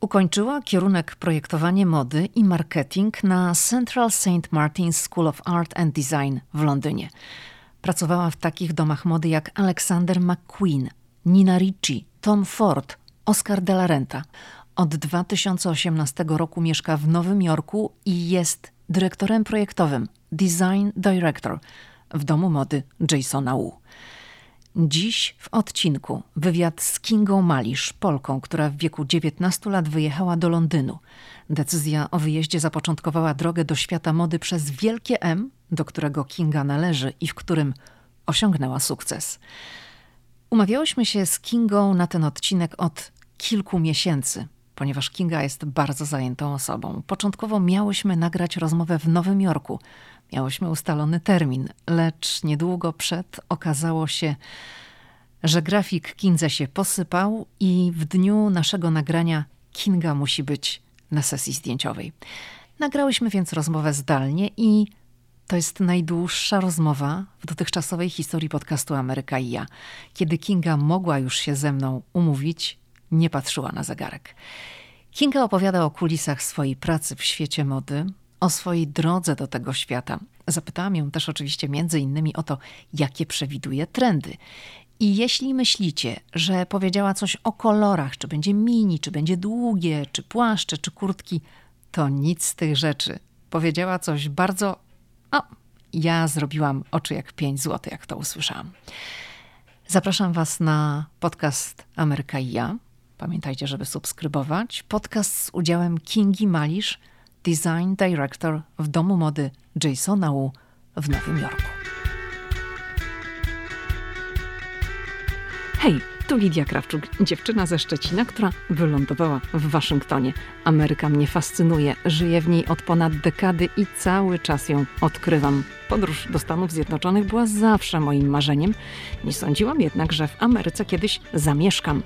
Ukończyła kierunek projektowanie mody i marketing na Central St. Martin's School of Art and Design w Londynie. Pracowała w takich domach mody jak Alexander McQueen, Nina Ricci, Tom Ford, Oscar de la Renta. Od 2018 roku mieszka w Nowym Jorku i jest dyrektorem projektowym, design director w domu mody Jasona Wu. Dziś w odcinku wywiad z Kingą Malisz, Polką, która w wieku 19 lat wyjechała do Londynu. Decyzja o wyjeździe zapoczątkowała drogę do świata mody przez wielkie M, do którego Kinga należy i w którym osiągnęła sukces. Umawiałyśmy się z Kingą na ten odcinek od kilku miesięcy, ponieważ Kinga jest bardzo zajętą osobą. Początkowo miałyśmy nagrać rozmowę w Nowym Jorku. Miałyśmy ustalony termin, lecz niedługo przed okazało się, że grafik Kindze się posypał i w dniu naszego nagrania Kinga musi być na sesji zdjęciowej. Nagrałyśmy więc rozmowę zdalnie i to jest najdłuższa rozmowa w dotychczasowej historii podcastu Ameryka i ja. Kiedy Kinga mogła już się ze mną umówić, nie patrzyła na zegarek. Kinga opowiada o kulisach swojej pracy w świecie mody, o swojej drodze do tego świata. Zapytałam ją też oczywiście między innymi o to, jakie przewiduje trendy. I jeśli myślicie, że powiedziała coś o kolorach, czy będzie mini, czy będzie długie, czy płaszcze, czy kurtki, to nic z tych rzeczy. Powiedziała coś bardzo. O, ja zrobiłam oczy jak 5 zł, jak to usłyszałam. Zapraszam Was na podcast Ameryka i ja. Pamiętajcie, żeby subskrybować. Podcast z udziałem Kingi Malisz, design director w domu mody Jasona Wu w Nowym Jorku. Hej, tu Lidia Krawczuk, dziewczyna ze Szczecina, która wylądowała w Waszyngtonie. Ameryka mnie fascynuje, żyję w niej od ponad dekady i cały czas ją odkrywam. Podróż do Stanów Zjednoczonych była zawsze moim marzeniem. Nie sądziłam jednak, że w Ameryce kiedyś zamieszkam.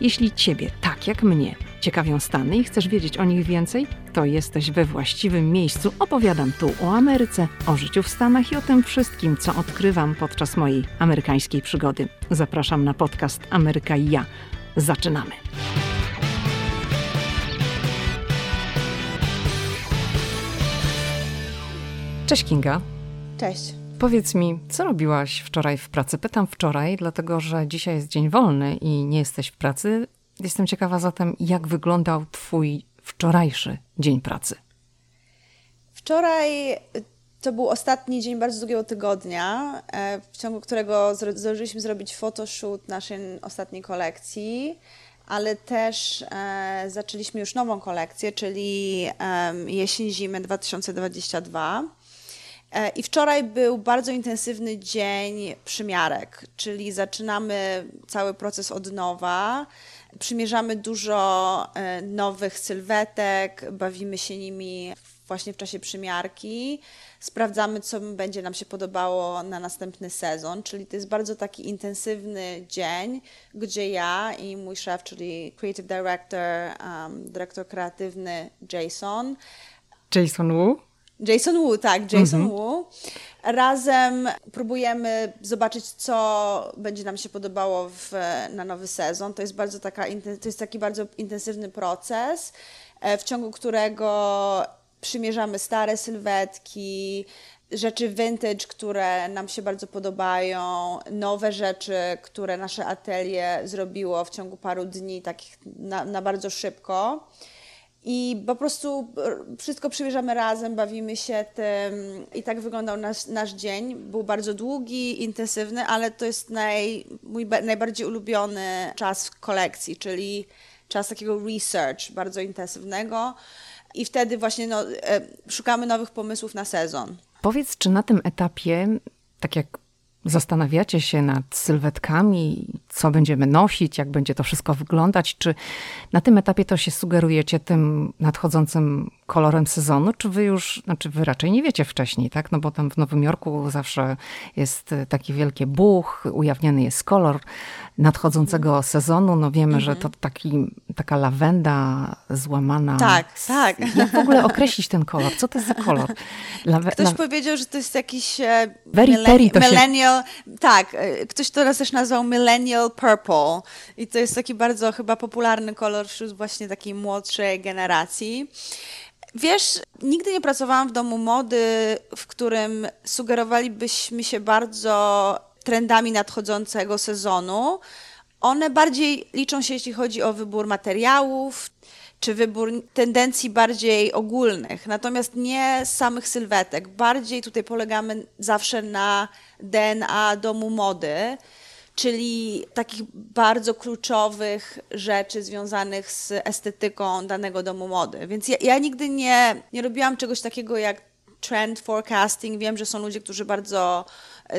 Jeśli Ciebie, tak jak mnie, ciekawią Stany i chcesz wiedzieć o nich więcej, to jesteś we właściwym miejscu. Opowiadam tu o Ameryce, o życiu w Stanach i o tym wszystkim, co odkrywam podczas mojej amerykańskiej przygody. Zapraszam na podcast i ja. Zaczynamy. Cześć Kinga. Cześć. Powiedz mi, co robiłaś wczoraj w pracy? Pytam wczoraj, dlatego że dzisiaj jest dzień wolny i nie jesteś w pracy. Jestem ciekawa zatem, jak wyglądał Twój wczorajszy dzień pracy. Wczoraj to był ostatni dzień bardzo długiego tygodnia, e, w ciągu którego zdążyliśmy zrobić photoshoot naszej ostatniej kolekcji, ale też e, zaczęliśmy już nową kolekcję, czyli jesień-zimę 2022. E, I wczoraj był bardzo intensywny dzień przymiarek, czyli zaczynamy cały proces od nowa. Przymierzamy dużo nowych sylwetek, bawimy się nimi właśnie w czasie przymiarki. Sprawdzamy, co będzie nam się podobało na następny sezon, czyli to jest bardzo taki intensywny dzień, gdzie ja i mój szef, czyli creative director, um, dyrektor kreatywny Jason. Jason Wu? Jason Wu, tak, Jason mhm. Wu. Razem próbujemy zobaczyć, co będzie nam się podobało w, na nowy sezon. To jest bardzo taka, to jest taki bardzo intensywny proces, e, w ciągu którego przymierzamy stare sylwetki, rzeczy vintage, które nam się bardzo podobają, nowe rzeczy, które nasze atelier zrobiło w ciągu paru dni, takich na, na bardzo szybko. I po prostu wszystko przybierzemy razem, bawimy się tym i tak wyglądał nasz, nasz dzień. Był bardzo długi, intensywny, ale to jest naj, mój najbardziej ulubiony czas w kolekcji, czyli czas takiego research bardzo intensywnego i wtedy właśnie no, e, szukamy nowych pomysłów na sezon. Powiedz, czy na tym etapie, tak jak zastanawiacie się nad sylwetkami, co będziemy nosić, jak będzie to wszystko wyglądać, czy na tym etapie to się sugerujecie tym nadchodzącym kolorem sezonu, czy wy już, znaczy wy raczej nie wiecie wcześniej, tak? No bo tam w Nowym Jorku zawsze jest taki wielki buch, ujawniony jest kolor nadchodzącego sezonu. No wiemy, mhm. że to taki, taka lawenda złamana. Tak, tak. Jak w ogóle określić ten kolor? Co to jest za kolor? Lawe, Ktoś la... powiedział, że to jest jakiś e, very millennial, tak, e, ktoś to też nazwał millennial purple i to jest taki bardzo chyba popularny kolor wśród właśnie takiej młodszej generacji. Wiesz, nigdy nie pracowałam w domu mody, w którym sugerowalibyśmy się bardzo trendami nadchodzącego sezonu. One bardziej liczą się, jeśli chodzi o wybór materiałów, czy wybór tendencji bardziej ogólnych, natomiast nie samych sylwetek. Bardziej tutaj polegamy zawsze na DNA domu mody, czyli takich bardzo kluczowych rzeczy związanych z estetyką danego domu mody. Więc ja, ja nigdy nie, nie robiłam czegoś takiego jak trend forecasting. Wiem, że są ludzie, którzy bardzo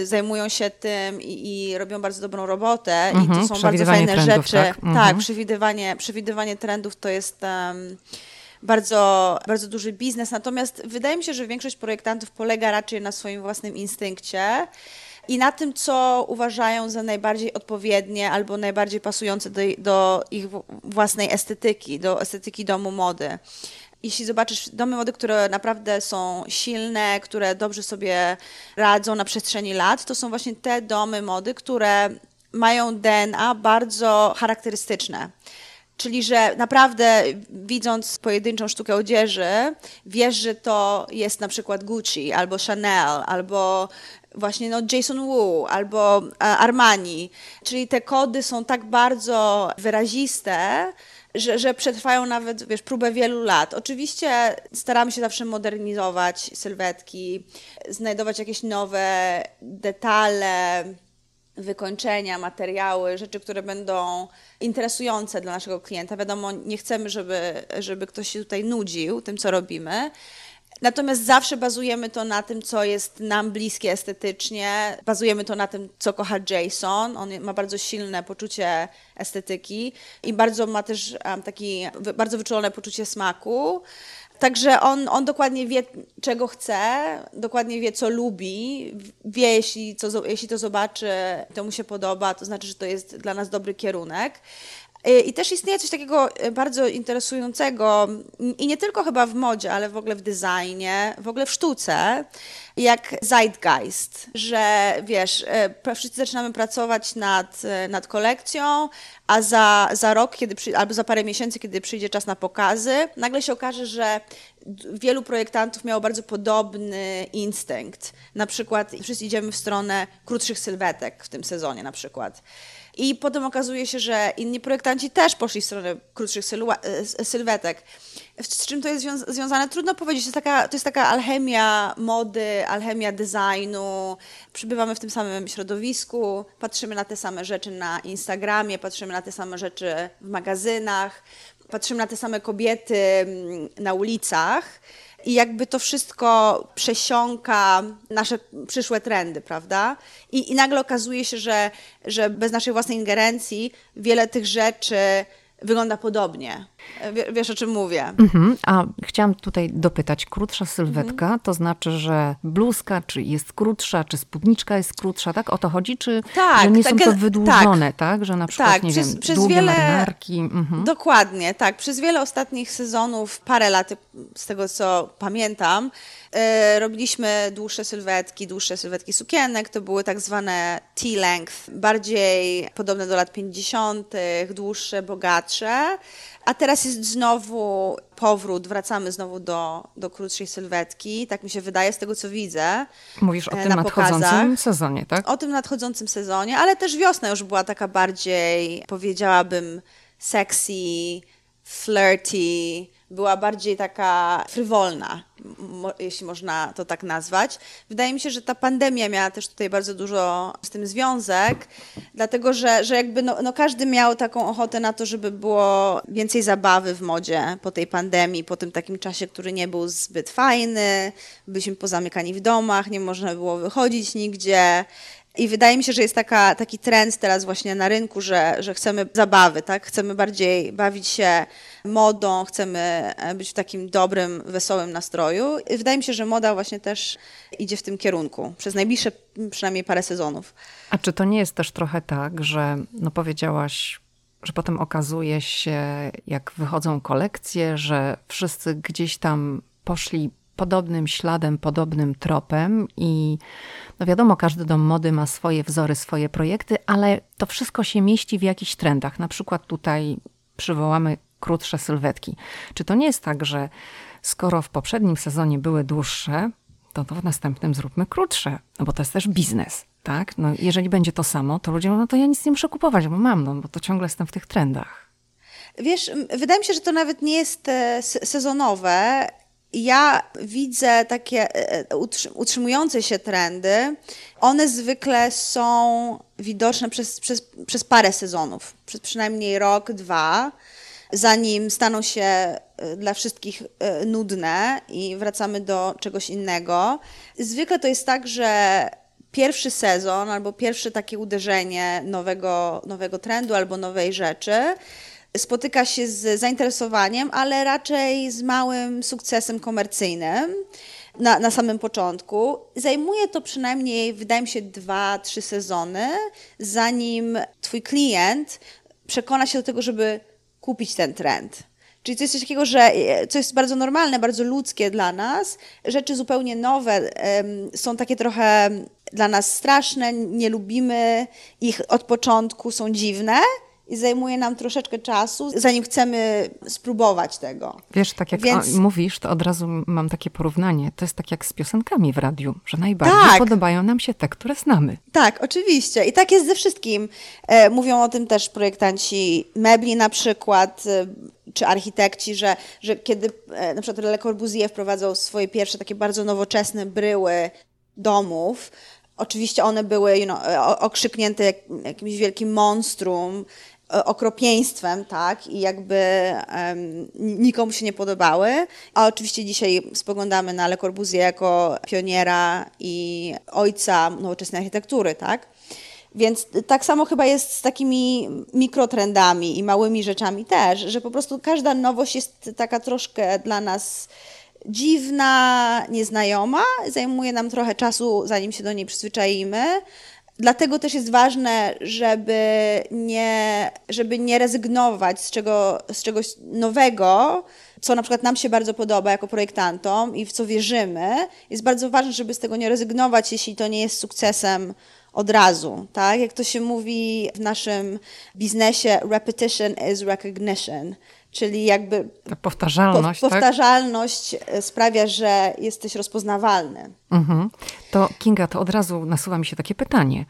zajmują się tym i, i robią bardzo dobrą robotę i to mhm, są bardzo fajne trendów, rzeczy. Tak, mhm. tak przewidywanie, przewidywanie trendów to jest um, bardzo, bardzo duży biznes. Natomiast wydaje mi się, że większość projektantów polega raczej na swoim własnym instynkcie i na tym, co uważają za najbardziej odpowiednie albo najbardziej pasujące do, do ich własnej estetyki, do estetyki domu mody jeśli zobaczysz domy mody, które naprawdę są silne, które dobrze sobie radzą na przestrzeni lat, to są właśnie te domy mody, które mają DNA bardzo charakterystyczne. Czyli, że naprawdę widząc pojedynczą sztukę odzieży, wiesz, że to jest na przykład Gucci albo Chanel, albo właśnie no Jason Wu, albo e, Armani. Czyli te kody są tak bardzo wyraziste, że, że przetrwają nawet, wiesz, próbę wielu lat. Oczywiście staramy się zawsze modernizować sylwetki, znajdować jakieś nowe detale, wykończenia, materiały, rzeczy, które będą interesujące dla naszego klienta. Wiadomo, nie chcemy, żeby, żeby ktoś się tutaj nudził tym, co robimy, Natomiast zawsze bazujemy to na tym, co jest nam bliskie estetycznie. Bazujemy to na tym, co kocha Jason. On ma bardzo silne poczucie estetyki i bardzo ma też um, taki bardzo wyczulone poczucie smaku. Także on, on dokładnie wie, czego chce, dokładnie wie, co lubi, wie, jeśli, co, jeśli to zobaczy, to mu się podoba, to znaczy, że to jest dla nas dobry kierunek. Y, I też istnieje coś takiego y, bardzo interesującego i nie tylko chyba w modzie, ale w ogóle w designie, w ogóle w sztuce, jak zeitgeist, że wiesz, y, wszyscy zaczynamy pracować nad, nad kolekcją, a za, za rok, kiedy przy, albo za parę miesięcy, kiedy przyjdzie czas na pokazy, nagle się okaże, że wielu projektantów miało bardzo podobny instynkt. Na przykład wszyscy idziemy w stronę krótszych sylwetek w tym sezonie na przykład. I potem okazuje się, że inni projektanci też poszli w stronę krótszych e, sylwetek. Z czym to jest zwią związane? Trudno powiedzieć. To jest, taka, to jest taka alchemia mody, alchemia designu. Przybywamy w tym samym środowisku, patrzymy na te same rzeczy na Instagramie, patrzymy na te same rzeczy w magazynach, patrzymy na te same kobiety mm, na ulicach i jakby to wszystko przesiąka nasze przyszłe trendy, prawda? I, i nagle okazuje się, że, że bez naszej własnej ingerencji wiele tych rzeczy wygląda podobnie. Wiesz, o czym mówię. Mhm. A chciałam tutaj dopytać, krótsza sylwetka, mhm. to znaczy, że bluzka, czy jest krótsza, czy spódniczka jest krótsza, tak? O to chodzi? Czy tak, że nie tak, są to wydłużone, tak? tak? Że na przykład, tak, nie przez, wiem, przez długie wiele, marynarki. Mhm. Dokładnie, tak. Przez wiele ostatnich sezonów, parę lat, z tego co pamiętam, yy, robiliśmy dłuższe sylwetki, dłuższe sylwetki sukienek, to były tak zwane T-length, bardziej podobne do lat 50., dłuższe, bogatsze. A teraz jest znowu powrót, wracamy znowu do, do krótszej sylwetki, tak mi się wydaje z tego, co widzę. Mówisz o e, tym nadchodzącym sezonie, tak? O tym nadchodzącym sezonie, ale też wiosna już była taka bardziej, powiedziałabym, sexy, flirty, była bardziej taka frywolna, jeśli można to tak nazwać. Wydaje mi się, że ta pandemia miała też tutaj bardzo dużo z tym związek, dlatego że, że jakby no, no każdy miał taką ochotę na to, żeby było więcej zabawy w modzie po tej pandemii, po tym takim czasie, który nie był zbyt fajny, byliśmy pozamykani w domach, nie można było wychodzić nigdzie. I wydaje mi się, że jest taka, taki trend teraz właśnie na rynku, że, że chcemy zabawy, tak? Chcemy bardziej bawić się modą, chcemy e, być w takim dobrym, wesołym nastroju. I wydaje mi się, że moda właśnie też idzie w tym kierunku przez najbliższe przynajmniej parę sezonów. A czy to nie jest też trochę tak, że no powiedziałaś, że potem okazuje się, jak wychodzą kolekcje, że wszyscy gdzieś tam poszli podobnym śladem, podobnym tropem i no wiadomo, każdy dom mody ma swoje wzory, swoje projekty, ale to wszystko się mieści w jakichś trendach. Na przykład tutaj przywołamy krótsze sylwetki. Czy to nie jest tak, że skoro w poprzednim sezonie były dłuższe, to, to w następnym zróbmy krótsze, no bo to jest też biznes, tak? No jeżeli będzie to samo, to ludzie mówią, no to ja nic nie muszę kupować, bo mam, no bo to ciągle jestem w tych trendach. Wiesz, wydaje mi się, że to nawet nie jest e, sezonowe. Ja widzę takie e, e, utrzymujące się trendy. One zwykle są widoczne przez, przez, przez parę sezonów, przez przynajmniej rok, dwa zanim staną się e, dla wszystkich nudne i wracamy do czegoś innego. Zwykle to jest tak, że pierwszy sezon albo pierwsze takie uderzenie nowego, nowego trendu albo nowej rzeczy spotyka się z zainteresowaniem, ale raczej z małym sukcesem komercyjnym. Na, na samym początku. Zajmuje to przynajmniej, wydaje mi się, dwa, trzy sezony, zanim Twój klient przekona się do tego, żeby kupić ten trend. Czyli to jest coś takiego, że e, co jest bardzo normalne, bardzo ludzkie dla nas. Rzeczy zupełnie nowe są takie trochę dla nas straszne, nie lubimy ich od początku, są dziwne i zajmuje nam troszeczkę czasu, zanim chcemy spróbować tego. Wiesz, tak jak Więc... mówisz, to od razu mam takie porównanie. To jest tak jak z piosenkami w radiu, że najbardziej tak. podobają nam się te, które znamy. Tak, oczywiście. I tak jest ze wszystkim. E, mówią o tym też projektanci mebli na przykład, e, czy architekci, że, że kiedy e, na przykład Le Corbusier wprowadzał swoje pierwsze takie bardzo nowoczesne bryły domów, Oczywiście one były you know, okrzyknięte jakimś wielkim monstrum, okropieństwem, tak, i jakby um, nikomu się nie podobały. A oczywiście dzisiaj spoglądamy na Le Corbusier jako pioniera i ojca nowoczesnej architektury, tak. Więc tak samo chyba jest z takimi mikrotrendami i małymi rzeczami też, że po prostu każda nowość jest taka troszkę dla nas dziwna, nieznajoma, zajmuje nam trochę czasu, zanim się do niej przyzwyczaimy, Dlatego też jest ważne, żeby nie, żeby nie rezygnować z, czego, z czegoś nowego, co na przykład nam się bardzo podoba jako projektantom i w co wierzymy. Jest bardzo ważne, żeby z tego nie rezygnować, jeśli to nie jest sukcesem od razu. Tak? Jak to się mówi w naszym biznesie, repetition is recognition. Czyli jakby Ta powtarzalność, po, powtarzalność tak? sprawia, że jesteś rozpoznawalny. Mhm. To Kinga, to od razu nasuwa mi się takie pytanie.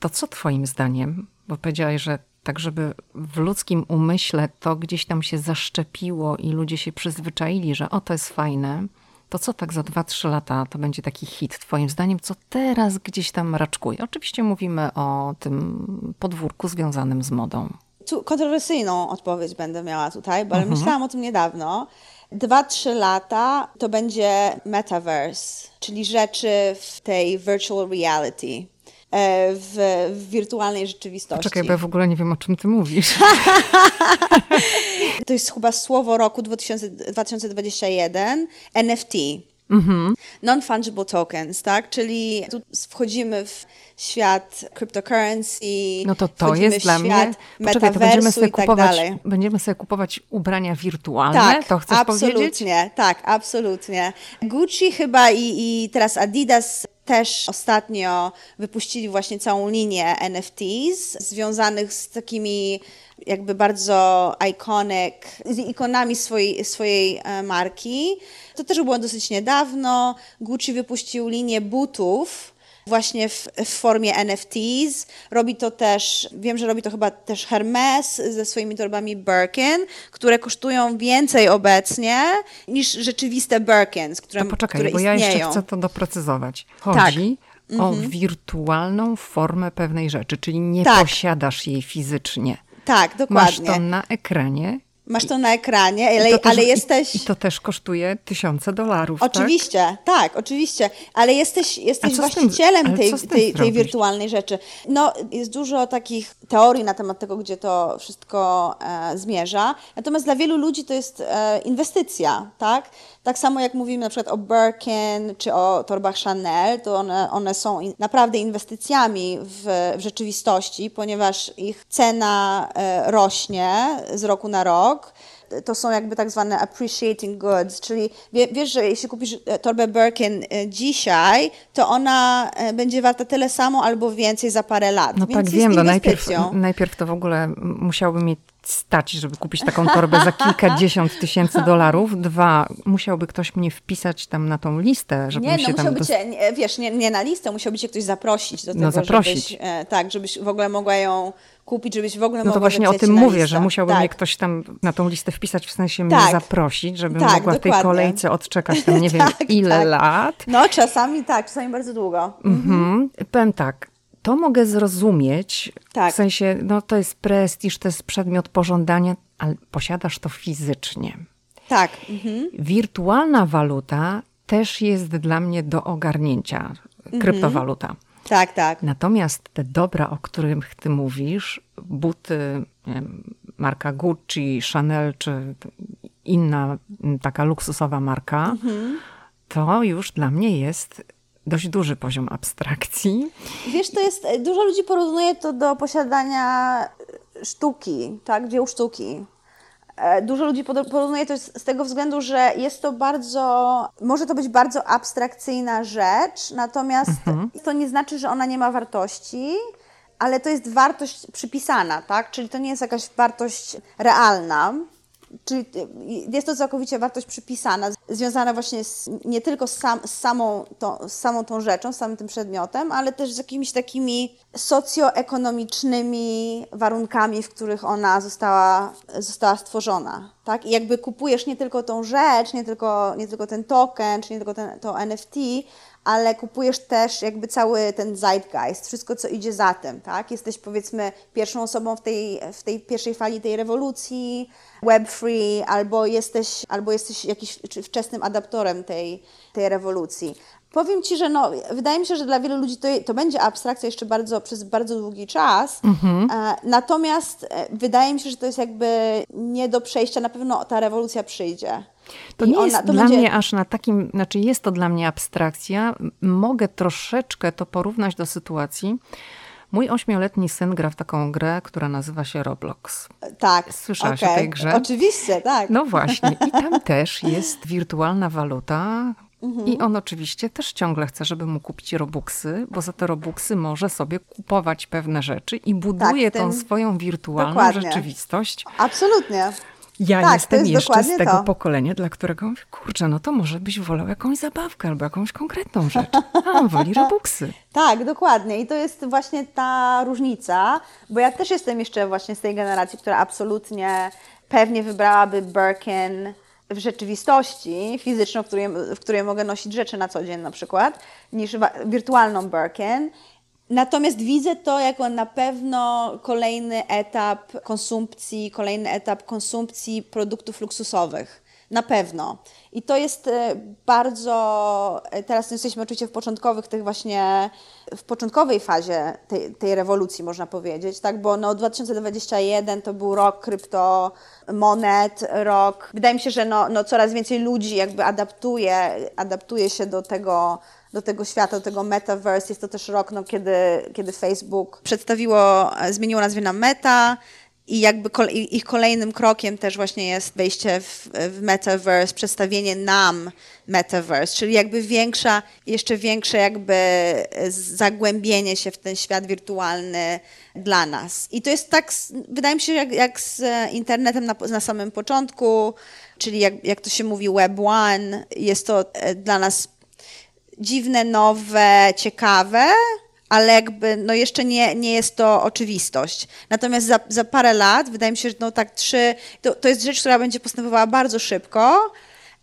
To co twoim zdaniem, bo powiedziałaś, że tak żeby w ludzkim umyśle to gdzieś tam się zaszczepiło i ludzie się przyzwyczaili, że o to jest fajne, to co tak za 2-3 lata to będzie taki hit twoim zdaniem, co teraz gdzieś tam raczkuje? Oczywiście mówimy o tym podwórku związanym z modą tu kontrowersyjną odpowiedź będę miała tutaj, bo mhm. myślałam o tym niedawno. Dwa, trzy lata to będzie metaverse, czyli rzeczy w tej virtual reality. E, w, w wirtualnej rzeczywistości. Poczekaj, bo ja w ogóle nie wiem, o czym ty mówisz. to jest chyba słowo roku 2000, 2021, NFT. Mhm. Non-fungible tokens, tak? Czyli tu wchodzimy w świat cryptocurrency, no to to jest dla mnie. Poczekaj, to będziemy sobie, tak kupować, dalej. będziemy sobie kupować ubrania wirtualne. Tak, to chcesz absolutnie, powiedzieć? tak, absolutnie. Gucci chyba i, i teraz Adidas też ostatnio wypuścili właśnie całą linię NFTs związanych z takimi jakby bardzo iconic, z ikonami swojej, swojej e, marki. To też było dosyć niedawno. Gucci wypuścił linię butów, właśnie w, w, formie NFTs. Robi to też, wiem, że robi to chyba też Hermes ze swoimi torbami Birkin, które kosztują więcej obecnie niż rzeczywiste Birkins, które, to poczekaj, które bo istnieją. ja jeszcze chcę to doprecyzować. Chodzi tak. o mhm. wirtualną formę pewnej rzeczy, czyli nie tak. posiadasz jej fizycznie. Tak, dokładnie. Masz to na ekranie Masz to na ekranie, ale, też, ale jesteś. I, to też kosztuje tysiące dolarów. Tak? Oczywiście, tak, tak oczywiście, ale jesteś, jesteś właścicielem tym, tej, tej, tej wirtualnej rzeczy. No, jest dużo takich teorii na temat tego, gdzie to wszystko e, zmierza. Natomiast dla wielu ludzi to jest e, inwestycja, tak? Tak samo jak mówimy na przykład o Birkin czy o torbach Chanel, to one, one są naprawdę inwestycjami w, w rzeczywistości, ponieważ ich cena e, rośnie z roku na rok to są jakby tak zwane appreciating goods, czyli wie, wiesz, że jeśli kupisz e, torbę Birkin e, dzisiaj, to ona e, będzie warta tyle samo albo więcej za parę lat. No Więc tak, wiem, no najpierw, najpierw to w ogóle musiałby mieć stać, żeby kupić taką torbę za kilkadziesiąt tysięcy dolarów. Dwa, musiałby ktoś mnie wpisać tam na tą listę, żeby Nie, no się tam... musiałby dos- cię, nie, wiesz, nie, nie na listę, musiałby cię ktoś zaprosić do tego, No, zaprosić. żebyś, e, tak, żebyś w ogóle mogła ją kupić, żebyś w ogóle No mogła to właśnie o tym mówię, listę. że musiałby tak. mnie ktoś tam na tą listę wpisać, w sensie mnie Tak. zaprosić, żebym Tak, mogła w tej kolejce odczekać tam nie wiem Tak, ile tak. lat. No czasami tak, czasami bardzo długo. Mhm. Powiem tak, to mogę zrozumieć, Tak. w sensie, no to jest prestiż, to jest przedmiot pożądania, ale posiadasz to fizycznie. Tak. Mhm. Wirtualna waluta też jest dla mnie do ogarnięcia, Mhm. kryptowaluta. Tak, tak. Natomiast te dobra, o których ty mówisz, buty, wiem, marka Gucci, Chanel czy inna taka luksusowa marka, to już dla mnie jest dość duży poziom abstrakcji. Wiesz, to jest, dużo ludzi porównuje to do posiadania sztuki, tak, dzieł sztuki. E, Dużo ludzi porównuje to z tego względu, że jest to bardzo, może to być bardzo abstrakcyjna rzecz, natomiast to nie znaczy, że ona nie ma wartości, ale to jest wartość przypisana, tak? Czyli to nie jest jakaś wartość realna. Czyli jest to całkowicie wartość przypisana, związana właśnie z, nie tylko z, sam, z, samą tą, z samą tą rzeczą, z samym tym przedmiotem, ale też z jakimiś takimi socjoekonomicznymi warunkami, w których ona została, została stworzona. Tak? I jakby kupujesz nie tylko tą rzecz, nie tylko, nie tylko ten token, czy nie tylko ten, to NFT, ale kupujesz też jakby cały ten zeitgeist, wszystko co idzie za tym, tak? Jesteś powiedzmy pierwszą osobą w tej, w tej pierwszej fali tej rewolucji Web3, albo jesteś, albo jesteś jakiś wczesnym adaptorem tej, tej rewolucji. Powiem Ci, że no, wydaje mi się, że dla wielu ludzi to, to będzie abstrakcja jeszcze bardzo, przez bardzo długi czas, e, natomiast e, wydaje mi się, że to jest jakby nie do przejścia, na pewno ta rewolucja przyjdzie. To I nie ona- jest to dla będzie- mnie aż na takim, znaczy jest to dla mnie abstrakcja. Mogę troszeczkę to porównać do sytuacji. Mój ośmioletni syn gra w taką grę, która nazywa się Roblox. Tak. Słyszałaś o okej. tej grze? Oczywiście, tak. No właśnie, i tam też jest wirtualna waluta. I on oczywiście też ciągle chce, żeby mu kupić robuxy, bo za te robuxy może sobie kupować pewne rzeczy i buduje Tak, tą swoją wirtualną Dokładnie. rzeczywistość. Absolutnie. Ja Tak, jestem jest jeszcze z tego to. pokolenia, dla którego mówię, kurczę, no to może byś wolał jakąś zabawkę albo jakąś konkretną rzecz. A woli robuxy. Tak, dokładnie. I to jest właśnie ta różnica, bo ja też jestem jeszcze właśnie z tej generacji, która absolutnie pewnie wybrałaby Birkin w rzeczywistości fizyczną, w której, w której mogę nosić rzeczy na co dzień na przykład, niż wirtualną Birkin. Natomiast widzę to jako na pewno kolejny etap konsumpcji, kolejny etap konsumpcji produktów luksusowych. Na pewno. I to jest e, bardzo. e, Teraz jesteśmy oczywiście w początkowych tych właśnie, w początkowej fazie tej, tej rewolucji, można powiedzieć, tak? Bo no 2021 to był rok kryptomonet, rok. Wydaje mi się, że no, no coraz więcej ludzi jakby adaptuje, adaptuje się do tego, do tego świata, do tego metaverse. Jest to też rok, no, kiedy, kiedy Facebook przedstawiło, e, zmieniło nazwę na Meta. I jakby ich kolejnym krokiem też właśnie jest wejście w, w metaverse, przedstawienie nam metaverse, czyli jakby większa, jeszcze większe jakby e, zagłębienie się w ten świat wirtualny dla nas. I to jest tak, wydaje mi się, jak, jak z e, internetem na, na samym początku, czyli jak, jak to się mówi Web One, jest to dla nas dziwne, nowe, ciekawe, ale jakby no jeszcze nie, nie jest to oczywistość. Natomiast za, za parę lat, wydaje mi się, że no tak trzy, to, to jest rzecz, która będzie postępowała bardzo szybko.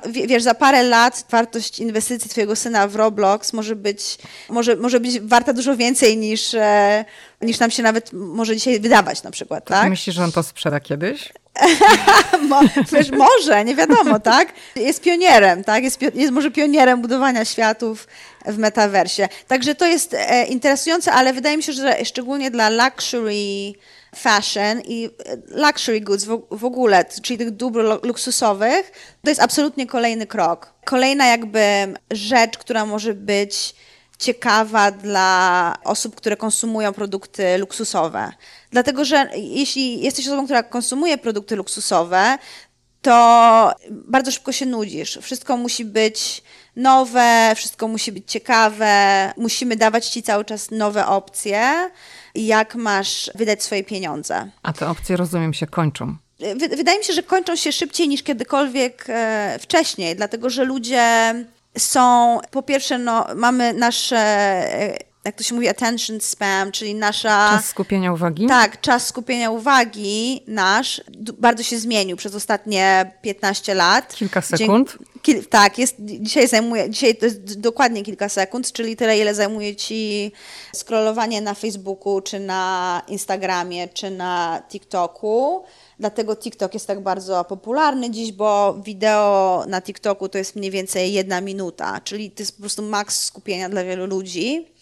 Wie- Wiesz, za parę lat wartość inwestycji twojego syna w Roblox może być, może, może być warta dużo więcej niż, e, niż nam się nawet może dzisiaj wydawać na przykład, tak? Myślisz, że on to sprzeda kiedyś? Wiesz, może, nie wiadomo, tak? Jest pionierem, tak? Jest, jest może pionierem budowania światów w metaversie. Także to jest e, interesujące, ale wydaje mi się, że szczególnie dla luxury fashion i e, luxury goods w, w ogóle, czyli tych dóbr lu- luksusowych, to jest absolutnie kolejny krok. Kolejna jakby rzecz, która może być ciekawa dla osób, które konsumują produkty luksusowe. Dlatego, że jeśli jesteś osobą, która konsumuje produkty luksusowe, to bardzo szybko się nudzisz. Wszystko musi być nowe, wszystko musi być ciekawe, musimy dawać ci cały czas nowe opcje, jak masz wydać swoje pieniądze. A te opcje, rozumiem, się kończą. Wydaje mi się, że kończą się szybciej niż kiedykolwiek e, wcześniej, dlatego że ludzie są, po pierwsze, no, mamy nasze e, jak to się mówi, attention spam, czyli nasza... Czas skupienia uwagi? Tak, czas skupienia uwagi nasz bardzo się zmienił przez ostatnie 15 lat. Kilka sekund? Kil, tak, jest, dzisiaj zajmuje, dzisiaj to jest dokładnie kilka sekund, czyli tyle, ile zajmuje ci scrollowanie na Facebooku, czy na Instagramie, czy na TikToku. Dlatego TikTok jest tak bardzo popularny dziś, bo wideo na TikToku to jest mniej więcej jedna minuta, czyli to jest po prostu maks skupienia dla wielu ludzi.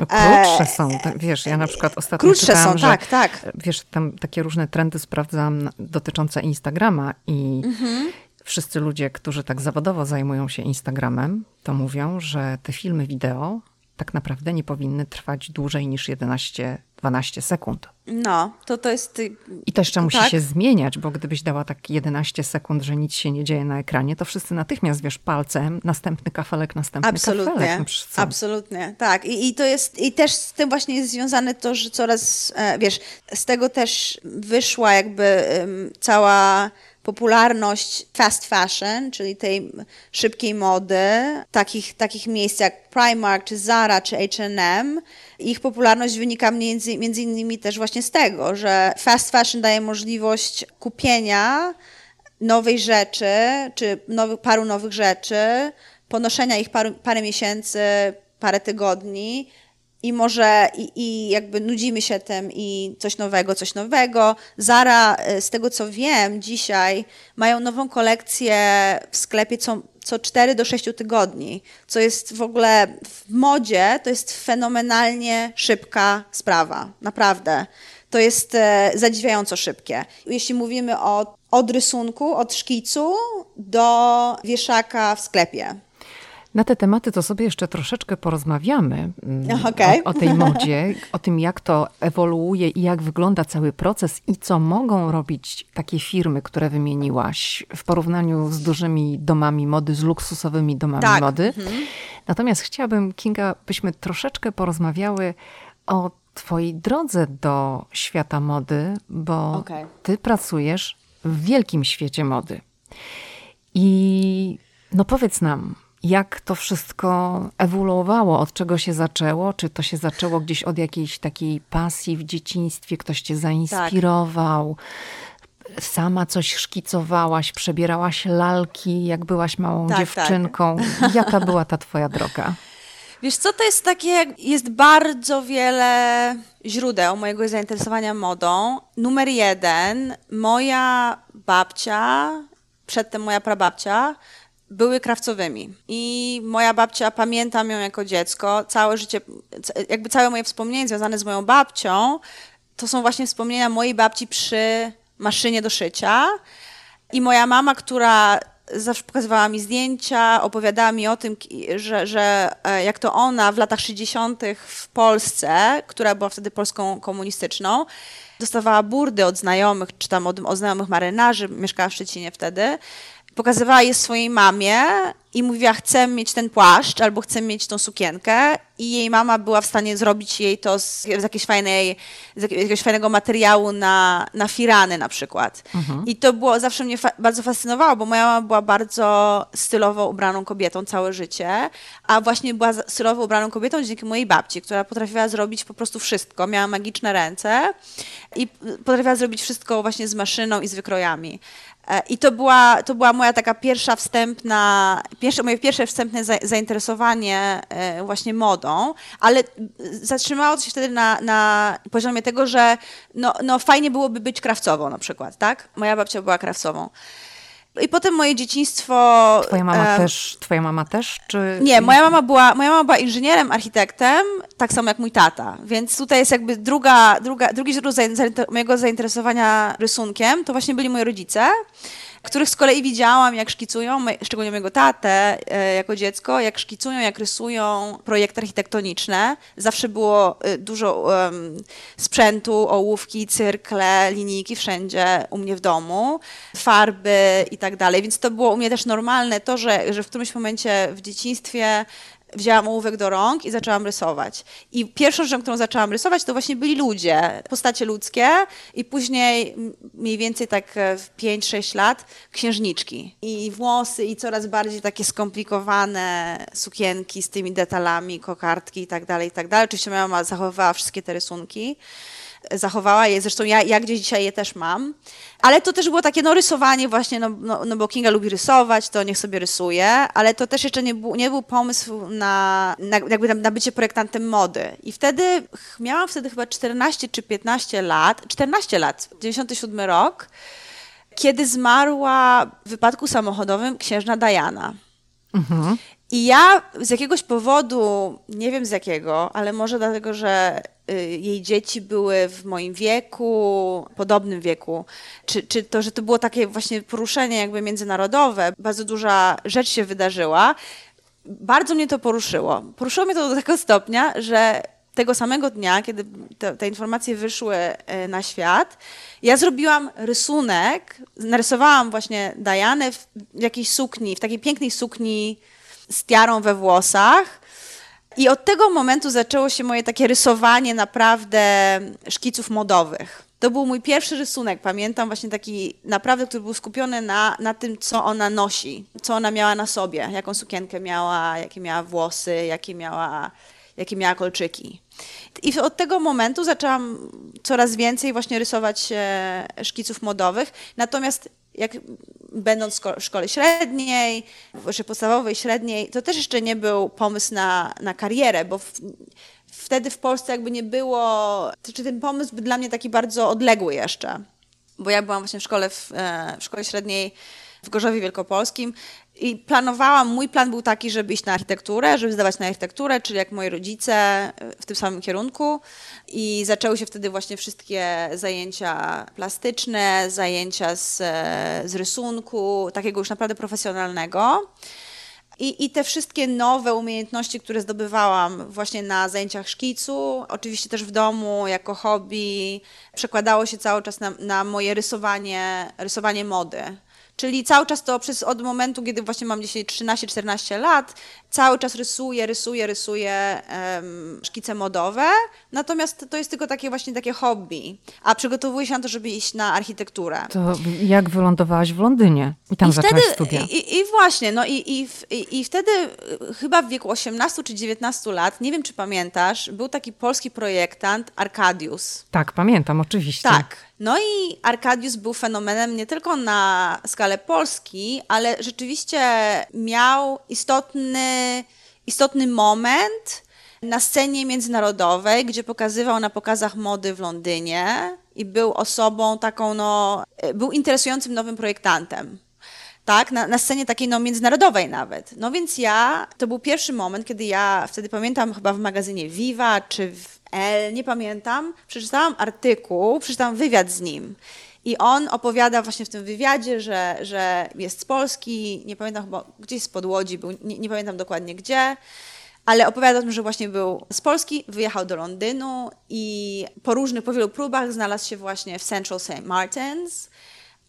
No, krótsze są, wiesz, ja na przykład ostatnio Krótsze czytałam, są, że, tak, tak. Wiesz, tam takie różne trendy sprawdzam dotyczące Instagrama i mhm. wszyscy ludzie, którzy tak zawodowo zajmują się Instagramem, to mówią, że te filmy wideo tak naprawdę nie powinny trwać dłużej niż 11 12 sekund. No, to to jest. I to jeszcze musi tak? się zmieniać, bo gdybyś dała tak 11 sekund, że nic się nie dzieje na ekranie, to wszyscy natychmiast wiesz palcem, następny kafelek, następny absolutnie, kafelek. No absolutnie, tak. I, I to jest, i też z tym właśnie jest związane to, że coraz, e, wiesz, z tego też wyszła jakby um, cała popularność fast fashion, czyli tej szybkiej mody, takich, takich miejsc jak Primark, czy Zara, czy H&M, ich popularność wynika między, między innymi też właśnie z tego, że fast fashion daje możliwość kupienia nowej rzeczy, czy nowych, paru nowych rzeczy, ponoszenia ich paru, parę miesięcy, parę tygodni, i może i, i jakby nudzimy się tym i coś nowego, coś nowego. Zara, e, z tego co wiem, dzisiaj mają nową kolekcję w sklepie co, co 4 do 6 tygodni, co jest w ogóle w modzie, to jest fenomenalnie szybka sprawa, naprawdę. To jest e, zadziwiająco szybkie. Jeśli mówimy o, od rysunku, od szkicu do wieszaka w sklepie. Na te tematy to sobie jeszcze troszeczkę porozmawiamy mm, okay. o, o, tej modzie, o tym, jak to ewoluuje i jak wygląda cały proces i co mogą robić takie firmy, które wymieniłaś w porównaniu z dużymi domami mody, z luksusowymi domami tak. mody. Mhm. Natomiast chciałabym, Kinga, byśmy troszeczkę porozmawiały o Twojej drodze do świata mody, bo okay. Ty pracujesz w wielkim świecie mody. I no powiedz nam, jak to wszystko ewoluowało, od czego się zaczęło? Czy to się zaczęło gdzieś od jakiejś takiej pasji w dzieciństwie, ktoś cię zainspirował? Tak. Sama coś szkicowałaś, przebierałaś lalki, jak byłaś małą tak, tak. dziewczynką. Tak. Jaka była ta twoja droga? Wiesz co, to jest takie, jest bardzo wiele źródeł mojego zainteresowania modą. Numer jeden, moja babcia, przedtem moja prababcia, były krawcowymi. I moja babcia, pamiętam ją jako dziecko, całe życie, jakby całe moje wspomnienia związane z moją babcią, to są właśnie wspomnienia mojej babci przy maszynie do szycia. I moja mama, która zawsze pokazywała mi zdjęcia, opowiadała mi o tym, że, że e, jak to ona w latach 60. w Polsce, która była wtedy Polską komunistyczną, dostawała burdy od znajomych, czy tam od, od znajomych marynarzy, mieszkała w Szczecinie wtedy, pokazywała je swojej mamie i mówiła, chcę mieć ten płaszcz albo chcę mieć tą sukienkę i jej mama była w stanie zrobić jej to z, z, jakiejś, fajnej, z jakiegoś fajnego materiału na, na firany na przykład. Mhm. I to było, zawsze mnie fa bardzo fascynowało, bo moja mama była bardzo stylowo ubraną kobietą całe życie, a właśnie była stylowo ubraną kobietą dzięki mojej babci, która potrafiła zrobić po prostu wszystko. Miała magiczne ręce i potrafiła zrobić wszystko właśnie z maszyną i z wykrojami. E, I to była, to była moja taka pierwsza wstępna, pierwsze, moje pierwsze wstępne zainteresowanie e, właśnie modą, ale zatrzymało się wtedy na, na poziomie tego, że no, no fajnie byłoby być krawcową na przykład, tak? Moja babcia była krawcową. I potem moje dzieciństwo. Twoja mama, e, też, twoja mama też? Czy... Nie, moja mama, była, moja mama była inżynierem, architektem, tak samo jak mój tata. Więc tutaj jest jakby druga, druga, drugi źródło mojego zainteresowania rysunkiem, to właśnie byli moi rodzice. Których z kolei widziałam, jak szkicują, szczególnie mojego tatę e, jako dziecko, jak szkicują, jak rysują projekty architektoniczne. Zawsze było e, dużo um, sprzętu, ołówki, cyrkle, linijki wszędzie u mnie w domu, farby i tak dalej, więc to było u mnie też normalne to, że, że w którymś momencie w dzieciństwie wzięłam ołówek do rąk i zaczęłam rysować. I pierwszą rzeczą, którą zaczęłam rysować, to właśnie byli ludzie, postacie ludzkie i później mniej więcej tak w 5-6 lat księżniczki. I włosy i coraz bardziej takie skomplikowane sukienki z tymi detalami, kokardki i tak dalej, i tak dalej. Oczywiście mama zachowywała wszystkie te rysunki zachowała je, zresztą ja, ja gdzieś dzisiaj je też mam. Ale to też było takie no, rysowanie właśnie, no, no, no bo Kinga lubi rysować, to niech sobie rysuje, ale to też jeszcze nie był, nie był pomysł na, na, jakby na bycie projektantem mody. I wtedy, miałam wtedy chyba 14 czy 15 lat, 14 lat, 97 rok, kiedy zmarła w wypadku samochodowym księżna Diana. Mhm. I ja z jakiegoś powodu, nie wiem z jakiego, ale może dlatego, że y, jej dzieci były w moim wieku, podobnym wieku, czy, czy to, że to było takie właśnie poruszenie jakby międzynarodowe, bardzo duża rzecz się wydarzyła. Bardzo mnie to poruszyło. Poruszyło mnie to do tego stopnia, że tego samego dnia, kiedy te, te, informacje wyszły y, na świat, ja zrobiłam rysunek, narysowałam właśnie Dianę w jakiejś sukni, w takiej pięknej sukni z tiarą we włosach. I od tego momentu zaczęło się moje takie rysowanie naprawdę szkiców modowych. To był mój pierwszy rysunek, pamiętam właśnie taki naprawdę, który był skupiony na, na tym, co ona nosi, co ona miała na sobie, jaką sukienkę miała, jakie miała włosy, jakie miała, jakie miała kolczyki. I od tego momentu zaczęłam coraz więcej właśnie rysować szkiców modowych. Natomiast jak będąc w szkole średniej, czy podstawowej, średniej, to też jeszcze nie był pomysł na, na karierę, bo w, wtedy w Polsce jakby nie było, czy ten pomysł był dla mnie taki bardzo odległy jeszcze, bo ja byłam właśnie w szkole, w, e, w szkole średniej w Gorzowie Wielkopolskim i planowałam, mój plan był taki, żeby iść na architekturę, żeby zdawać na architekturę, czyli jak moi rodzice w tym samym kierunku. I zaczęły się wtedy właśnie wszystkie zajęcia plastyczne, zajęcia z, z rysunku, takiego już naprawdę profesjonalnego. I, I te wszystkie nowe umiejętności, które zdobywałam właśnie na zajęciach szkicu, oczywiście też w domu, jako hobby, przekładało się cały czas na, na moje rysowanie, rysowanie mody. Czyli cały czas to przez od momentu, kiedy właśnie mam dzisiaj 13-14 lat, cały czas rysuję, rysuję, rysuję um, szkice modowe, natomiast to jest tylko takie właśnie takie hobby, a przygotowuję się na to, żeby iść na architekturę. To jak wylądowałaś w Londynie i tam I zaczęłaś wtedy, studia? I, I, właśnie, no i, i, i, i wtedy y, chyba w wieku 18 czy 19 lat, nie wiem czy pamiętasz, był taki polski projektant Arkadius. Tak, pamiętam, oczywiście. Tak. No i Arkadiusz był fenomenem nie tylko na skalę Polski, ale rzeczywiście miał istotny, istotny moment na scenie międzynarodowej, gdzie pokazywał na pokazach mody w Londynie i był osobą taką, no, był interesującym nowym projektantem. Tak, na, na scenie takiej no, międzynarodowej nawet. No więc ja, to był pierwszy moment, kiedy ja wtedy pamiętam chyba w magazynie Viva czy w L, nie pamiętam, przeczytałam artykuł, przeczytałam wywiad z nim. I on opowiada właśnie w tym wywiadzie, że, że jest z Polski, nie pamiętam chyba, gdzieś spod Łodzi był, nie, nie pamiętam dokładnie gdzie, ale opowiada o tym, że właśnie był z Polski, wyjechał do Londynu i po różnych, po wielu próbach znalazł się właśnie w Central St. Martins,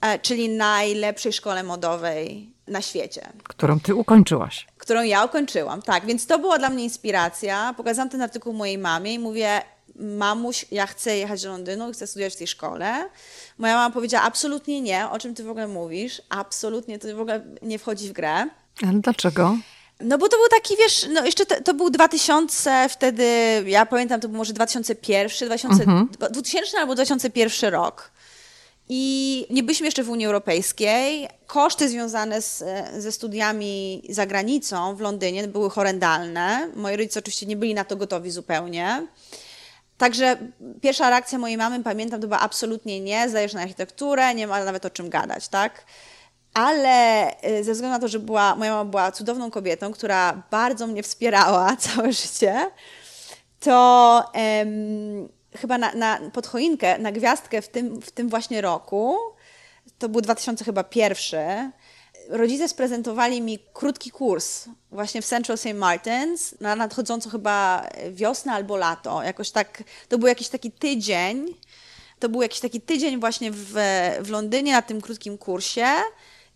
e, czyli najlepszej szkole modowej na świecie. Którą ty ukończyłaś. Którą ja ukończyłam, tak. Więc to była dla mnie inspiracja. Pokazałam ten artykuł mojej mamie i mówię, mamuś, ja chcę jechać do Londynu i chcę studiować w tej szkole. Moja mama powiedziała, absolutnie nie, o czym ty w ogóle mówisz, absolutnie to w ogóle nie wchodzi w grę. Ale dlaczego? No bo to był taki, wiesz, no jeszcze to, to był 2000 wtedy, ja pamiętam, to był może 2001, 2000, mhm. 2000 albo 2001 rok. I nie byliśmy jeszcze w Unii Europejskiej. Koszty związane z, ze studiami za granicą w Londynie były horrendalne. Moi rodzice oczywiście nie byli na to gotowi zupełnie. Także pierwsza reakcja mojej mamy, pamiętam, to była absolutnie nie, zdajesz na architekturę, nie ma nawet o czym gadać, tak? Ale y, ze względu na to, że była, moja mama była cudowną kobietą, która bardzo mnie wspierała całe życie, to chyba na, na, pod choinkę, na gwiazdkę w tym, w tym właśnie roku to był 2000 chyba pierwszy, rodzice sprezentowali mi krótki kurs właśnie w Central St. Martins na nadchodzącą chyba wiosnę albo lato. Jakoś tak, to był jakiś taki tydzień, to był jakiś taki tydzień właśnie w, w Londynie na tym krótkim kursie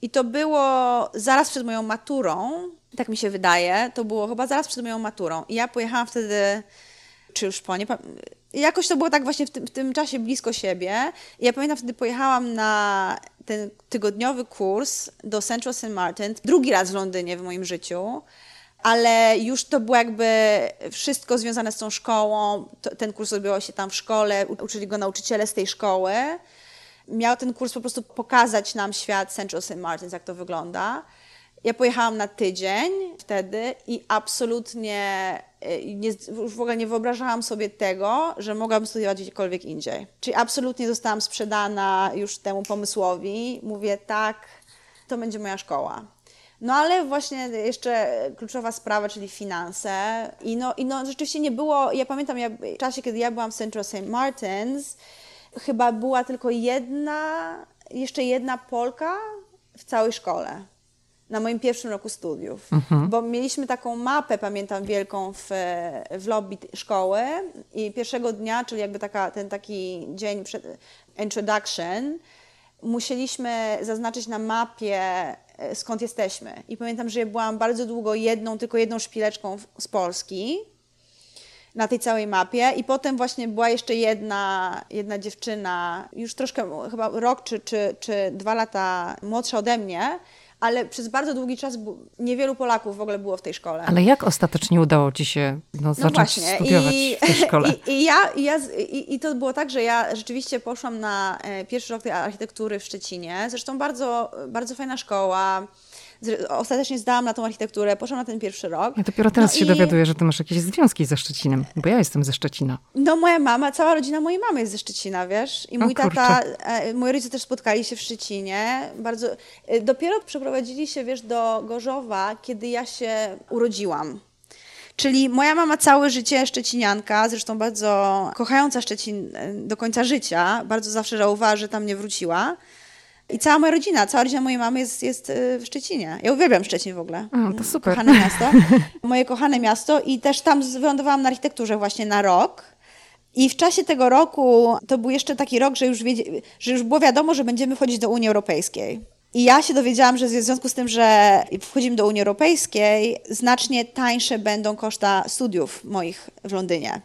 i to było zaraz przed moją maturą, tak mi się wydaje, to było chyba zaraz przed moją maturą i ja pojechałam wtedy, czy już po, nie jakoś to było tak właśnie w tym, w tym czasie blisko siebie. Ja pamiętam, wtedy pojechałam na ten tygodniowy kurs do Central St. Martin, drugi raz w Londynie w moim życiu, ale już to było jakby wszystko związane z tą szkołą. Ten kurs odbywał się tam w szkole, uczyli go nauczyciele z tej szkoły. Miał ten kurs po prostu pokazać nam świat Central St. Martins, jak to wygląda. Ja pojechałam na tydzień wtedy i absolutnie nie, już w ogóle nie wyobrażałam sobie tego, że mogłabym studiować gdziekolwiek indziej. Czyli absolutnie zostałam sprzedana już temu pomysłowi. Mówię, tak, to będzie moja szkoła. No ale właśnie jeszcze kluczowa sprawa, czyli finanse. I no, i no rzeczywiście nie było, ja pamiętam ja, w czasie, kiedy ja byłam w Central St. Martins, chyba była tylko jedna, jeszcze jedna Polka w całej szkole na moim pierwszym roku studiów, mhm. bo mieliśmy taką mapę, pamiętam, wielką w, w lobby szkoły i pierwszego dnia, czyli jakby taka, ten taki dzień przed introduction, musieliśmy zaznaczyć na mapie, e, skąd jesteśmy. I pamiętam, że ja byłam bardzo długo jedną, tylko jedną szpileczką z Polski na tej całej mapie i potem właśnie była jeszcze jedna, jedna dziewczyna, już troszkę, chyba rok czy, czy, czy dwa lata młodsza ode mnie, ale przez bardzo długi czas niewielu Polaków w ogóle było w tej szkole. Ale jak ostatecznie udało ci się no, no zacząć no właśnie. studiować I, w tej szkole? I, i ja, i, ja i, i, to było tak, że ja rzeczywiście poszłam na e, pierwszy rok tej architektury w Szczecinie. Zresztą bardzo, bardzo fajna szkoła ostatecznie zdałam na tą architekturę, poszłam na ten pierwszy rok. Ja dopiero teraz no się i... dowiaduję, że ty masz jakieś związki ze Szczecinem, bo ja jestem ze Szczecina. No moja mama, cała rodzina mojej mamy jest ze Szczecina, wiesz? I mój o, tata, e, moi rodzice też spotkali się w Szczecinie. Bardzo, e, dopiero przeprowadzili się, wiesz, do Gorzowa, kiedy ja się urodziłam. Czyli moja mama całe życie szczecinianka, zresztą bardzo kochająca Szczecin e, do końca życia, bardzo zawsze żałowała, że tam nie wróciła. I cała moja rodzina, cała rodzina mojej mamy jest, jest y, w Szczecinie. Ja uwielbiam Szczecin w ogóle. A, to super. Kochane miasto. Moje kochane miasto i też tam wylądowałam na architekturze właśnie na rok. I w czasie tego roku, to był jeszcze taki rok, że już, wiedzie, że już było wiadomo, że będziemy wchodzić do Unii Europejskiej. I ja się dowiedziałam, że w związku z tym, że wchodzimy do Unii Europejskiej, znacznie tańsze będą koszta studiów moich w Londynie.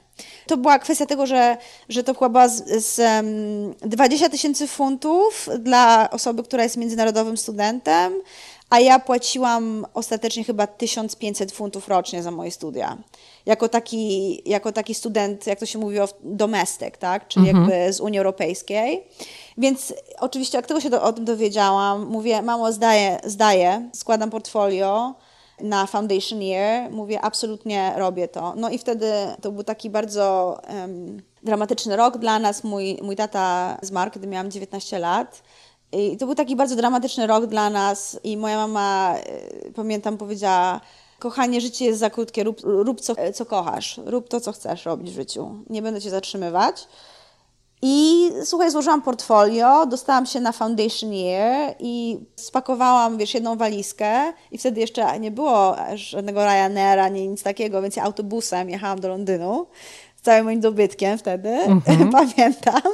To była kwestia tego, że, że to chyba z, z um, 20 tysięcy funtów dla osoby, która jest międzynarodowym studentem, a ja płaciłam ostatecznie chyba 1500 funtów rocznie za moje studia. Jako taki, jako taki student, jak to się mówiło, domestic, tak? czyli mhm. jakby z Unii Europejskiej. Więc oczywiście, jak tego się do, o tym dowiedziałam, mówię, mamo, zdaję, zdaję składam portfolio, na Foundation Year, mówię, absolutnie robię to. No i wtedy to był taki bardzo um, dramatyczny rok dla nas. Mój, mój tata zmarł, kiedy miałam 19 lat. I to był taki bardzo dramatyczny rok dla nas i moja mama, y, pamiętam, powiedziała, kochanie, życie jest za krótkie, rób, rób co, co kochasz, rób to, co chcesz robić w życiu. Nie będę cię zatrzymywać. I słuchaj, złożyłam portfolio, dostałam się na Foundation Year i spakowałam, wiesz, jedną walizkę i wtedy jeszcze nie było żadnego Ryanaira, nie nic takiego, więc ja autobusem jechałam do Londynu z całym moim dobytkiem wtedy, mm -hmm. pamiętam.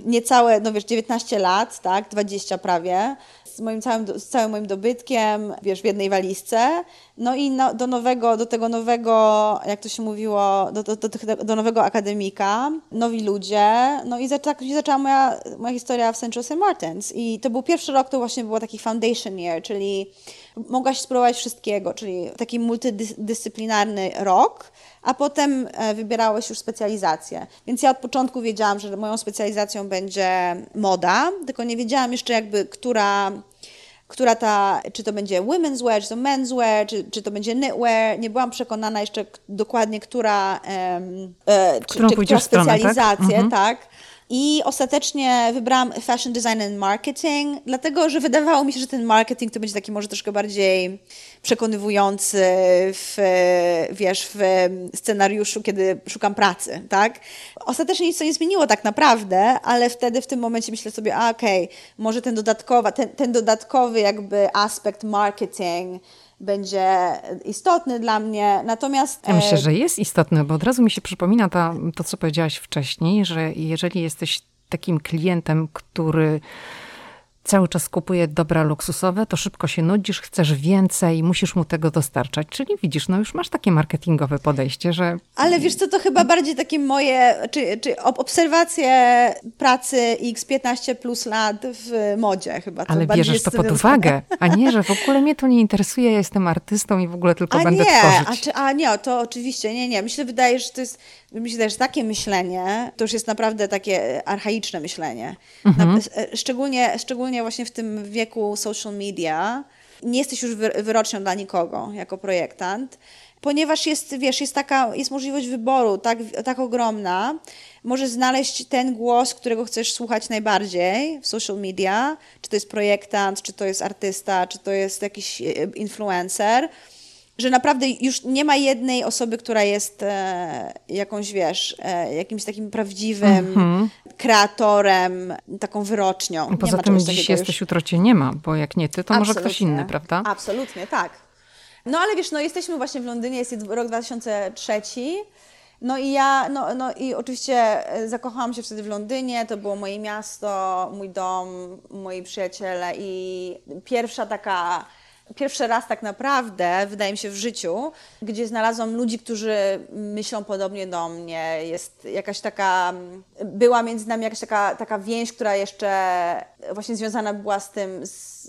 Niecałe, no wiesz, 19 lat, tak, 20 prawie z moim całym, z całym moim dobytkiem, wiesz, w jednej walizce. No i no, do nowego, do tego nowego, jak to się mówiło, do, do, do, do nowego akademika, nowi ludzie. No i tak się zaczęła moja, moja historia w Central St. Martins. I to był pierwszy rok, to właśnie było taki foundation year, czyli mogłaś spróbować wszystkiego, czyli taki multidyscyplinarny rok, a potem e, wybierałeś już specjalizację. Więc ja od początku wiedziałam, że moją specjalizacją będzie moda, tylko nie wiedziałam jeszcze jakby, która która ta, czy to będzie women's wear, czy to men's wear, czy, czy to będzie knitwear. Nie byłam przekonana jeszcze dokładnie, która, um, e, czy, czy, która specjalizacja, tak? Mhm. tak? I ostatecznie wybrałam fashion design and marketing, dlatego że wydawało mi się, że ten marketing to będzie taki może troszkę bardziej przekonywujący w, wiesz, w scenariuszu, kiedy szukam pracy, tak? Ostatecznie nic to nie zmieniło tak naprawdę, ale wtedy w tym momencie myślę sobie, a okej, okay, może ten, dodatkowa, ten, ten dodatkowy jakby aspekt marketing będzie istotny dla mnie. Natomiast. Ja myślę, e, że jest istotny, bo od razu mi się przypomina ta, to, co powiedziałaś wcześniej, że jeżeli jesteś takim klientem, który cały czas kupuje dobra luksusowe, to szybko się nudzisz, chcesz więcej, musisz mu tego dostarczać. Czyli widzisz, no już masz takie marketingowe podejście, że... Ale wiesz co, to chyba bardziej takie moje, czy, czy obserwacje pracy x 15 plus lat w modzie chyba. To Ale bierzesz to pod uwagę, a nie, że w ogóle mnie to nie interesuje, ja jestem artystą i w ogóle tylko a będę nie, tworzyć. A, czy, a nie, to oczywiście, nie, nie. Myślę, wydaje, że to jest mi się też takie myślenie, to już jest naprawdę takie archaiczne myślenie. Mhm. E, szczególnie, szczególnie właśnie w tym wieku social media. Nie jesteś już wyrocznią dla nikogo jako projektant, ponieważ jest, wiesz, jest taka, jest możliwość wyboru tak, tak ogromna. Możesz znaleźć ten głos, którego chcesz słuchać najbardziej w social media, czy to jest projektant, czy to jest artysta, czy to jest jakiś e, influencer że naprawdę już nie ma jednej osoby, która jest e, jakąś, wiesz, e, jakimś takim prawdziwym mm-hmm. kreatorem, taką wyrocznią. Poza tym dziś jesteś, jutro cię nie ma, bo jak nie ty, to Absolutnie. może ktoś inny, prawda? Absolutnie, tak. No ale wiesz, no jesteśmy właśnie w Londynie, jest rok 2003. No i ja, no, no i oczywiście e, zakochałam się wtedy w Londynie, to było moje miasto, mój dom, moi przyjaciele i pierwsza taka pierwszy raz tak naprawdę, wydaje mi się, w życiu, gdzie znalazłam ludzi, którzy myślą podobnie do mnie. Jest jakaś taka, była między nami jakaś taka, taka więź, która jeszcze właśnie związana była z tym,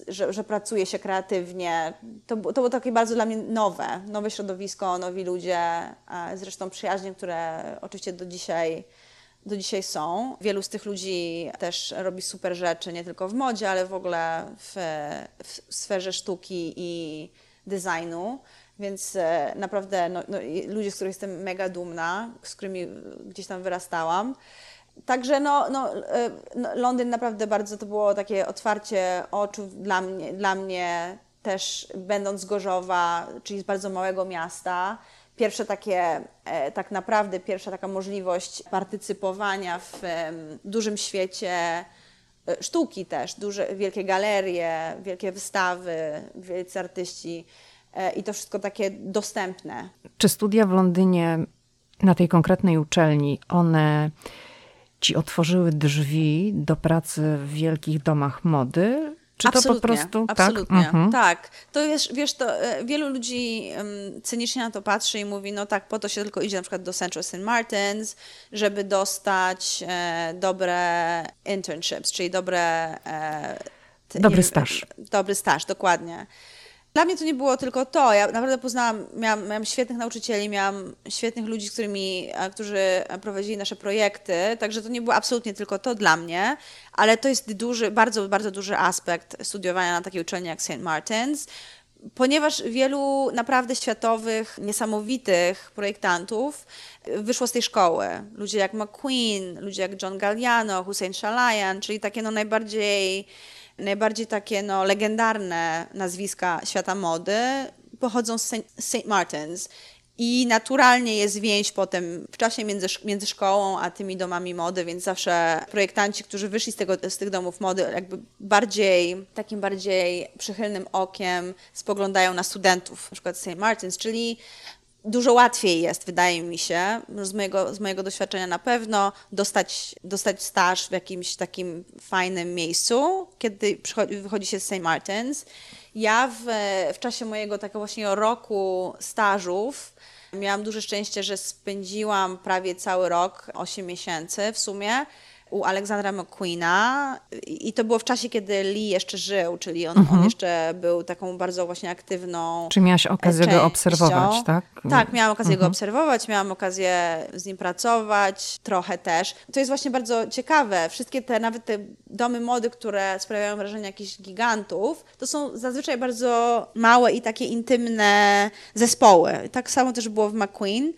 że, że pracuje się kreatywnie. To, to było takie bardzo dla mnie nowe, nowe środowisko, nowi ludzie, zresztą przyjaźnie, które oczywiście do dzisiaj do dzisiaj są. Wielu z tych ludzi też robi super rzeczy, nie tylko w modzie, ale w ogóle w, w sferze sztuki i designu. Więc e, naprawdę no, no, ludzie, z których jestem mega dumna, z którymi gdzieś tam wyrastałam. Także no, no, e, no, Londyn naprawdę bardzo to było takie otwarcie oczu dla mnie, dla mnie też będąc z Gorzowa, czyli z bardzo małego miasta pierwsze takie, e, tak naprawdę pierwsza taka możliwość partycypowania w dużym świecie e, sztuki też, duże, wielkie galerie, wielkie wystawy, wielcy artyści e, i to wszystko takie dostępne. Czy studia w Londynie na tej konkretnej uczelni, one ci otworzyły drzwi do pracy w wielkich domach mody? Czy absolutnie, to po prostu tak? absolutnie, tak? Mhm. tak. To wiesz, wiesz, to e, wielu ludzi um, cynicznie na to patrzy i mówi, no tak, po to się tylko idzie na przykład do Central St. Martins, żeby dostać e, dobre internships, czyli dobre... E, dobry staż. Dobry staż, dokładnie. Dla mnie to nie było tylko to. Ja naprawdę poznałam, miałam, miałam świetnych nauczycieli, miałam świetnych ludzi, z którymi, którzy prowadzili nasze projekty, także to nie było absolutnie tylko to dla mnie, ale to jest duży, bardzo, bardzo duży aspekt studiowania na takiej uczelni jak St. Martin's, ponieważ wielu naprawdę światowych, niesamowitych projektantów wyszło z tej szkoły. Ludzie jak McQueen, ludzie jak John Galliano, Hussein Shalayan, czyli takie no najbardziej najbardziej takie no, legendarne nazwiska świata mody pochodzą z St. Martins. I naturalnie jest więź potem w czasie między, między szkołą a tymi domami mody, więc zawsze projektanci, którzy wyszli z, tego, z tych domów mody, jakby bardziej, takim bardziej przychylnym okiem spoglądają na studentów, na przykład St. Martins, czyli dużo łatwiej jest, wydaje mi się, z mojego, z mojego doświadczenia na pewno, dostać, dostać staż w jakimś takim fajnym miejscu, kiedy wychodzi się z St. Martins. Ja w, w czasie mojego takiego właśnie roku stażów miałam duże szczęście, że spędziłam prawie cały rok, 8 miesięcy w sumie, u Aleksandra McQueena i to było w czasie, kiedy Lee jeszcze żył, czyli on, mhm. on jeszcze był taką bardzo właśnie aktywną Czy miałaś okazję częścią. go obserwować, tak? Tak, miałam okazję mhm. go obserwować, miałam okazję z nim pracować, trochę też. To jest właśnie bardzo ciekawe. Wszystkie te, nawet te domy mody, które sprawiają wrażenie jakichś gigantów, to są zazwyczaj bardzo małe i takie intymne zespoły. Tak samo też było w McQueen.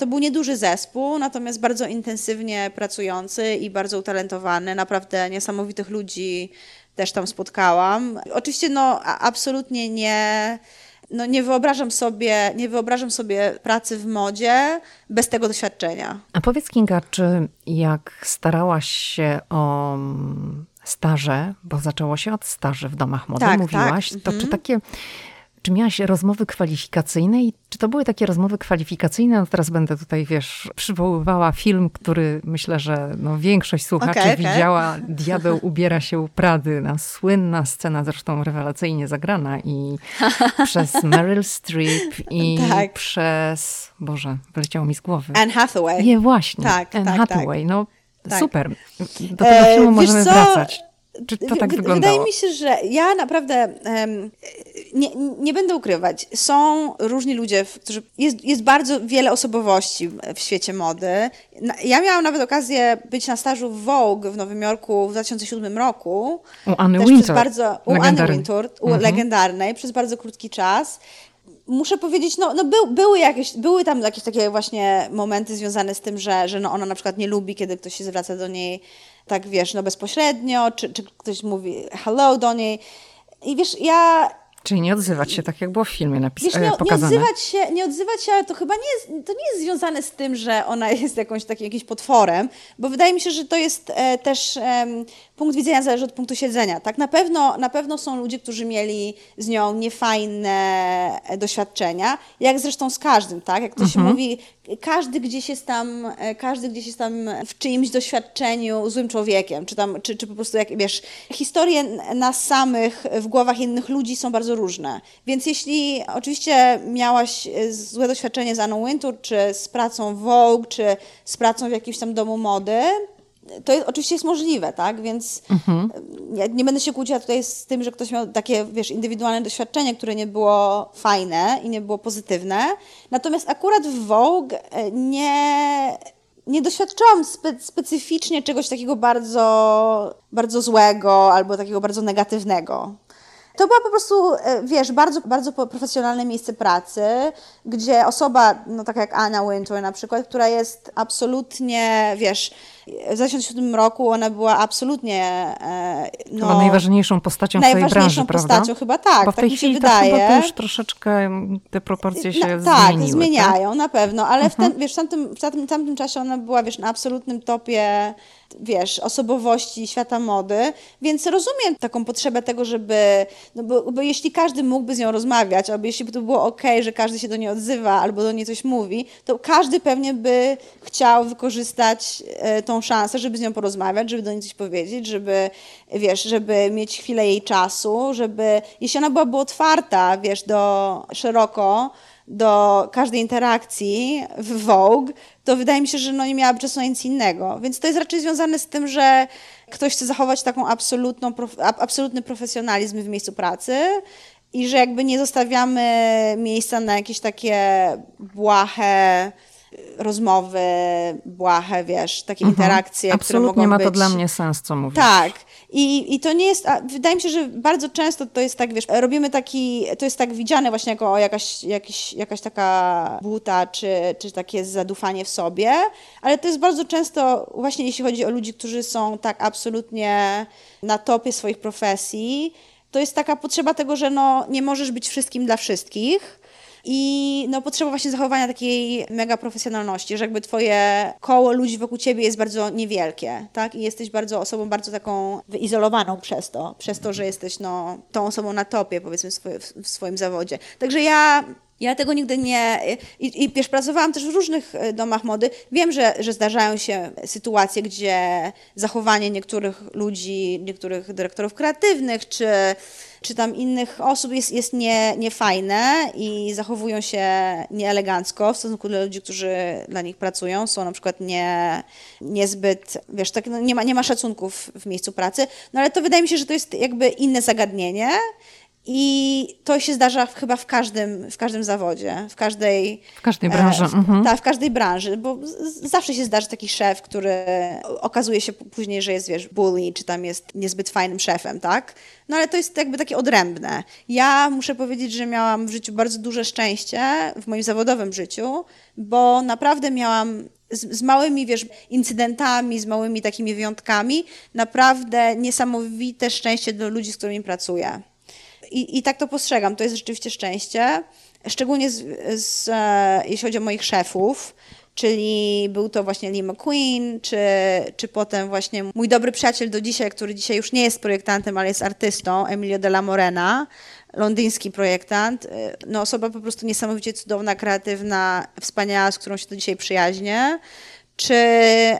To był nieduży zespół, natomiast bardzo intensywnie pracujący i bardzo utalentowany. Naprawdę niesamowitych ludzi też tam spotkałam. Oczywiście no absolutnie nie no nie wyobrażam sobie, nie wyobrażam sobie pracy w modzie bez tego doświadczenia. A powiedz Kinga, czy jak starałaś się o mm, staże, bo zaczęło się od staży w domach mody, tak, mówiłaś, tak. to mhm. czy takie czy miałaś rozmowy kwalifikacyjne i czy to były takie rozmowy kwalifikacyjne? No teraz będę tutaj, wiesz, przywoływała film, który myślę, że no większość słuchaczy okay, okay. widziała. Diabeł ubiera się u Prady. Na słynna scena, zresztą rewelacyjnie zagrana i przez Meryl Streep i tak. przez, Boże, wyleciało mi z głowy. Anne Hathaway. Nie, właśnie. Tak, Anne tak, Hathaway. Tak. No tak. super. Do tego filmu e, możemy co? wracać. Czy to tak wyglądało? Wydaje mi się, że ja naprawdę um, nie, nie będę ukrywać. Są różni ludzie, którzy. Jest, jest bardzo wiele osobowości w świecie mody. Ja miałam nawet okazję być na stażu w Vogue w Nowym Jorku w 2007 roku. U Anny Wintour. Bardzo, u Anny Wintour, u mhm. legendarnej, przez bardzo krótki czas muszę powiedzieć, no, no był, były, jakieś, były tam jakieś takie właśnie momenty związane z tym, że, że no ona na przykład nie lubi, kiedy ktoś się zwraca do niej tak, wiesz, no bezpośrednio, czy, czy ktoś mówi hello do niej. I wiesz, ja Czyli nie odzywać się tak, jak było w filmie napisane, nie, pokazane. Nie odzywać, się, nie odzywać się, ale to chyba nie jest, to nie jest związane z tym, że ona jest jakąś takim, jakimś potworem, bo wydaje mi się, że to jest e, też e, punkt widzenia zależy od punktu siedzenia. Tak, na pewno, na pewno są ludzie, którzy mieli z nią niefajne e, doświadczenia, jak zresztą z każdym, tak? Jak to mhm. się mówi, każdy gdzieś jest tam, e, każdy gdzieś jest tam w czyimś doświadczeniu złym człowiekiem, czy tam, czy, czy po prostu jak, wiesz, historie nas samych w głowach innych ludzi są bardzo różne. Więc jeśli oczywiście miałaś e, złe doświadczenie z Anną Wintour, czy z pracą Vogue, czy z pracą w jakimś tam domu mody, to jest, oczywiście jest możliwe, tak? Więc mhm. ja nie będę się kłóciła tutaj z tym, że ktoś miał takie, wiesz, indywidualne doświadczenie, które nie było fajne i nie było pozytywne. Natomiast akurat w Vogue e, nie, nie doświadczałam spe, specyficznie czegoś takiego bardzo, bardzo złego albo takiego bardzo negatywnego. To była po prostu, e, wiesz, bardzo, bardzo profesjonalne miejsce pracy, gdzie osoba, no tak jak Anna Wintour na przykład, która jest absolutnie, wiesz, w 2007 roku ona była absolutnie e, no, chyba najważniejszą postacią w swojej branży, Najważniejszą postacią chyba tak, Bo w tak tej chwili się wydaje. chyba już troszeczkę te proporcje się no, tak, zmieniły. zmieniają, tak? na pewno, ale mhm. w, ten, wiesz, w, tamtym, w tamtym, tamtym czasie ona była, wiesz, na absolutnym topie wiesz, osobowości świata mody, więc rozumiem taką potrzebę tego, żeby, no bo, bo jeśli każdy mógłby z nią rozmawiać, albo jeśli by to było ok, że każdy się do niej odzywa, albo do niej coś mówi, to każdy pewnie by chciał wykorzystać e, tą szansę, żeby z nią porozmawiać, żeby do niej coś powiedzieć, żeby, wiesz, żeby mieć chwilę jej czasu, żeby, jeśli ona byłaby otwarta, wiesz, do szeroko, do każdej interakcji w Vogue, to wydaje mi się, że no nie miałaby czasu na nic innego. Więc to jest raczej związane z tym, że ktoś chce zachować taką absolutną, absolutny profesjonalizm w miejscu pracy i że jakby nie zostawiamy miejsca na jakieś takie błahe rozmowy, błahe, wiesz, takie mhm. interakcje, Absolutnie które mogą ma to być... dla mnie sens, co mówisz. Tak. I, I to nie jest, wydaje mi się, że bardzo często to jest tak, wiesz, robimy taki, to jest tak widziane właśnie jako jakaś, jakiś, jakaś taka buta, czy, czy takie zadufanie w sobie, ale to jest bardzo często właśnie jeśli chodzi o ludzi, którzy są tak absolutnie na topie swoich profesji, to jest taka potrzeba tego, że no, nie możesz być wszystkim dla wszystkich, i no, potrzeba właśnie zachowania takiej mega profesjonalności, że jakby twoje koło ludzi wokół ciebie jest bardzo niewielkie, tak? I jesteś bardzo osobą bardzo taką wyizolowaną przez to, przez to, że jesteś no, tą osobą na topie, powiedzmy, w, swoim, zawodzie. Także ja ja tego nigdy nie. I, i wiesz, pracowałam też w różnych e, domach mody. Wiem, że, że zdarzają się sytuacje, gdzie zachowanie niektórych ludzi, niektórych dyrektorów kreatywnych, czy, czy tam innych osób jest, jest nie, niefajne i zachowują się nieelegancko w stosunku do ludzi, którzy dla nich pracują. Są na przykład nie, niezbyt, wiesz, tak, no nie, ma, nie ma szacunków w miejscu pracy. No ale to wydaje mi się, że to jest jakby inne zagadnienie I to się zdarza chyba w każdym, w każdym zawodzie, w każdej, w każdej branży. E, w, mhm. Tak, w każdej branży, bo z, zawsze się zdarzy taki szef, który okazuje się później, że jest, wiesz, bully, czy tam jest niezbyt fajnym szefem, tak? No ale to jest jakby takie odrębne. Ja muszę powiedzieć, że miałam w życiu bardzo duże szczęście, w moim zawodowym życiu, bo naprawdę miałam z, z, małymi, wiesz, incydentami, z małymi takimi wyjątkami, naprawdę niesamowite szczęście do ludzi, z którymi pracuję. I, I tak to postrzegam. To jest rzeczywiście szczęście. Szczególnie z, z, e, jeśli chodzi o moich szefów, czyli był to właśnie Lee McQueen, czy, czy potem właśnie mój dobry przyjaciel do dzisiaj, który dzisiaj już nie jest projektantem, ale jest artystą, Emilio de la Morena, londyński projektant. E, no osoba po prostu niesamowicie cudowna, kreatywna, wspaniała, z którą się do dzisiaj przyjaźnię czy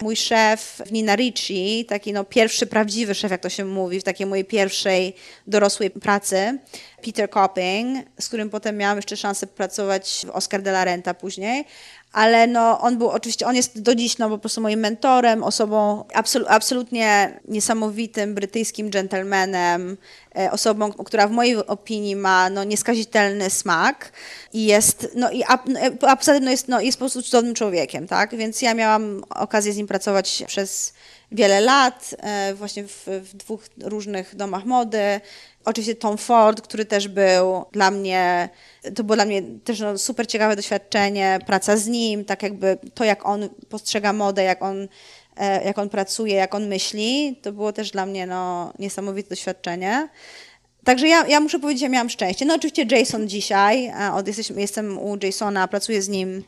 mój szef Nina Ricci, taki no pierwszy prawdziwy szef, jak to się mówi, w takiej mojej pierwszej dorosłej pracy, Peter Copping, z którym potem miałam jeszcze szansę pracować w Oscar de la Renta później, ale no, on był oczywiście, on jest do dziś no, po prostu moim mentorem, osobą absol absolutnie niesamowitym brytyjskim gentlemanem, e, osobą, która w mojej opinii ma no, nieskazitelny smak i jest, no i a, a tym no, jest, no, jest po prostu cudownym człowiekiem, tak? Więc ja miałam okazję z nim pracować przez wiele lat, e, właśnie w, w dwóch różnych domach mody. Oczywiście Tom Ford, który też był dla mnie, to było dla mnie też no, super ciekawe doświadczenie, praca z nim, tak jakby to, jak on postrzega modę, jak on, e, jak on pracuje, jak on myśli, to było też dla mnie no, niesamowite doświadczenie. Także ja, ja muszę powiedzieć, że miałam szczęście. No oczywiście Jason dzisiaj, od, jesteśmy, jestem u Jasona, pracuję z nim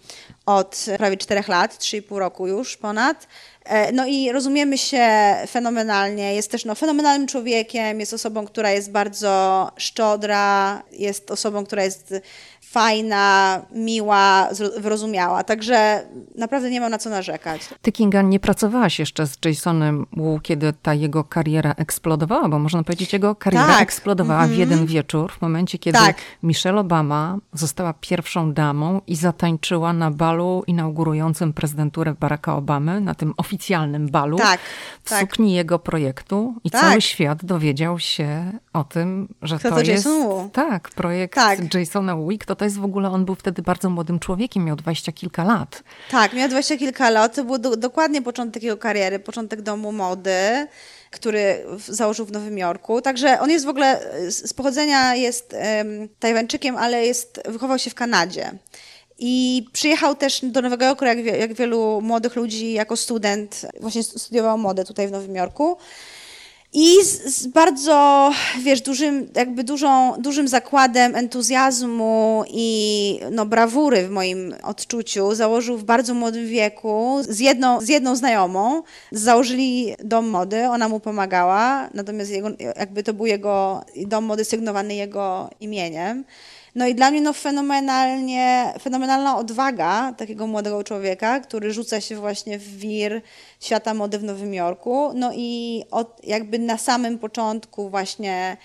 od prawie czterech lat, 3,5 roku już ponad. E, no i rozumiemy się fenomenalnie. Jest też no, fenomenalnym człowiekiem, jest osobą, która jest bardzo szczodra, jest osobą, która jest fajna, miła, wyrozumiała. Także naprawdę nie ma na co narzekać. Ty, Kinga, nie pracowałaś jeszcze z Jasonem Wu, kiedy ta jego kariera eksplodowała, bo można powiedzieć, jego kariera tak. eksplodowała mm -hmm. w jeden wieczór, w momencie, kiedy tak. Michelle Obama została pierwszą damą i zatańczyła na balu inaugurującym prezydenturę Baracka Obamy, na tym oficjalnym balu, tak. w tak. sukni jego projektu. I cały tak. świat dowiedział się o tym, że Kto to, to jest... Jason Tak, projekt tak. Jasona Wu. Kto to jest w ogóle, on był wtedy bardzo młodym człowiekiem, miał dwadzieścia kilka lat. Tak, miał dwadzieścia kilka lat, to był do, dokładnie początek jego kariery, początek domu mody, który założył w Nowym Jorku. Także on jest w ogóle, z pochodzenia jest um, Tajwańczykiem, ale jest, wychował się w Kanadzie. I przyjechał też do Nowego Jorku, jak, jak wielu młodych ludzi, jako student, właśnie studiował modę tutaj w Nowym Jorku. I z, z, bardzo, wiesz, dużym, jakby dużą, dużym zakładem entuzjazmu i no, brawury w moim odczuciu założył w bardzo młodym wieku z jedną, z jedną znajomą. Założyli dom mody, ona mu pomagała, natomiast jego, jakby to był jego dom mody sygnowany jego imieniem. No i dla mnie no fenomenalnie, fenomenalna odwaga takiego młodego człowieka, który rzuca się właśnie w wir świata mody w Nowym Jorku. No i od, jakby na samym początku właśnie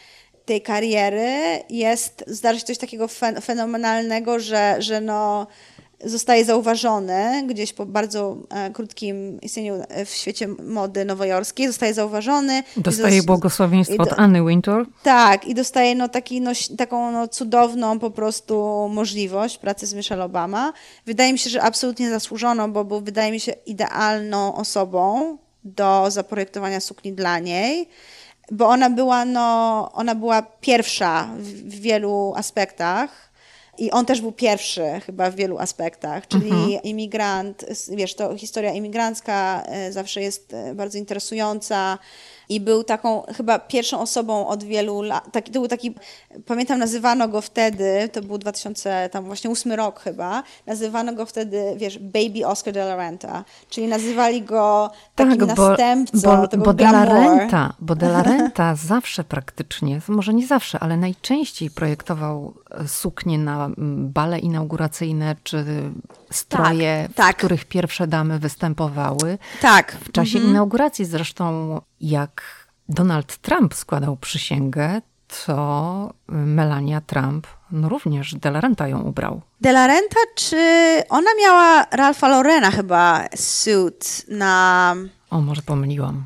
tej kariery jest, zdarzy się coś takiego fenomenalnego, że, że no zostaje zauważony gdzieś po bardzo e, krótkim istnieniu e, w świecie mody nowojorskiej, zostaje zauważony. Dostaje błogosławieństwo do, od Anny Wintour. Tak, i dostaje no, taki, no, taką no, cudowną po prostu możliwość pracy z Michelle Obama. Wydaje mi się, że absolutnie zasłużono, bo był, wydaje mi się, idealną osobą do zaprojektowania sukni dla niej bo ona była, no, ona była pierwsza w, w wielu aspektach i on też był pierwszy chyba w wielu aspektach, czyli mhm. imigrant, wiesz, to historia imigrancka e, zawsze jest e, bardzo interesująca i był taką chyba pierwszą osobą od wielu lat. Taki, to był taki, pamiętam, nazywano go wtedy, to był 2000, tam właśnie ósmy rok chyba, nazywano go wtedy, wiesz, Baby Oscar de la Renta, czyli nazywali go takim tak, następcą bo, tego bo de la Renta, bo de la Renta zawsze praktycznie, może nie zawsze, ale najczęściej projektował e, suknie na bale inauguracyjne, czy stroje, tak, tak. w których pierwsze damy występowały. Tak. W czasie mhm. inauguracji zresztą, jak Donald Trump składał przysięgę, to Melania Trump no również De La Renta ją ubrał. De La Renta, czy ona miała Ralpha Lorena chyba suit na... O, może pomyliłam.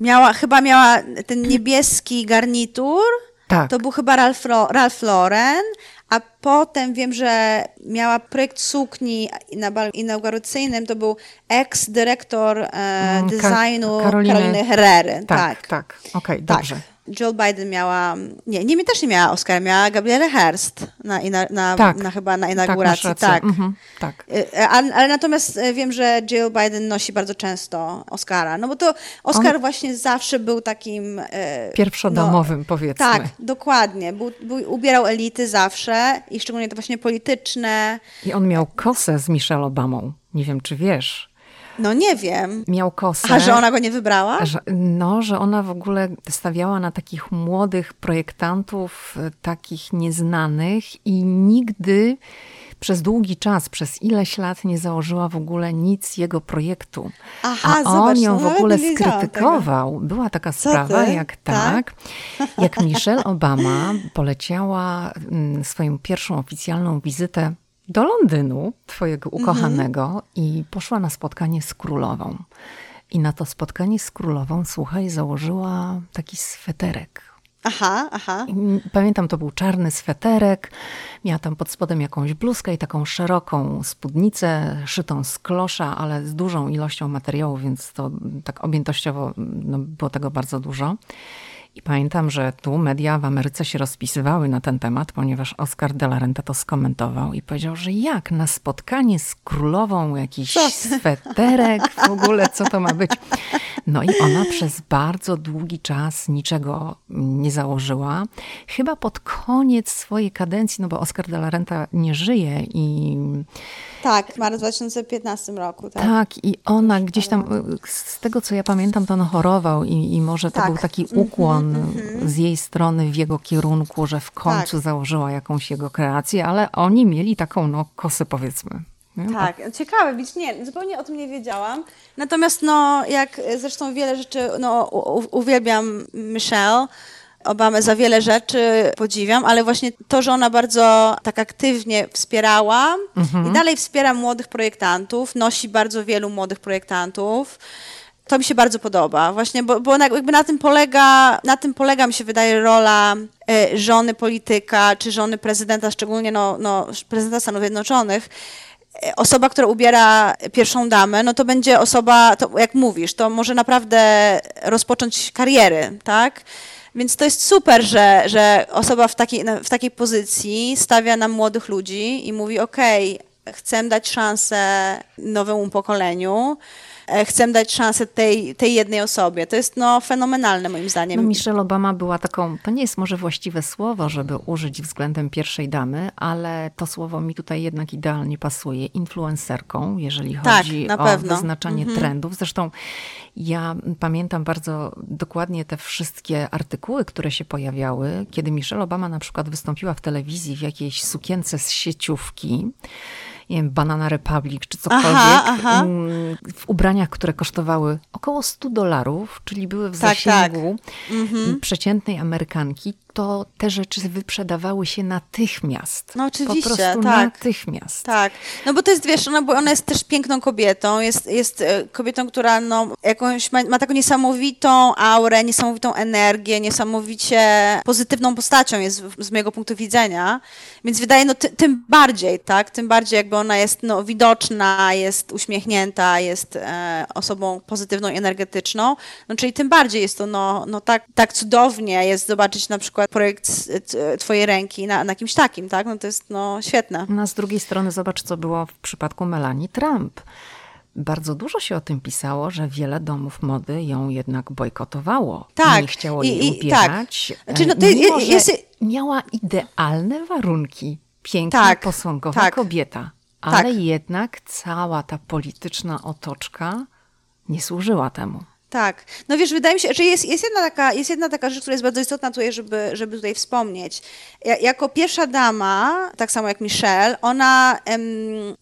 Miała, chyba miała ten niebieski garnitur Tak. To był chyba Ralph, Ralph Lauren, a potem wiem, że miała projekt sukni na bal inauguracyjnym, to był ex-dyrektor e, mm, designu Karoliny, Karoliny Herrery. Tak, tak, tak. okej, okay, tak. Jill Biden miała, nie, nie też nie miała Oscara, miała Gabrielę Hearst na, na, na, tak, na chyba na tak, inauguracji. Tak, tak. Mhm, tak. Y, ale, ale, natomiast y, wiem, że Jill Biden nosi bardzo często Oscara, no bo to Oscar On... właśnie zawsze był takim... E, Pierwszodomowym no, powiedzmy. Tak, dokładnie. Był, był, ubierał elity zawsze i szczególnie to właśnie polityczne. I on miał kosę z Michelle Obamą. Nie wiem, czy wiesz. No nie wiem. Miał kosę. A że ona go nie wybrała? Że, no, że ona w ogóle stawiała na takich młodych projektantów, e, takich nieznanych i nigdy przez długi czas, przez ileś lat nie założyła w ogóle nic jego projektu. Aha, A on ją w ogóle skrytykował. Tego. Była taka sprawa, jak tak, tak jak Michelle Obama poleciała mm, swoją pierwszą oficjalną wizytę do Londynu, twojego mhm. ukochanego, mhm. i poszła na spotkanie z królową. I na to spotkanie z królową, słuchaj, założyła taki sweterek. Aha, aha. Pamiętam, to był czarny sweterek. Miała tam pod spodem jakąś bluzkę i taką szeroką spódnicę, szytą z klosza, ale z dużą ilością materiału, więc to tak objętościowo no, było tego bardzo dużo. I pamiętam, że tu media w Ameryce się rozpisywały na ten temat, ponieważ Oscar de la Renta to skomentował i powiedział, że jak na spotkanie z królową jakiś co? sweterek, w ogóle co to ma być. No i ona przez bardzo długi czas niczego nie założyła. Chyba pod koniec swojej kadencji, no bo Oscar de la Renta nie żyje i tak, w 2015 roku. Tak, tak i ona gdzieś tam, z tego co ja pamiętam, to on chorował i, i może to tak. był taki mhm, ukłon mm -hmm. z jej strony w jego kierunku, że w końcu tak. założyła jakąś jego kreację, ale oni mieli taką no, kosę powiedzmy. Nie? Tak, ciekawe, być nie, zupełnie o tym nie wiedziałam. Natomiast no, jak zresztą wiele rzeczy, no, uwielbiam Michelle, Obamę za wiele rzeczy podziwiam, ale właśnie to, że ona bardzo tak aktywnie wspierała mhm. i dalej wspiera młodych projektantów, nosi bardzo wielu młodych projektantów. To mi się bardzo podoba, właśnie, bo, bo jakby na tym polega, na tym polega mi się wydaje rola e, żony polityka, czy żony prezydenta, szczególnie no, no, prezydenta Stanów Zjednoczonych, osoba, która ubiera pierwszą damę, no to będzie osoba, to jak mówisz, to może naprawdę rozpocząć kariery, tak? Więc to jest super, że, że osoba w takiej, w takiej pozycji stawia na młodych ludzi i mówi: OK, chcę dać szansę nowemu pokoleniu. E, chcę dać szansę tej, tej jednej osobie. To jest no, fenomenalne moim zdaniem. No, Michelle Obama była taką, to nie jest może właściwe słowo, żeby użyć względem pierwszej damy, ale to słowo mi tutaj jednak idealnie pasuje. Influencerką, jeżeli tak, chodzi tak, o pewno. wyznaczanie mhm. trendów. Zresztą ja pamiętam bardzo dokładnie te wszystkie artykuły, które się pojawiały, kiedy Michelle Obama na przykład wystąpiła w telewizji w jakiejś sukience z sieciówki nie wiem, Banana Republic czy cokolwiek, aha, aha. Mm, w ubraniach, które kosztowały około 100 dolarów, czyli były w tak, zasięgu tak. Przeciętnej Amerykanki, to te rzeczy wyprzedawały się natychmiast. No oczywiście, Po prostu tak. natychmiast. Tak, no bo to jest, wiesz, ona, bo ona jest też piękną kobietą, jest, jest e, kobietą, która no, jakąś ma, ma taką niesamowitą aurę, niesamowitą energię, niesamowicie pozytywną postacią jest z mojego punktu widzenia, więc wydaje, no ty, tym bardziej, tak, tym bardziej jakby ona jest no, widoczna, jest uśmiechnięta, jest e, osobą pozytywną energetyczną, no czyli tym bardziej jest to no, no tak, tak cudownie jest zobaczyć na przykład przykład projekt twojej ręki na, na kimś takim, tak? No to jest no, świetne. No, a z drugiej strony zobacz, co było w przypadku Melanie Trump. Bardzo dużo się o tym pisało, że wiele domów mody ją jednak bojkotowało. Tak. Nie chciało jej I, ubierać. Tak. Znaczy, no, to mimo, jest... Miała idealne warunki. Piękna, tak. posągowa tak. kobieta. Ale tak. jednak cała ta polityczna otoczka nie służyła temu. Tak. No wiesz, wydaje mi się, że jest, jest, jedna taka, jest jedna taka rzecz, która jest bardzo istotna tutaj, żeby, żeby tutaj wspomnieć. Ja, jako pierwsza dama, tak samo jak Michelle, ona em,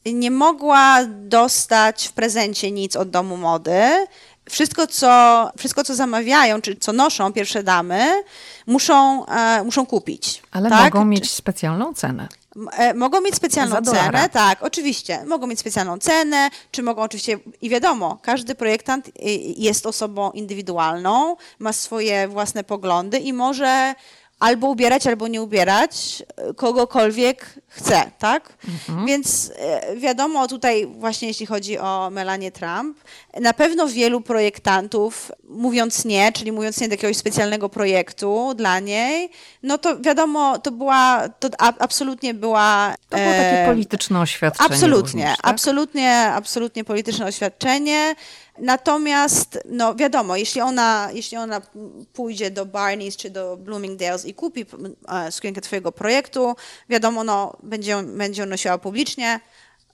nie mogła dostać w prezencie nic od domu mody. Wszystko co, wszystko, co zamawiają, czy co noszą pierwsze damy, muszą, e, muszą kupić. Ale tak? mogą mieć specjalną cenę. E, mogą mieć specjalną cenę, tak, oczywiście. Mogą mieć specjalną cenę, czy mogą oczywiście, i wiadomo, każdy projektant y, jest osobą indywidualną, ma swoje własne poglądy i może albo ubierać, albo nie ubierać kogokolwiek chce, tak? Mhm. Więc e, wiadomo, tutaj właśnie jeśli chodzi o Melanie Trump, na pewno wielu projektantów, mówiąc nie, czyli mówiąc nie do jakiegoś specjalnego projektu dla niej, no to wiadomo, to była, to absolutnie była... To było takie e, polityczne oświadczenie. Absolutnie, również, tak? absolutnie, absolutnie polityczne oświadczenie. Natomiast, no wiadomo, jeśli ona, jeśli ona pójdzie do Barney's czy do Bloomingdale's i kupi e, sukienkę twojego projektu, wiadomo, no, będzie, będzie ją nosiła publicznie,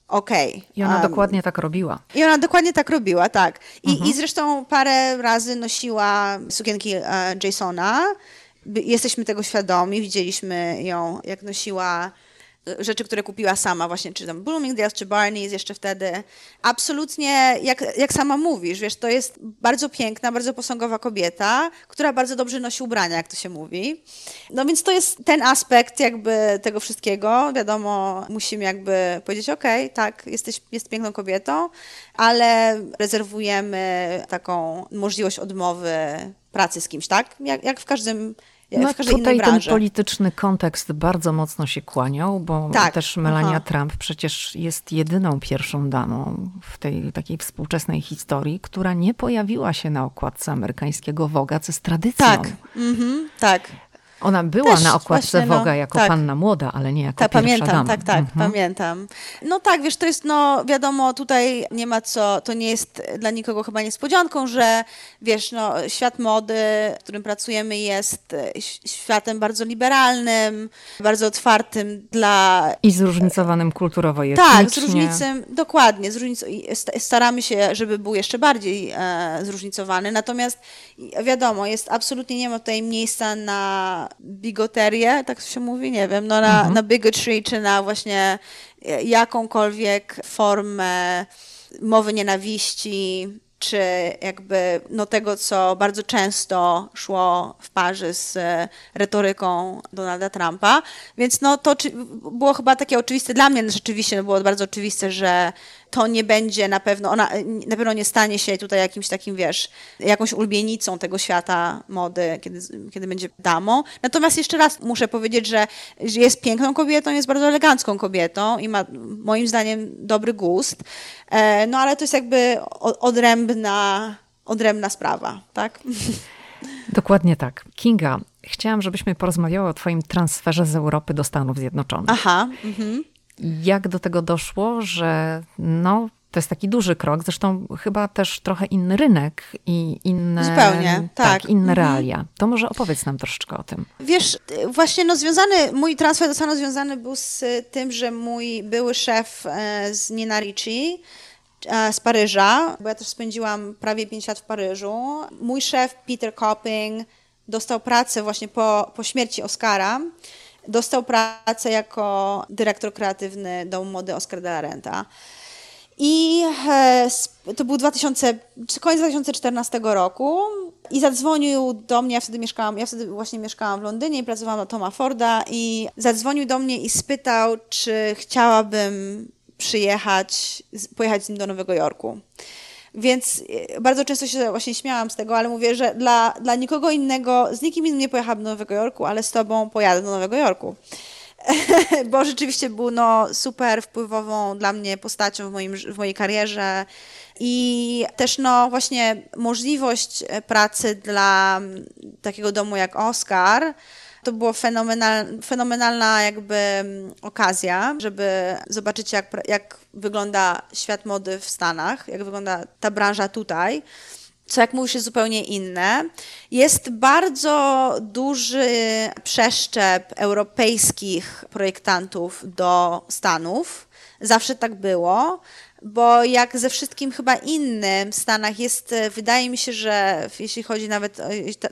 okej. Okay. I ona um, dokładnie tak robiła. I ona dokładnie tak robiła, tak. I, mhm. i zresztą parę razy nosiła sukienki uh, Jasona. Jesteśmy tego świadomi, widzieliśmy ją, jak nosiła rzeczy, które kupiła sama właśnie, czy tam Bloomingdale's, czy Barney's jeszcze wtedy. Absolutnie, jak, jak sama mówisz, wiesz, to jest bardzo piękna, bardzo posągowa kobieta, która bardzo dobrze nosi ubrania, jak to się mówi. No więc to jest ten aspekt jakby tego wszystkiego. Wiadomo, musimy jakby powiedzieć, okej, okay, tak, jesteś jest piękną kobietą, ale rezerwujemy taką możliwość odmowy pracy z kimś, tak? Jak, jak w każdym no, w każdej tutaj ten polityczny kontekst bardzo mocno się kłaniał, bo tak. też Melania Aha. Trump przecież jest jedyną pierwszą damą w tej takiej współczesnej historii, która nie pojawiła się na okładce amerykańskiego Woga, co jest tradycją. Tak, mhm, tak. Ona była Też na okładce właśnie, Woga no, jako tak. panna młoda, ale nie jako ta, pierwsza pamiętam, dama. Tak, tak, mhm. pamiętam. No tak, wiesz, to jest, no wiadomo, tutaj nie ma co, to nie jest dla nikogo chyba niespodzianką, że wiesz, no świat mody, w którym pracujemy jest światem bardzo liberalnym, bardzo otwartym dla... I zróżnicowanym kulturowo i Tak, zróżnicem, dokładnie, zróżnic... staramy się, żeby był jeszcze bardziej e, zróżnicowany, natomiast wiadomo, jest absolutnie nie ma tutaj miejsca na bigoterię, tak się mówi, nie wiem, no na, mhm. na bigotry, czy na właśnie jakąkolwiek formę mowy nienawiści, czy jakby no tego, co bardzo często szło w parze z retoryką Donalda Trumpa. Więc no to było chyba takie oczywiste dla mnie, rzeczywiście było bardzo oczywiste, że to nie będzie na pewno, ona na pewno nie stanie się tutaj jakimś takim, wiesz, jakąś ulubienicą tego świata mody, kiedy, kiedy będzie damą. Natomiast jeszcze raz muszę powiedzieć, że jest piękną kobietą, jest bardzo elegancką kobietą i ma moim zdaniem dobry gust. E, no ale to jest jakby odrębna, odrębna sprawa, tak? Dokładnie tak. Kinga, chciałam, żebyśmy porozmawiały o Twoim transferze z Europy do Stanów Zjednoczonych. Aha. Mhm. Jak do tego doszło, że no, to jest taki duży krok, zresztą chyba też trochę inny rynek i inne, Zupełnie, tak. tak inne mhm. realia. To może opowiedz nam troszeczkę o tym. Wiesz, właśnie no związany, mój transfer do Stanów związany był z tym, że mój były szef e, z Nina Ricci, e, z Paryża, bo ja też spędziłam prawie 5 lat w Paryżu. Mój szef Peter Copping dostał pracę właśnie po, po śmierci Oscara Dostał pracę jako dyrektor kreatywny Domu Mody Oscar de la Renta. I e, to był 2000, koniec 2014 roku i zadzwonił do mnie, ja wtedy mieszkałam, ja wtedy właśnie mieszkałam w Londynie i pracowałam na Toma Forda i zadzwonił do mnie i spytał, czy chciałabym przyjechać, pojechać z nim do Nowego Jorku. Więc e, bardzo często się właśnie śmiałam z tego, ale mówię, że dla, dla nikogo innego, z nikim innym nie pojechałam do Nowego Jorku, ale z tobą pojadę do Nowego Jorku. Bo rzeczywiście był no, super wpływową dla mnie postacią w, moim, w mojej karierze. I też no właśnie możliwość e, pracy dla takiego domu jak Oscar, to była fenomenal, fenomenalna jakby mm, okazja, żeby zobaczyć, jak, jak wygląda świat mody w Stanach, jak wygląda ta branża tutaj co jak mówisz jest zupełnie inne. Jest bardzo duży przeszczep europejskich projektantów do Stanów. Zawsze tak było bo jak ze wszystkim chyba innym w Stanach jest, e, wydaje mi się, że jeśli chodzi nawet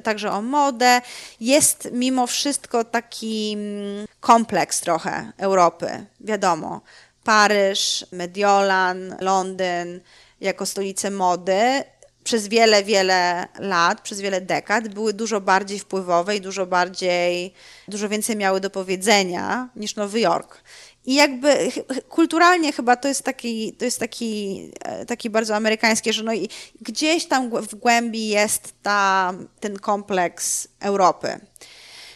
także o modę, jest mimo wszystko taki mm, kompleks trochę Europy, wiadomo. Paryż, Mediolan, Londyn jako stolice mody przez wiele, wiele lat, przez wiele dekad były dużo bardziej wpływowe i dużo bardziej, dużo więcej miały do powiedzenia niż Nowy Jork. I jakby kulturalnie chyba to jest taki, to jest taki, e, taki bardzo amerykańskie, że no i gdzieś tam w głębi jest ta, ten kompleks Europy.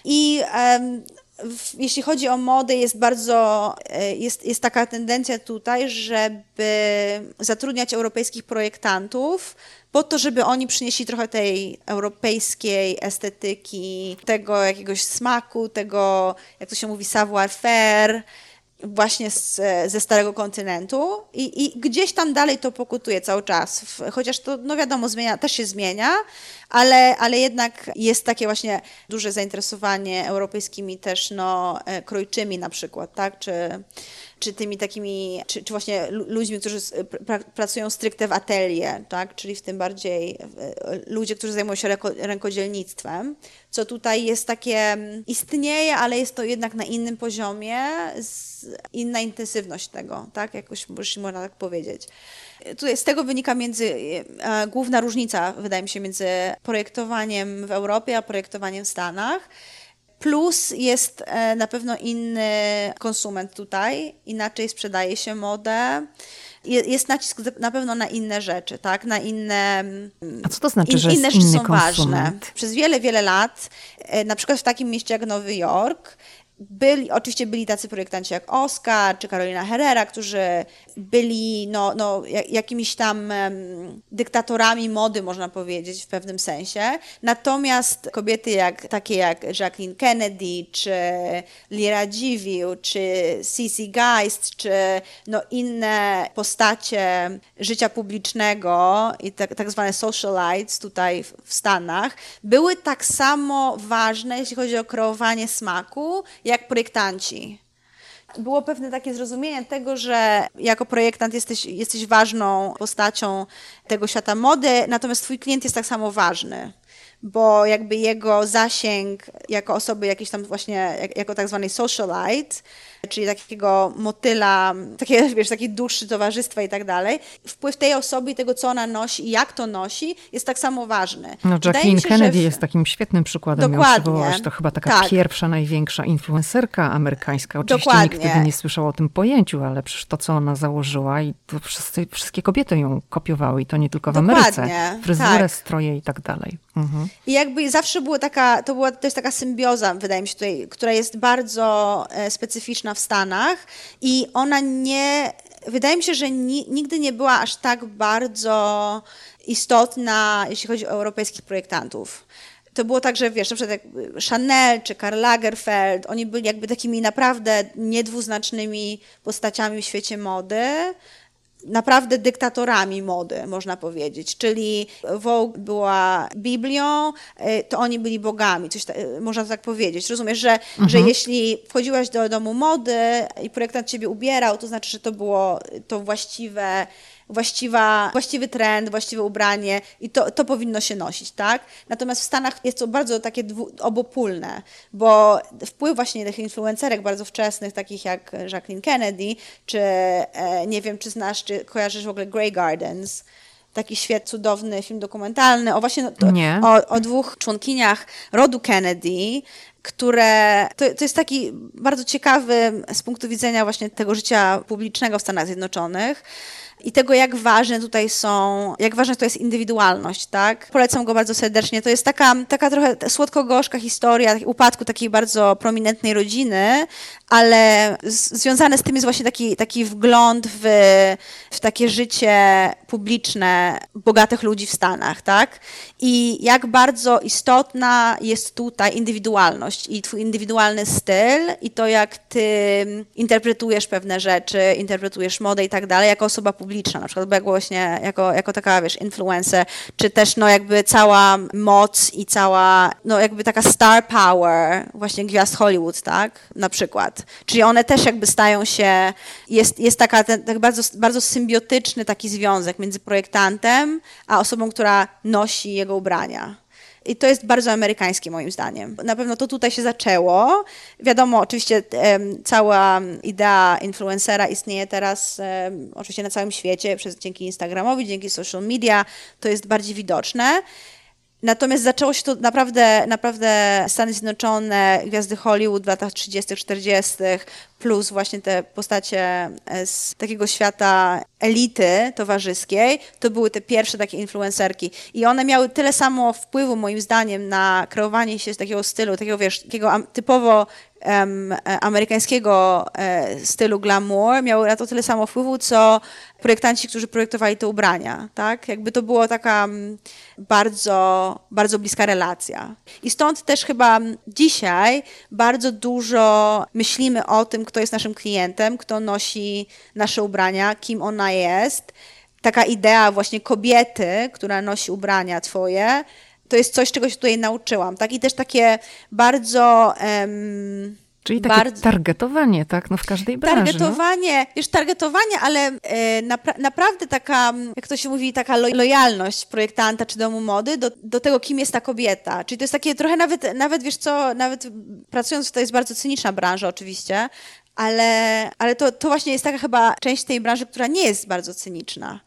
I um, jeśli chodzi o modę, jest bardzo, e, jest, jest taka tendencja tutaj, żeby zatrudniać europejskich projektantów po to, żeby oni przynieśli trochę tej europejskiej estetyki, tego jakiegoś smaku, tego, jak to się mówi, savoir-faire, właśnie z, ze starego kontynentu I, i gdzieś tam dalej to pokutuje cały czas, chociaż to, no wiadomo, zmienia, też się zmienia, ale, ale jednak jest takie właśnie duże zainteresowanie europejskimi też no, e, krojczymi na przykład, tak, czy czy tymi takimi, czy, czy właśnie ludźmi, którzy pra, pracują stricte w atelier, tak? czyli w tym bardziej ludzie, którzy zajmują się rękodzielnictwem, co tutaj jest takie, istnieje, ale jest to jednak na innym poziomie, inna intensywność tego, tak? jakoś można tak powiedzieć. Tutaj z tego wynika między, e, główna różnica, wydaje mi się, między projektowaniem w Europie a projektowaniem w Stanach. Plus jest e, na pewno inny konsument tutaj, inaczej sprzedaje się modę. Jest nacisk na pewno na inne rzeczy, tak? Na inne. A co to znaczy, in, że inne rzeczy są konsument? ważne. Przez wiele, wiele lat, e, na przykład w takim mieście jak Nowy Jork, byli, oczywiście byli tacy projektanci jak Oscar czy Carolina Herrera, którzy byli no, no, jakimiś tam dyktatorami mody, można powiedzieć, w pewnym sensie. Natomiast kobiety jak, takie jak Jacqueline Kennedy, czy Lira Dziwił, czy Cissy Geist, czy no, inne postacie życia publicznego i tak, tak zwane socialites tutaj w, w Stanach, były tak samo ważne, jeśli chodzi o kreowanie smaku, jak projektanci. Było pewne takie zrozumienie tego, że jako projektant jesteś, jesteś ważną postacią tego świata mody, natomiast twój klient jest tak samo ważny bo jakby jego zasięg jako osoby jakiejś tam właśnie, jako tak zwany socialite, czyli takiego motyla, takie, wiesz, takiej duszy towarzystwa i tak dalej, wpływ tej osoby i tego, co ona nosi i jak to nosi, jest tak samo ważny. No Jacqueline się, Kennedy w... jest takim świetnym przykładem. Dokładnie. To chyba taka tak. pierwsza, największa influencerka amerykańska. Oczywiście Dokładnie. nikt wtedy nie słyszał o tym pojęciu, ale przecież to, co ona założyła i to wszyscy, wszystkie kobiety ją kopiowały i to nie tylko w Dokładnie. Ameryce. Fryzurę, tak. stroje i tak dalej. Mhm. I jakby zawsze była taka, to, była, to jest taka symbioza, wydaje mi się tutaj, która jest bardzo e, specyficzna w Stanach i ona nie, wydaje mi się, że ni, nigdy nie była aż tak bardzo istotna, jeśli chodzi o europejskich projektantów. To było tak, że wiesz, na przykład jak Chanel czy Karl Lagerfeld, oni byli jakby takimi naprawdę niedwuznacznymi postaciami w świecie mody, naprawdę dyktatorami mody, można powiedzieć. Czyli Vogue była Biblią, y, to oni byli bogami, coś ta, y, można tak powiedzieć. Rozumiesz, że, mhm. że jeśli wchodziłaś do domu mody i projektant ciebie ubierał, to znaczy, że to było to właściwe właściwa, właściwy trend, właściwe ubranie i to, to powinno się nosić, tak? Natomiast w Stanach jest to bardzo takie dwu, obopólne, bo wpływ właśnie tych influencerek bardzo wczesnych, takich jak Jacqueline Kennedy, czy e, nie wiem, czy znasz, czy kojarzysz w ogóle Grey Gardens, taki świat, cudowny film dokumentalny o właśnie to, o, o, dwóch członkiniach rodu Kennedy, które to, to jest taki bardzo ciekawy z punktu widzenia właśnie tego życia publicznego w Stanach Zjednoczonych i tego, jak ważne tutaj są, jak ważna to jest indywidualność, tak? Polecam go bardzo serdecznie. To jest taka, taka trochę słodko-gorzka historia upadku takiej bardzo prominentnej rodziny, ale związane z tym jest właśnie taki, taki wgląd w, w takie życie publiczne bogatych ludzi w Stanach, tak? I jak bardzo istotna jest tutaj indywidualność i twój indywidualny styl i to, jak ty interpretujesz pewne rzeczy, interpretujesz modę i tak dalej, jako osoba publiczna, na przykład, bo właśnie jako, jako taka, wiesz, influencer, czy też no jakby cała moc i cała, no jakby taka star power właśnie gwiazd Hollywood, tak? Na przykład. Czyli one też jakby stają się, jest, jest taka ten, tak bardzo, bardzo symbiotyczny taki związek między projektantem, a osobą, która nosi jego ubrania. I to jest bardzo amerykańskie moim zdaniem. Na pewno to tutaj się zaczęło. Wiadomo, oczywiście cała idea influencera istnieje teraz oczywiście na całym świecie przez, dzięki Instagramowi, dzięki social media. To jest bardziej widoczne. Natomiast zaczęło się to naprawdę, naprawdę Stany Zjednoczone, gwiazdy Hollywood w latach 30., 40., plus właśnie te postacie e, z takiego świata elity towarzyskiej, to były te pierwsze takie influencerki. I one miały tyle samo wpływu, moim zdaniem, na kreowanie się takiego stylu, takiego, wiesz, takiego typowo um, amerykańskiego e, stylu glamour miały na to tyle samo wpływu, co projektanci, którzy projektowali te ubrania, tak? Jakby to była taka bardzo, bardzo bliska relacja. I stąd też chyba dzisiaj bardzo dużo myślimy o tym, kto jest naszym klientem, kto nosi nasze ubrania, kim ona jest. Taka idea właśnie kobiety, która nosi ubrania twoje, to jest coś, czego się tutaj nauczyłam, tak? I też takie bardzo... Czyli takie bardzo... targetowanie, tak? No w każdej branży. No. Targetowanie, no? wiesz, targetowanie, ale e, napra naprawdę taka, jak to się mówi, taka lo lojalność projektanta czy domu mody do, do tego, kim jest ta kobieta. Czyli to jest takie trochę nawet, nawet wiesz co, nawet pracując, to jest bardzo cyniczna branża oczywiście, ale, ale to, to właśnie jest taka chyba część tej branży, która nie jest bardzo cyniczna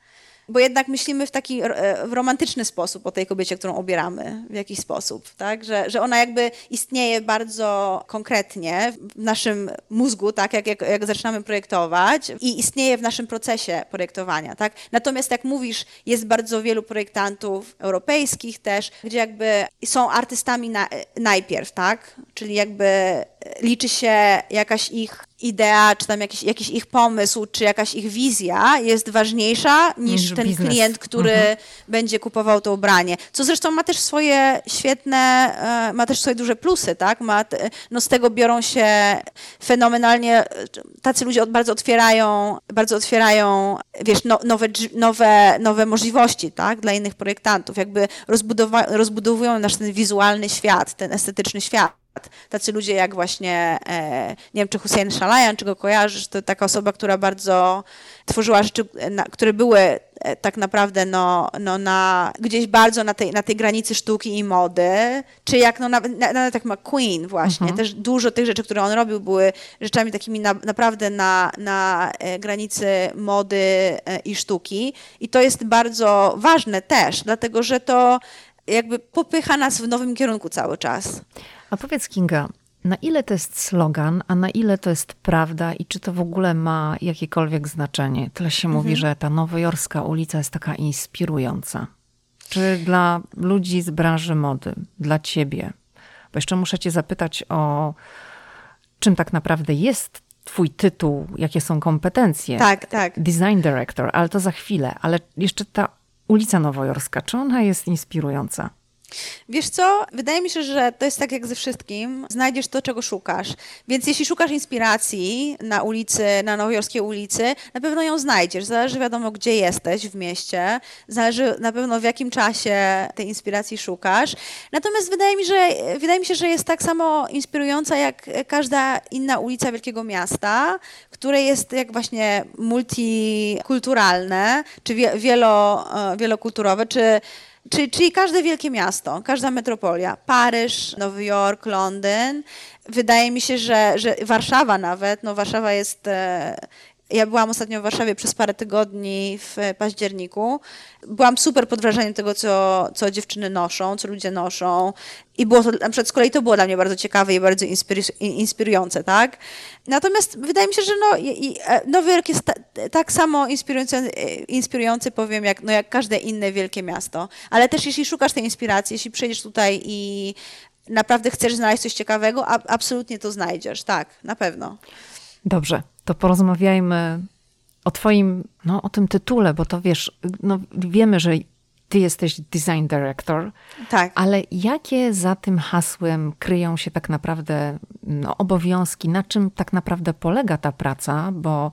bo jednak myślimy w taki e, w romantyczny sposób o tej kobiecie, którą obieramy w jakiś sposób, tak? Że, że ona jakby istnieje bardzo konkretnie w naszym mózgu, tak? Jak, jak, jak zaczynamy projektować i istnieje w naszym procesie projektowania, tak? Natomiast jak mówisz, jest bardzo wielu projektantów europejskich też, gdzie jakby są artystami na, najpierw, tak? Czyli jakby liczy się jakaś ich idea, czy tam jakiś, jakiś ich pomysł, czy jakaś ich wizja jest ważniejsza niż, niż ten biznes. klient, który mhm. będzie kupował to ubranie. Co zresztą ma też swoje świetne, e, ma też swoje duże plusy, tak? Ma, no z tego biorą się fenomenalnie, tacy ludzie bardzo otwierają, bardzo otwierają, wiesz, no, nowe, nowe, nowe możliwości, tak? Dla innych projektantów. Jakby rozbudowują nasz ten wizualny świat, ten estetyczny świat. Tacy ludzie jak właśnie, e, nie wiem, czy Hussein Shalayan, czy go kojarzysz, to taka osoba, która bardzo tworzyła rzeczy, na, które były e, tak naprawdę no, no na, gdzieś bardzo na tej, na tej granicy sztuki i mody, czy jak no, nawet, nawet tak McQueen właśnie, mhm. też dużo tych rzeczy, które on robił, były rzeczami takimi na, naprawdę na, na e, granicy mody i sztuki i to jest bardzo ważne też, dlatego że to jakby popycha nas w nowym kierunku cały czas. A powiedz Kinga, na ile to jest slogan, a na ile to jest prawda i czy to w ogóle ma jakiekolwiek znaczenie? Tyle się mhm. mówi, że ta nowojorska ulica jest taka inspirująca. Czy dla ludzi z branży mody, dla ciebie? Bo jeszcze muszę cię zapytać o czym tak naprawdę jest twój tytuł, jakie są kompetencje. Tak, tak. Design Director, ale to za chwilę. Ale jeszcze ta ulica Nowojorska, czy ona jest inspirująca? Wiesz co, wydaje mi się, że to jest tak jak ze wszystkim. Znajdziesz to, czego szukasz. Więc jeśli szukasz inspiracji na ulicy, na nowojorskiej ulicy, na pewno ją znajdziesz. Zależy wiadomo, gdzie jesteś w mieście. Zależy na pewno w jakim czasie tej inspiracji szukasz. Natomiast wydaje mi, że, wydaje mi się, że jest tak samo inspirująca jak każda inna ulica wielkiego miasta, które jest jak właśnie multikulturalne, czy wielo, e, wielokulturowe, czy Czyli, czyli każde wielkie miasto, każda metropolia, Paryż, Nowy Jork, Londyn. Wydaje mi się, że, że Warszawa nawet, no Warszawa jest e, ja byłam ostatnio w Warszawie przez parę tygodni w październiku. Byłam super pod wrażeniem tego, co, co dziewczyny noszą, co ludzie noszą. I było to, na przykład z kolei to było dla mnie bardzo ciekawe i bardzo inspirujące, tak? Natomiast wydaje mi się, że no, e, Nowy Jork jest ta, tak samo inspirujący, e, inspirujący, powiem, jak, no, jak każde inne wielkie miasto. Ale też jeśli szukasz tej inspiracji, jeśli przyjedziesz tutaj i naprawdę chcesz znaleźć coś ciekawego, absolutnie to znajdziesz, tak, na pewno. Dobrze, to porozmawiajmy o twoim, no o tym tytule, bo to wiesz, no wiemy, że ty jesteś design director. Tak. Ale jakie za tym hasłem kryją się tak naprawdę no, obowiązki? Na czym tak naprawdę polega ta praca? Bo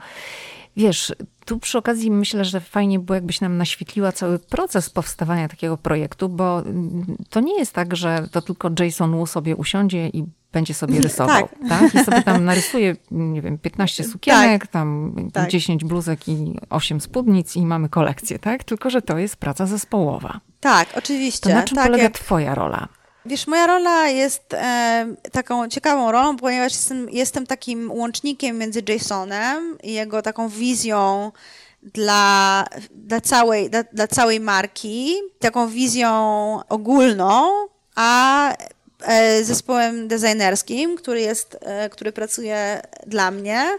wiesz, tu przy okazji myślę, że fajnie było, jakbyś nam naświetliła cały proces powstawania takiego projektu, bo to nie jest tak, że to tylko Jason Wu sobie usiądzie i będzie sobie rysował, tak. tak? I sobie tam narysuje, nie wiem, 15 tak. sukienek, tak. tam tak. 10 bluzek i 8 spódnic i mamy kolekcję, tak? Tylko, że to jest praca zespołowa. Tak, oczywiście. To na czym tak, polega jak... twoja rola? Wiesz, moja rola jest e, taką ciekawą rolą, ponieważ jestem, jestem takim łącznikiem między Jasonem i jego taką wizją dla, dla, całej, dla, dla całej marki, taką wizją ogólną, a zespołem designerskim, który jest, e, który pracuje dla mnie.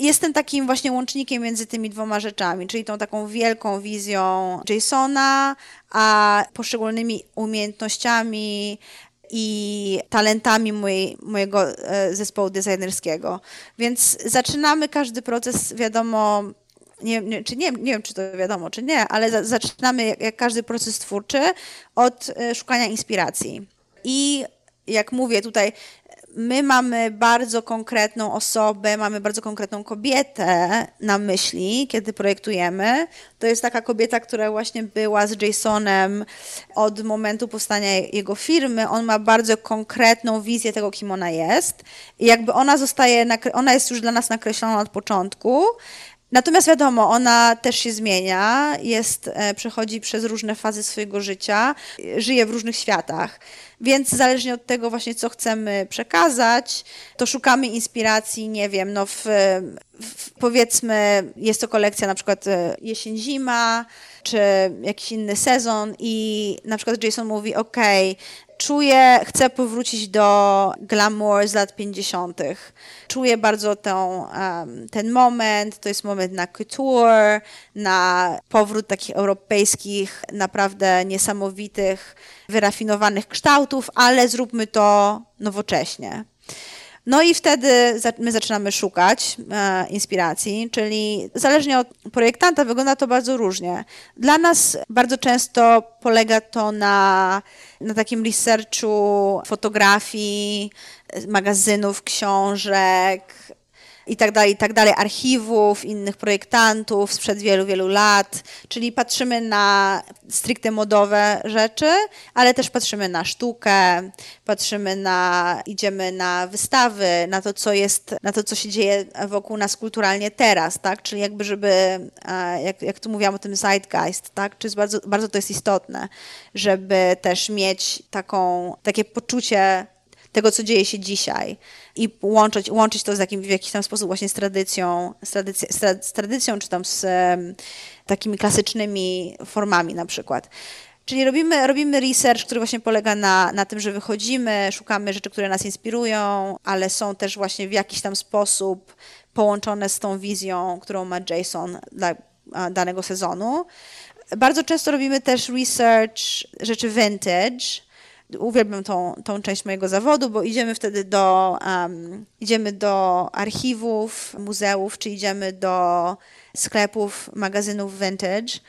Jestem takim właśnie łącznikiem między tymi dwoma rzeczami, czyli tą taką wielką wizją Jasona, a poszczególnymi umiejętnościami i talentami mojej, mojego e, zespołu designerskiego. Więc zaczynamy każdy proces, wiadomo, nie, nie, czy nie, nie wiem, czy to wiadomo, czy nie, ale za, zaczynamy, jak, jak każdy proces twórczy, od e, szukania inspiracji. I jak mówię tutaj, my mamy bardzo konkretną osobę, mamy bardzo konkretną kobietę na myśli, kiedy projektujemy. To jest taka kobieta, która właśnie była z Jasonem od momentu powstania jego firmy. On ma bardzo konkretną wizję tego, kim ona jest. I jakby ona zostaje, ona jest już dla nas nakreślona od początku. Natomiast wiadomo, ona też się zmienia, jest, e, przechodzi przez różne fazy swojego życia, żyje w różnych światach. Więc zależnie od tego właśnie, co chcemy przekazać, to szukamy inspiracji, nie wiem, no w, w, powiedzmy jest to kolekcja na przykład e, jesień-zima, czy jakiś inny sezon i na przykład Jason mówi, ok, czuję, chcę powrócić do glamour z lat 50. Czuję bardzo tą, um, ten moment, to jest moment na couture, na powrót takich europejskich, naprawdę niesamowitych, wyrafinowanych kształtów, ale zróbmy to nowocześnie. No i wtedy my zaczynamy szukać e, inspiracji, czyli zależnie od projektanta wygląda to bardzo różnie. Dla nas bardzo często polega to na, na takim researchu fotografii, magazynów, książek, i tak dalej, i tak dalej, archiwów, innych projektantów sprzed wielu, wielu lat. Czyli patrzymy na stricte modowe rzeczy, ale też patrzymy na sztukę, patrzymy na, idziemy na wystawy, na to, co jest, na to, co się dzieje wokół nas kulturalnie teraz, tak? Czyli jakby, żeby, jak, jak tu mówiłam o tym zeitgeist, tak? Czy bardzo, bardzo to jest istotne, żeby też mieć taką, takie poczucie tego, co dzieje się dzisiaj i łączyć, łączyć to z jakim, w jakiś tam sposób właśnie z tradycją, z, z tradycją czy tam z um, takimi klasycznymi formami na przykład. Czyli robimy, robimy research, który właśnie polega na, na tym, że wychodzimy, szukamy rzeczy, które nas inspirują, ale są też właśnie w jakiś tam sposób połączone z tą wizją, którą ma Jason dla danego sezonu. Bardzo często robimy też research rzeczy vintage, uwielbiam tą, tą część mojego zawodu, bo idziemy wtedy do, um, idziemy do archiwów, muzeów, czy idziemy do sklepów, magazynów vintage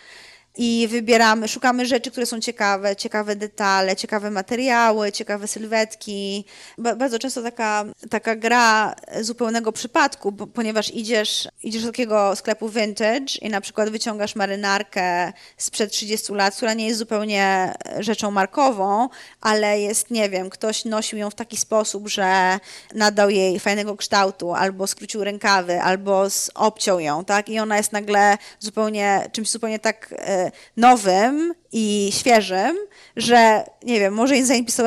i wybieramy, szukamy rzeczy, które są ciekawe, ciekawe detale, ciekawe materiały, ciekawe sylwetki. Bardzo często taka, taka gra zupełnego przypadku, bo, ponieważ idziesz, idziesz do takiego sklepu vintage i na przykład wyciągasz marynarkę sprzed 30 lat, która nie jest zupełnie rzeczą markową, ale jest, nie wiem, ktoś nosił ją w taki sposób, że nadał jej fajnego kształtu, albo skrócił rękawy, albo obciął ją, tak? I ona jest nagle zupełnie, czymś zupełnie tak e, nowym i świeżym, że nie wiem, może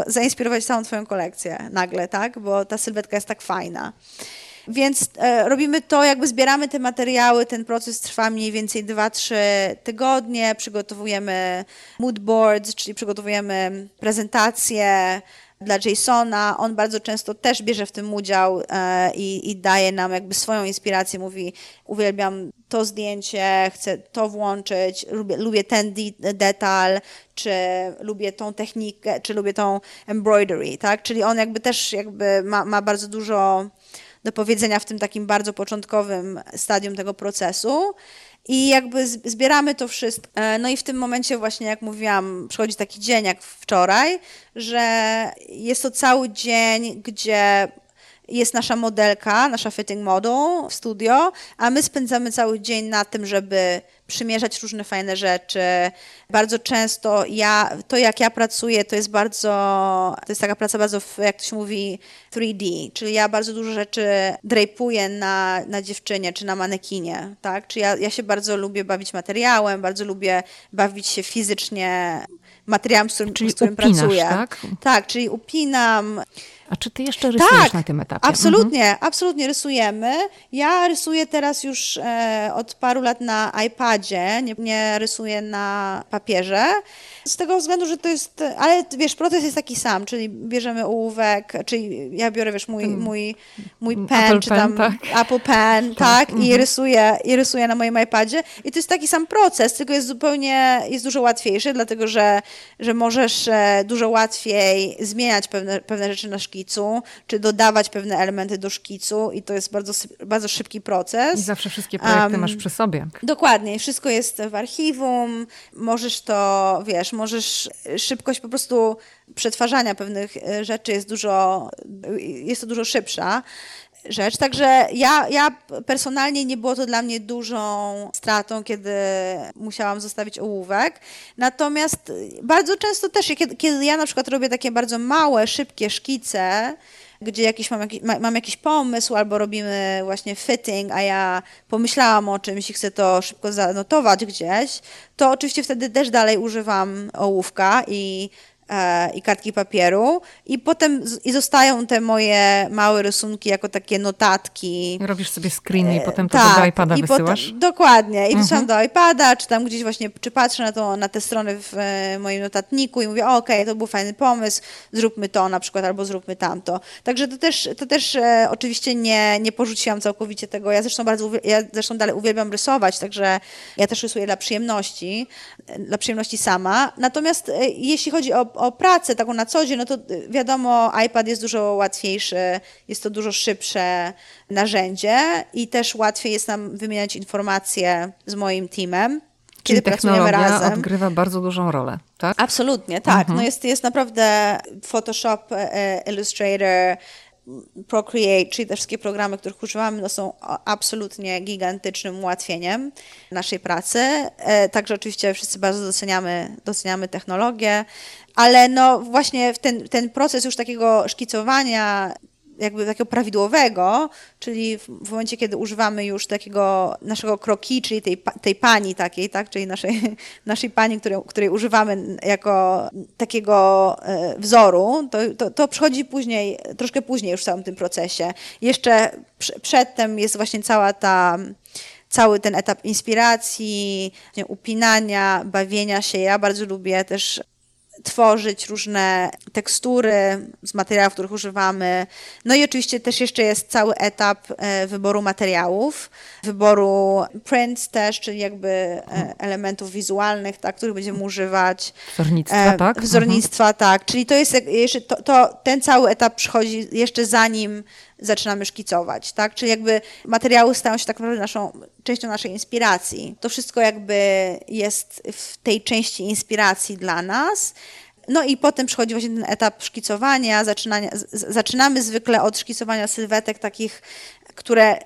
zainspirować całą Twoją kolekcję nagle, tak? Bo ta sylwetka jest tak fajna. Więc e, robimy to, jakby zbieramy te materiały, ten proces trwa mniej więcej 2-3 tygodnie, przygotowujemy mood boards, czyli przygotowujemy prezentacje, dla Jasona. On bardzo często też bierze w tym udział e, i, i, daje nam jakby swoją inspirację. Mówi, uwielbiam to zdjęcie, chcę to włączyć, lubię, lubię ten detal, czy lubię tą technikę, czy lubię tą embroidery, tak? Czyli on jakby też jakby ma, ma bardzo dużo do powiedzenia w tym takim bardzo początkowym stadium tego procesu. I jakby zbieramy to wszystko. E, no i w tym momencie właśnie, jak mówiłam, przychodzi taki dzień jak wczoraj, że jest to cały dzień, gdzie jest nasza modelka, nasza fitting model w studio, a my spędzamy cały dzień na tym, żeby przymierzać różne fajne rzeczy. Bardzo często ja, to jak ja pracuję, to jest bardzo, to jest taka praca bardzo, jak to się mówi, 3D, czyli ja bardzo dużo rzeczy drapuję na, na dziewczynie czy na manekinie, tak? Czyli ja, ja się bardzo lubię bawić materiałem, bardzo lubię bawić się fizycznie materiałem, z którym, czyli z którym upinasz, pracuję. Tak? tak, czyli upinam A czy ty jeszcze rysujesz tak, na tym etapie? Absolutnie, mhm. absolutnie rysujemy. Ja rysuję teraz już e, od paru lat na iPadzie, nie, nie rysuję na papierze. Z tego względu, że to jest, ale wiesz, proces jest taki sam, czyli bierzemy ołówek, czyli ja biorę, wiesz, mój, mój, mój pen, Apple czy tam pen, tak. Apple Pen, tak, tak i mhm. rysuję, i rysuję na moim iPadzie. I to jest taki sam proces, tylko jest zupełnie, jest dużo łatwiejszy, dlatego że, że możesz e, dużo łatwiej zmieniać pewne, pewne rzeczy na szkicu, czy dodawać pewne elementy do szkicu i to jest bardzo, bardzo szybki proces. I zawsze wszystkie projekty um, masz przy sobie. Dokładnie, wszystko jest w archiwum, możesz to, wiesz, możesz szybkość po prostu przetwarzania pewnych e, rzeczy jest dużo, jest to dużo szybsza rzecz. Także ja, ja personalnie nie było to dla mnie dużą stratą, kiedy musiałam zostawić ołówek. Natomiast bardzo często też, kiedy, kiedy ja na przykład robię takie bardzo małe, szybkie szkice, gdzie jakiś mam, jakiś, mam jakiś pomysł albo robimy właśnie fitting, a ja pomyślałam o czymś i chcę to szybko zanotować gdzieś, to oczywiście wtedy też dalej używam ołówka i i kartki papieru i potem i zostają te moje małe rysunki jako takie notatki. Robisz sobie screen i e, potem to tak, do iPada i wysyłasz? Potem, dokładnie. I mhm. wysyłam do iPada, czy tam gdzieś właśnie, czy patrzę na, to, na te strony w e, moim notatniku i mówię, okej, okay, to był fajny pomysł, zróbmy to na przykład, albo zróbmy tamto. Także to też, to też e, oczywiście nie, nie porzuciłam całkowicie tego. Ja zresztą bardzo, ja zresztą dalej uwielbiam rysować, także ja też rysuję dla przyjemności, dla przyjemności sama. Natomiast e, jeśli chodzi o o pracę taką na co dzień, no to y, wiadomo, iPad jest dużo łatwiejszy, jest to dużo szybsze narzędzie i też łatwiej jest nam wymieniać informacje z moim teamem. Czyli technologia razem. odgrywa bardzo dużą rolę, tak? Absolutnie, tak. Mhm. No jest, jest naprawdę Photoshop, e, e, Illustrator, Procreate, czyli te wszystkie programy, których używamy, no są absolutnie gigantycznym ułatwieniem naszej pracy. E, także oczywiście wszyscy bardzo doceniamy, doceniamy technologię, ale no właśnie ten, ten proces już takiego szkicowania jakby takiego prawidłowego, czyli w, momencie, kiedy używamy już takiego naszego kroki, czyli tej, tej pani takiej, tak, czyli naszej, naszej pani, której, której używamy jako takiego e, wzoru, to, to, to przychodzi później, troszkę później już w całym tym procesie. Jeszcze przedtem jest właśnie cała ta cały ten etap inspiracji, upinania, bawienia się. Ja bardzo lubię też tworzyć różne tekstury z materiałów, których używamy. No i oczywiście też jeszcze jest cały etap e, wyboru materiałów, wyboru prints też, czyli jakby e, elementów wizualnych, tak, których będziemy używać. Wzornictwa, e, tak? Wzornictwa, mhm. tak. Czyli to jest jeszcze, to, to, ten cały etap przychodzi jeszcze zanim zaczynamy szkicować, tak? Czyli jakby materiały stają się tak naprawdę naszą, częścią naszej inspiracji. To wszystko jakby jest w tej części inspiracji dla nas. No i potem przychodzi właśnie ten etap szkicowania, zaczynamy zwykle od szkicowania sylwetek takich, które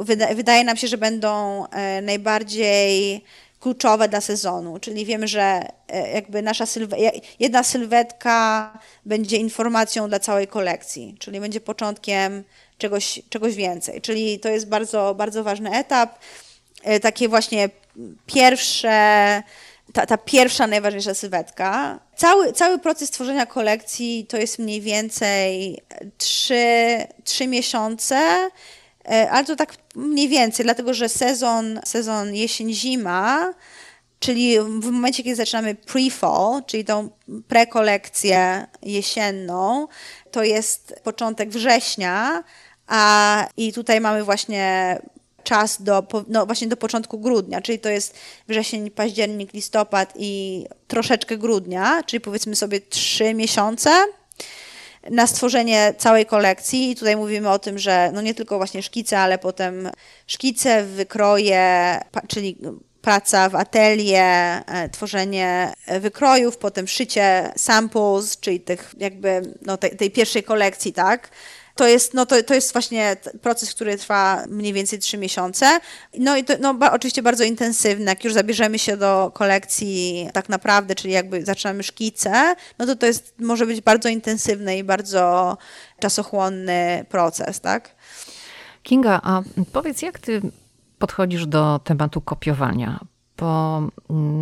wyda, wydaje nam się, że będą e, najbardziej kluczowe dla sezonu, czyli wiemy, że e, jakby nasza sylwe jedna sylwetka będzie informacją dla całej kolekcji, czyli będzie początkiem czegoś, czegoś więcej. Czyli to jest bardzo, bardzo ważny etap. E, takie właśnie pierwsze, ta, ta pierwsza, najważniejsza sylwetka. Cały, cały proces tworzenia kolekcji to jest mniej więcej trzy, trzy miesiące, ale to tak mniej więcej, dlatego że sezon, sezon jesień-zima, czyli w momencie, kiedy zaczynamy pre-fall, czyli tą prekolekcję jesienną, to jest początek września, a, I tutaj mamy właśnie czas do, no właśnie do początku grudnia, czyli to jest wrzesień, październik, listopad i troszeczkę grudnia, czyli powiedzmy sobie trzy miesiące na stworzenie całej kolekcji. I tutaj mówimy o tym, że no nie tylko właśnie szkice, ale potem szkice, wykroje, czyli praca w atelier, e, tworzenie wykrojów, potem szycie samples, czyli tych jakby no tej, tej pierwszej kolekcji, tak? To jest, no to, to jest właśnie proces, który trwa mniej więcej trzy miesiące. No i to no, ba, oczywiście bardzo intensywny. Jak już zabierzemy się do kolekcji tak naprawdę, czyli jakby zaczynamy szkice, no to to jest, może być bardzo intensywny i bardzo czasochłonny proces, tak? Kinga, a powiedz, jak ty podchodzisz do tematu kopiowania? Bo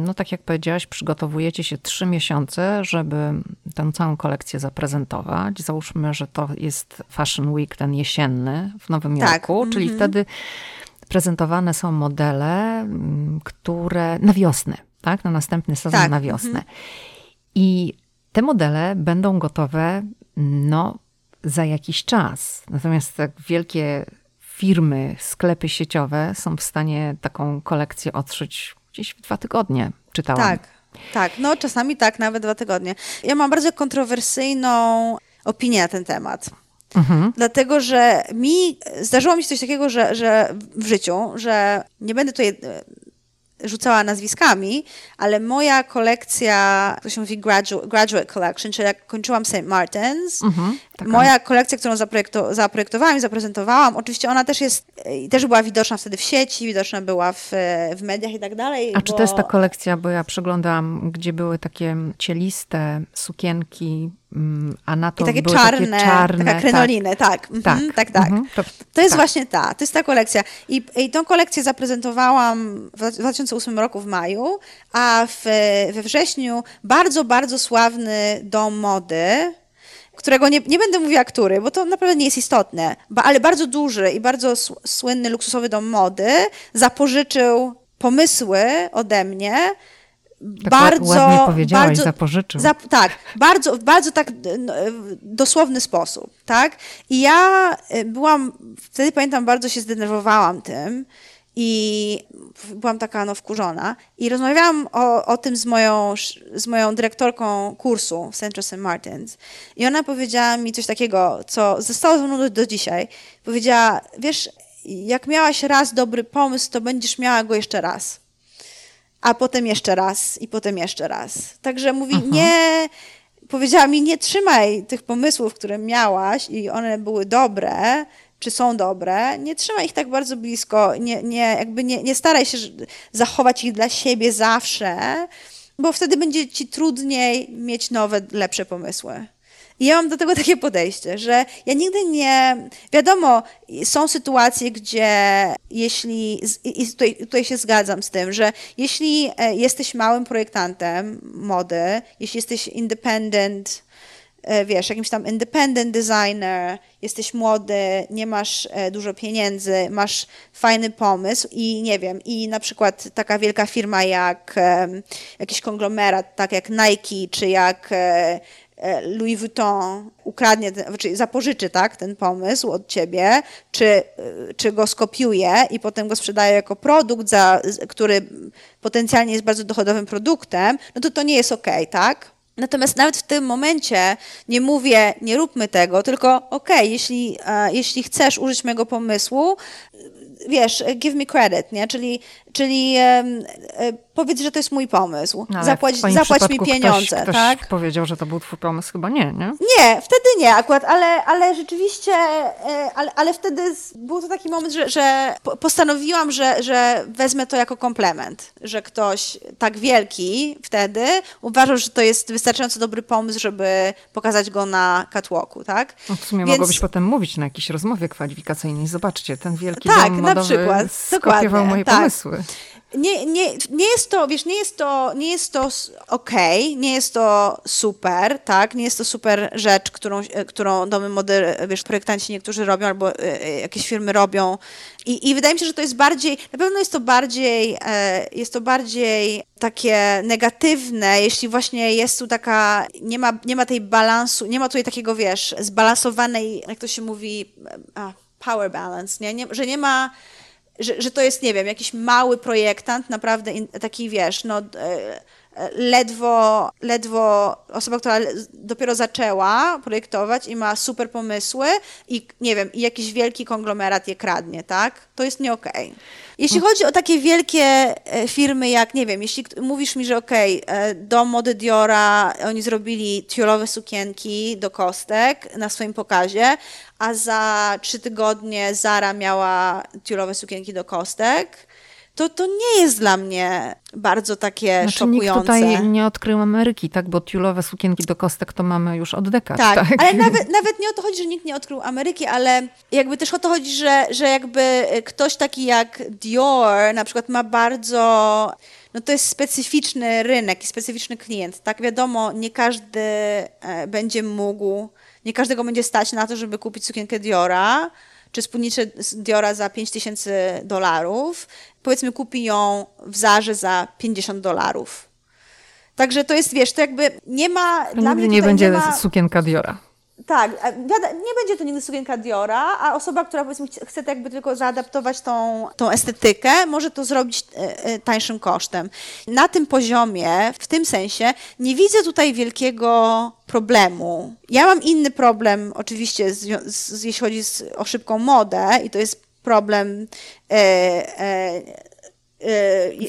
no tak jak powiedziałaś, przygotowujecie się trzy miesiące, żeby tę całą kolekcję zaprezentować. Załóżmy, że to jest Fashion Week ten jesienny w Nowym tak. Jorku, czyli mm -hmm. wtedy prezentowane są modele, mm, które na wiosnę, tak? Na następny sezon tak. na wiosnę. Mm -hmm. I te modele będą gotowe, no, za jakiś czas. Natomiast tak wielkie firmy, sklepy sieciowe są w stanie taką kolekcję otrzeć gdzieś w dwa tygodnie, czytałam. Tak, tak. No czasami tak, nawet dwa tygodnie. Ja mam bardzo kontrowersyjną opinię na ten temat. Mhm. Dlatego, że mi zdarzyło mi się coś takiego, że, że w życiu, że nie będę tutaj rzucała nazwiskami, ale moja kolekcja, to się mówi graduate, graduate collection, czyli jak kończyłam St. Martin's, mhm, moja kolekcja, którą zaprojekto, zaprojektowałam i zaprezentowałam, oczywiście ona też jest, też była widoczna wtedy w sieci, widoczna była w, w mediach i tak dalej. A bo... czy to jest ta kolekcja, bo ja przeglądam, gdzie były takie cieliste sukienki a na to I takie czarne, takie czarne taka krynoliny, tak. Tak, mhm, tak. tak. Mhm, to, to, jest tak. właśnie ta, to jest ta kolekcja. I, I tą kolekcję zaprezentowałam w 2008 roku w maju, a w, we wrześniu bardzo, bardzo sławny dom mody, którego nie, nie będę mówiła który, bo to naprawdę nie jest istotne, ale bardzo duży i bardzo słynny, luksusowy dom mody zapożyczył pomysły ode mnie tak bardzo, bardzo, zapożyczył. Za, tak, bardzo, bardzo tak no, dosłowny sposób, tak? I ja y, byłam, wtedy pamiętam, bardzo się zdenerwowałam tym i byłam taka no wkurzona i rozmawiałam o, o tym z moją, z moją dyrektorką kursu w Central St. Martins i ona powiedziała mi coś takiego, co zostało ze mną do, do dzisiaj. Powiedziała, wiesz, jak miałaś raz dobry pomysł, to będziesz miała go jeszcze raz a potem jeszcze raz i potem jeszcze raz. Także mówi, Aha. nie, powiedziała mi, nie trzymaj tych pomysłów, które miałaś i one były dobre, czy są dobre, nie trzymaj ich tak bardzo blisko, nie, nie, jakby nie, nie staraj się zachować ich dla siebie zawsze, bo wtedy będzie ci trudniej mieć nowe, lepsze pomysły. I ja mam do tego takie podejście, że ja nigdy nie. Wiadomo, są sytuacje, gdzie jeśli. I tutaj, tutaj się zgadzam z tym, że jeśli e, jesteś małym projektantem mody, jeśli jesteś independent, e, wiesz, jakimś tam independent designer, jesteś młody, nie masz e, dużo pieniędzy, masz fajny pomysł i nie wiem, i na przykład taka wielka firma jak jakiś konglomerat, tak jak Nike, czy jak Louis Vuitton ukradnie, znaczy zapożyczy tak, ten pomysł od ciebie, czy, e, czy go skopiuje i potem go sprzedaje jako produkt, za, który potencjalnie jest bardzo dochodowym produktem, no to to nie jest ok, tak? Natomiast nawet w tym momencie nie mówię, nie róbmy tego, tylko okej, okay, jeśli, uh, jeśli chcesz użyć mojego pomysłu, wiesz, give me credit, nie? Czyli, czyli um, powiedz, że to jest mój pomysł. No, zapłać zapłać mi pieniądze, ktoś, tak? Ktoś powiedział, że to był twój pomysł, chyba nie, nie? Nie, wtedy nie akurat, ale, ale rzeczywiście, e, ale, ale wtedy był to taki moment, że, że postanowiłam, że, że wezmę to jako komplement, że ktoś tak wielki wtedy uważał, że to jest wystarczająco dobry pomysł, żeby pokazać go na catwalku, tak? No w sumie Więc... mogłabyś potem mówić na jakiejś rozmowie kwalifikacyjnej. Zobaczcie, ten wielki tak, dom modowy na przykład. skopiował moje tak. pomysły nie, nie, nie jest to, wiesz, nie jest to, nie jest to okej, okay, nie jest to super, tak, nie jest to super rzecz, którą, którą domy mody, wiesz, projektanci niektórzy robią albo e, e, jakieś firmy robią I, i wydaje mi się, że to jest bardziej, na pewno jest to bardziej, e, jest to bardziej takie negatywne, jeśli właśnie jest tu taka, nie ma, nie ma tej balansu, nie ma tutaj takiego, wiesz, zbalansowanej, jak to się mówi, a, power balance, nie? nie że nie ma że, że to jest, nie wiem, jakiś mały projektant, naprawdę taki, wiesz, no, e, e, ledwo, ledwo osoba, która dopiero zaczęła projektować i ma super pomysły i, nie wiem, i jakiś wielki konglomerat je kradnie, tak? To jest nie okej. Okay. Jeśli chodzi o takie wielkie e, firmy jak, nie wiem, jeśli mówisz mi, że okej, okay, do mody Diora oni zrobili tiulowe sukienki do kostek na swoim pokazie, a za trzy tygodnie Zara miała tiulowe sukienki do kostek, to, to nie jest dla mnie bardzo takie znaczy, szokujące. Nikt tutaj nie odkrył Ameryki, tak? Bo tiulowe sukienki do kostek to mamy już od dekad. Tak, tak? ale nawet, nawet nie o to chodzi, że nikt nie odkrył Ameryki, ale jakby też o to chodzi, że, że jakby ktoś taki jak Dior na przykład ma bardzo no to jest specyficzny rynek i specyficzny klient. Tak wiadomo, nie każdy e, będzie mógł, nie każdego będzie stać na to, żeby kupić sukienkę Diora, czy spódniczę Diora za 5 tysięcy dolarów, powiedzmy kupi ją w Zarze za 50 dolarów. Także to jest, wiesz, to jakby nie ma... Nigdy mnie nie będzie ma... sukienka Diora. Tak, nie będzie to nigdy sukienka Diora, a osoba, która powiedzmy chce tak jakby tylko zaadaptować tą, tą estetykę, może to zrobić e, e, tańszym kosztem. Na tym poziomie, w tym sensie, nie widzę tutaj wielkiego problemu. Ja mam inny problem, oczywiście, z, z, jeśli chodzi z, o szybką modę, i to jest problem. E, e,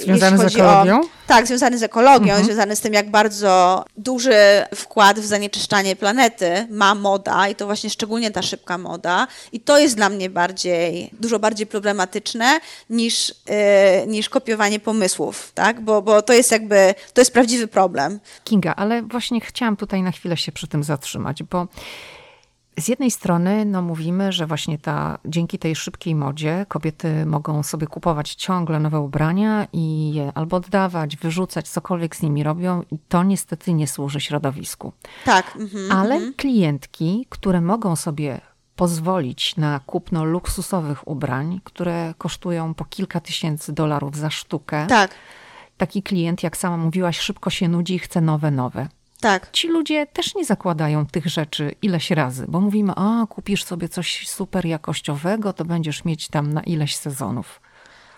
związany z ekologią? O, tak, związany z ekologią, mhm. związany z tym, jak bardzo duży wkład w zanieczyszczanie planety ma moda i to właśnie szczególnie ta szybka moda. I to jest dla mnie bardziej, dużo bardziej problematyczne niż, yy, niż kopiowanie pomysłów, tak? Bo, bo to jest jakby, to jest prawdziwy problem. Kinga, ale właśnie chciałam tutaj na chwilę się przy tym zatrzymać, bo z jednej strony no, mówimy, że właśnie ta, dzięki tej szybkiej modzie kobiety mogą sobie kupować ciągle nowe ubrania i je albo oddawać, wyrzucać, cokolwiek z nimi robią i to niestety nie służy środowisku. Tak. Mhm, Ale mhm. klientki, które mogą sobie pozwolić na kupno luksusowych ubrań, które kosztują po kilka tysięcy dolarów za sztukę. Tak. Taki klient, jak sama mówiłaś, szybko się nudzi i chce nowe, nowe. Tak. Ci ludzie też nie zakładają tych rzeczy ileś razy, bo mówimy, a kupisz sobie coś super jakościowego, to będziesz mieć tam na ileś sezonów.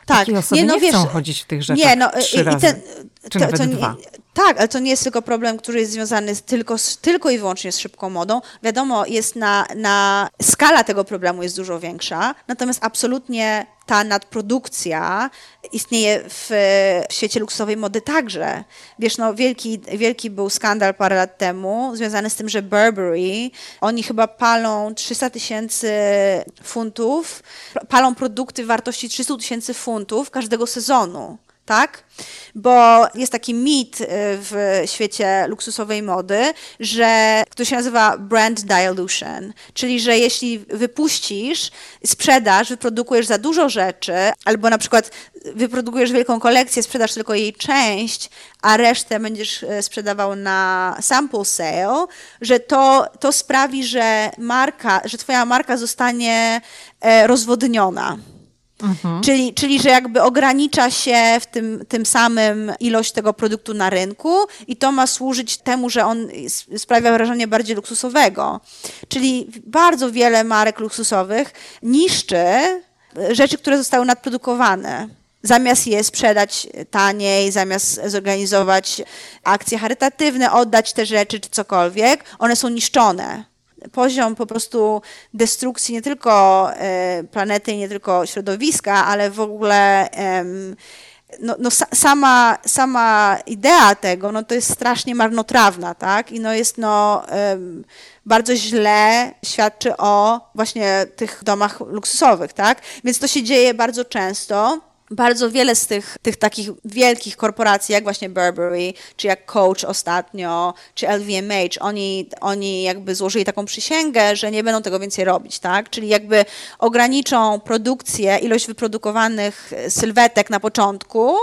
Tak. Takie osoby nie, no, nie wiesz, chcą chodzić w tych rzeczach nie, no, trzy i, razy, ten, czy to, nawet to nie, dwa. Tak, ale to nie jest tylko problem, który jest związany z, tylko, z, tylko i wyłącznie z szybką modą. Wiadomo, jest na, na skala tego problemu jest dużo większa, natomiast absolutnie ta nadprodukcja istnieje w, w świecie luksusowej mody także. Wiesz, no wielki, wielki był skandal parę lat temu związany z tym, że Burberry, oni chyba palą 300 tysięcy funtów, palą produkty wartości 300 tysięcy funtów każdego sezonu tak? Bo jest taki mit y, w świecie luksusowej mody, że to się nazywa brand dilution, czyli że jeśli wypuścisz, sprzedasz, wyprodukujesz za dużo rzeczy, albo na przykład wyprodukujesz wielką kolekcję, sprzedasz tylko jej część, a resztę będziesz y, sprzedawał na sample sale, że to, to sprawi, że marka, że twoja marka zostanie e, rozwodniona. Mhm. Czyli, czyli, że jakby ogranicza się w tym, tym samym ilość tego produktu na rynku i to ma służyć temu, że on sprawia wrażenie bardziej luksusowego. Czyli bardzo wiele marek luksusowych niszczy rzeczy, które zostały nadprodukowane. Zamiast je sprzedać taniej, zamiast zorganizować akcje charytatywne, oddać te rzeczy czy cokolwiek, one są niszczone poziom po prostu destrukcji nie tylko e, planety, nie tylko środowiska, ale w ogóle no, no, sama, sama idea tego, no to jest strasznie marnotrawna, tak? I no jest no bardzo źle świadczy o właśnie tych domach luksusowych, tak? Więc to się dzieje bardzo często bardzo wiele z tych, tych takich wielkich korporacji, jak właśnie Burberry, czy jak Coach ostatnio, czy LVMH, oni, oni jakby złożyli taką przysięgę, że nie będą tego więcej robić, tak? Czyli jakby ograniczą produkcję, ilość wyprodukowanych sylwetek na początku,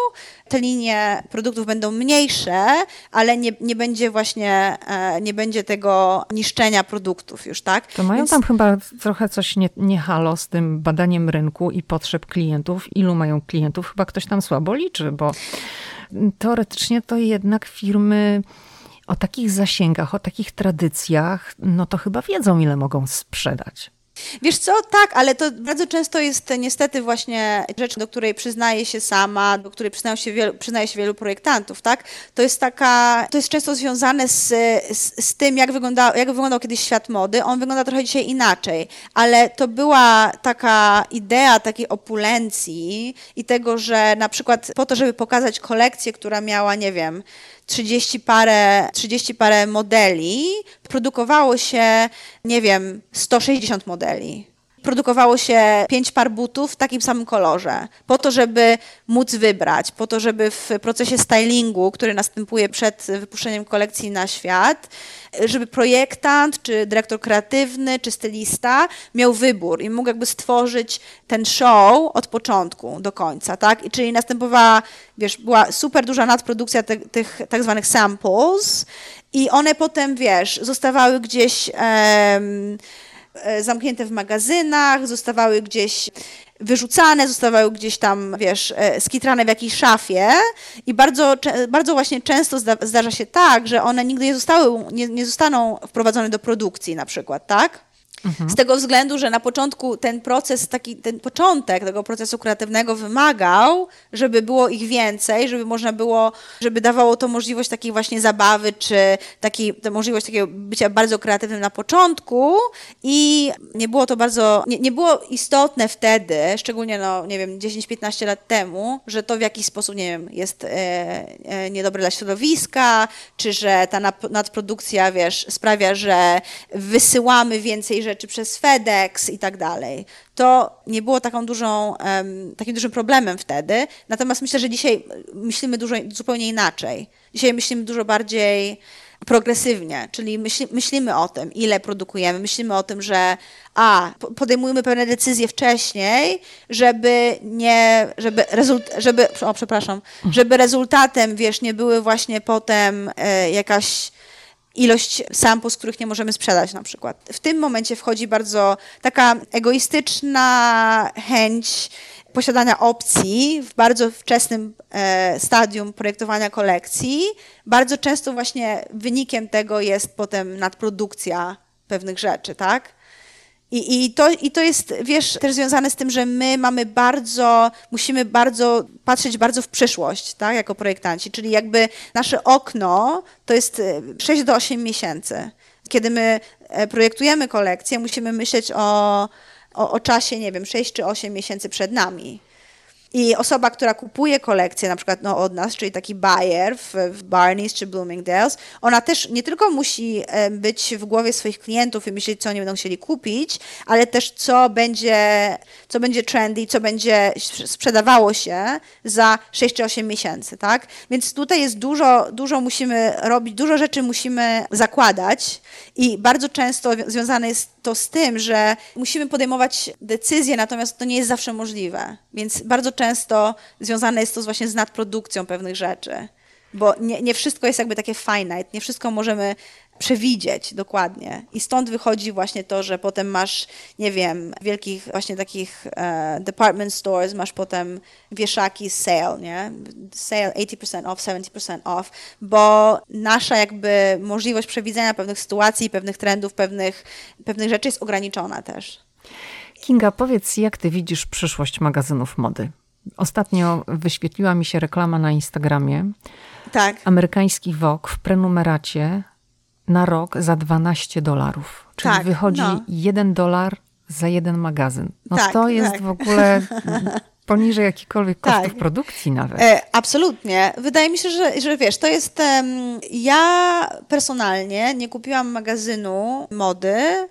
te linie produktów będą mniejsze, ale nie, nie będzie właśnie, e, nie będzie tego niszczenia produktów już, tak? To mają Więc... tam chyba trochę coś nie, nie halo z tym badaniem rynku i potrzeb klientów. Ilu mają klientów? Chyba ktoś tam słabo liczy, bo teoretycznie to jednak firmy o takich zasięgach, o takich tradycjach, no to chyba wiedzą, ile mogą sprzedać. Wiesz co, tak, ale to bardzo często jest niestety właśnie rzecz, do której przyznaje się sama, do której przyznaje się wielu, przyznaje się wielu projektantów, tak? To jest taka, to jest często związane z, z, z tym, jak, wygląda, jak wyglądał kiedyś świat mody. On wygląda trochę dzisiaj inaczej, ale to była taka idea takiej opulencji i tego, że na przykład po to, żeby pokazać kolekcję, która miała, nie wiem, 30 parę, 30 parę modeli, produkowało się, nie wiem, 160 modeli. Produkowało się pięć par butów w takim samym kolorze, po to, żeby móc wybrać, po to, żeby w procesie stylingu, który następuje przed wypuszczeniem kolekcji na świat, żeby projektant, czy dyrektor kreatywny, czy stylista miał wybór i mógł jakby stworzyć ten show od początku do końca, tak? I czyli następowała, wiesz, była super duża nadprodukcja te, tych tak zwanych samples i one potem, wiesz, zostawały gdzieś zamknięte w magazynach, zostawały gdzieś wyrzucane, zostawały gdzieś tam, wiesz, e, skitrane w jakiejś szafie i bardzo, bardzo właśnie często zdarza się tak, że one nigdy nie zostały, nie, nie zostaną wprowadzone do produkcji na przykład, tak? Z tego względu, że na początku ten proces, taki, ten początek tego procesu kreatywnego wymagał, żeby było ich więcej, żeby można było, żeby dawało to możliwość takiej właśnie zabawy, czy taki, możliwość takiego bycia bardzo kreatywnym na początku i nie było to bardzo, nie, nie było istotne wtedy, szczególnie no, nie wiem, 10-15 lat temu, że to w jakiś sposób, nie wiem, jest e, e, niedobre dla środowiska, czy że ta nadprodukcja, wiesz, sprawia, że wysyłamy więcej rzeczy przez FedEx i tak dalej. To nie było taką dużą, takim dużym problemem wtedy. Natomiast myślę, że dzisiaj myślimy dużo, zupełnie inaczej. Dzisiaj myślimy dużo bardziej progresywnie, czyli myśli, myślimy o tym, ile produkujemy, myślimy o tym, że a, podejmujemy pewne decyzje wcześniej, żeby nie, żeby rezult, żeby, o przepraszam, żeby rezultatem, wiesz, nie były właśnie potem e, jakaś ilość samples, których nie możemy sprzedać na przykład. W tym momencie wchodzi bardzo taka egoistyczna chęć posiadania opcji w bardzo wczesnym e, stadium projektowania kolekcji. Bardzo często właśnie wynikiem tego jest potem nadprodukcja pewnych rzeczy, tak? I, i, to, I to jest, wiesz, też związane z tym, że my mamy bardzo, musimy bardzo patrzeć bardzo w przyszłość, tak, jako projektanci, czyli jakby nasze okno to jest 6 e, do 8 miesięcy. Kiedy my e, projektujemy kolekcję, musimy myśleć o, o, o czasie, nie wiem, 6 czy 8 miesięcy przed nami. I osoba, która kupuje kolekcję na przykład no, od nas, czyli taki buyer w, w Barney's czy Bloomingdale's, ona też nie tylko musi być w głowie swoich klientów i myśleć, co oni będą chcieli kupić, ale też co będzie, co będzie trendy, co będzie sprzedawało się za 6 czy 8 miesięcy, tak? Więc tutaj jest dużo, dużo musimy robić, dużo rzeczy musimy zakładać i bardzo często związane jest to z tym, że musimy podejmować decyzje, natomiast to nie jest zawsze możliwe. Więc bardzo często związane jest to właśnie z nadprodukcją pewnych rzeczy. Bo nie, nie wszystko jest jakby takie finite, nie wszystko możemy przewidzieć dokładnie. I stąd wychodzi właśnie to, że potem masz, nie wiem, wielkich właśnie takich e, department stores, masz potem wieszaki sale, nie? Sale 80% off, 70% off, bo nasza jakby możliwość przewidzenia pewnych sytuacji, pewnych trendów, pewnych, pewnych rzeczy jest ograniczona też. Kinga, powiedz, jak ty widzisz przyszłość magazynów mody? Ostatnio wyświetliła mi się reklama na Instagramie. Tak. Amerykański Vogue w prenumeracie na rok za 12 dolarów. Czyli tak, wychodzi no. 1 dolar za jeden magazyn. No tak, to jest tak. w ogóle poniżej jakichkolwiek kosztów tak. produkcji nawet. E, absolutnie. Wydaje mi się, że, że wiesz, to jest... Um, ja personalnie nie kupiłam magazynu mody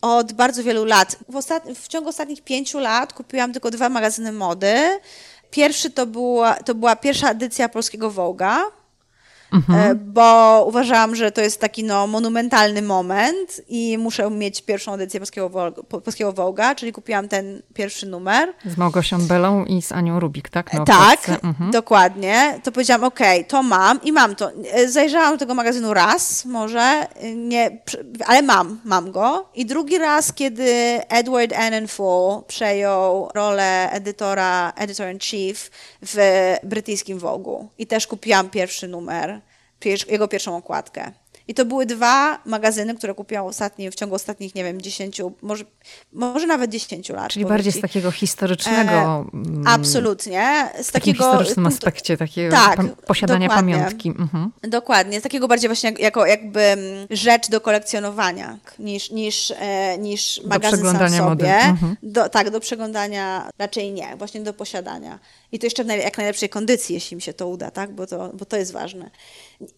od bardzo wielu lat. W, ostat... w ciągu ostatnich pięciu lat kupiłam tylko dwa magazyny mody. Pierwszy to była, to była pierwsza edycja polskiego Vogue'a, mhm. E, bo uważałam, że to jest taki no, monumentalny moment i muszę mieć pierwszą edycję polskiego, polskiego Vogue'a, czyli kupiłam ten pierwszy numer. Z Małgosią Belą i z Anią Rubik, tak? No, tak, mhm. dokładnie. To powiedziałam, ok, to mam i mam to. E, zajrzałam do tego magazynu raz, może, nie, ale mam, mam go. I drugi raz, kiedy Edward Annenful przejął rolę edytora, editor-in-chief w brytyjskim Vogue'u. I też kupiłam pierwszy numer jego pierwszą okładkę. I to były dwa magazyny, które kupiłam ostatni, w ciągu ostatnich, nie wiem, 10, może, może nawet 10 lat. Czyli bardziej z takiego historycznego. E, mm, absolutnie. Z takiego historycznym aspekcie, takiego tak, posiadania dokładnie, pamiątki. Mhm. Dokładnie. Z takiego bardziej właśnie jako jakby mm, rzecz do kolekcjonowania niż, niż, e, niż magazyn do sam sobie. Mhm. Do, tak, do przeglądania raczej nie, właśnie do posiadania. I to jeszcze w jak najlepszej kondycji, jeśli mi się to uda, tak? Bo to, bo to jest ważne.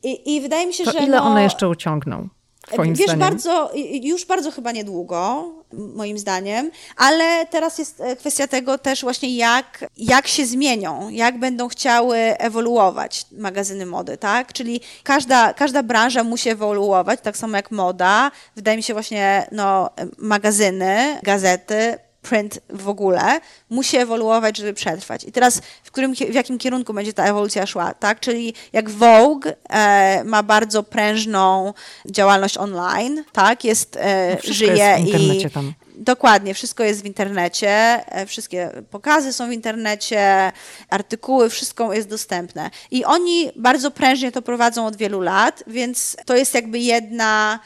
I, i wydaje mi się, to że. Ile no, one jeszcze uciągną? Twoim Wiesz, zdaniem? bardzo, już bardzo chyba niedługo, moim zdaniem, ale teraz jest e, kwestia tego też właśnie jak, jak się zmienią, jak będą chciały ewoluować magazyny mody, tak? Czyli każda, każda branża musi ewoluować, tak samo jak moda. Wydaje mi się właśnie, no, magazyny, gazety, print w ogóle musi ewoluować, żeby przetrwać. I teraz w, którym, w jakim kierunku będzie ta ewolucja szła, tak? Czyli jak Vogue e, ma bardzo prężną działalność online, tak? Jest, e, żyje jest w internecie i tam. Dokładnie, wszystko jest w internecie, e, wszystkie pokazy są w internecie, artykuły, wszystko jest dostępne. I oni bardzo prężnie to prowadzą od wielu lat, więc to jest jakby jedna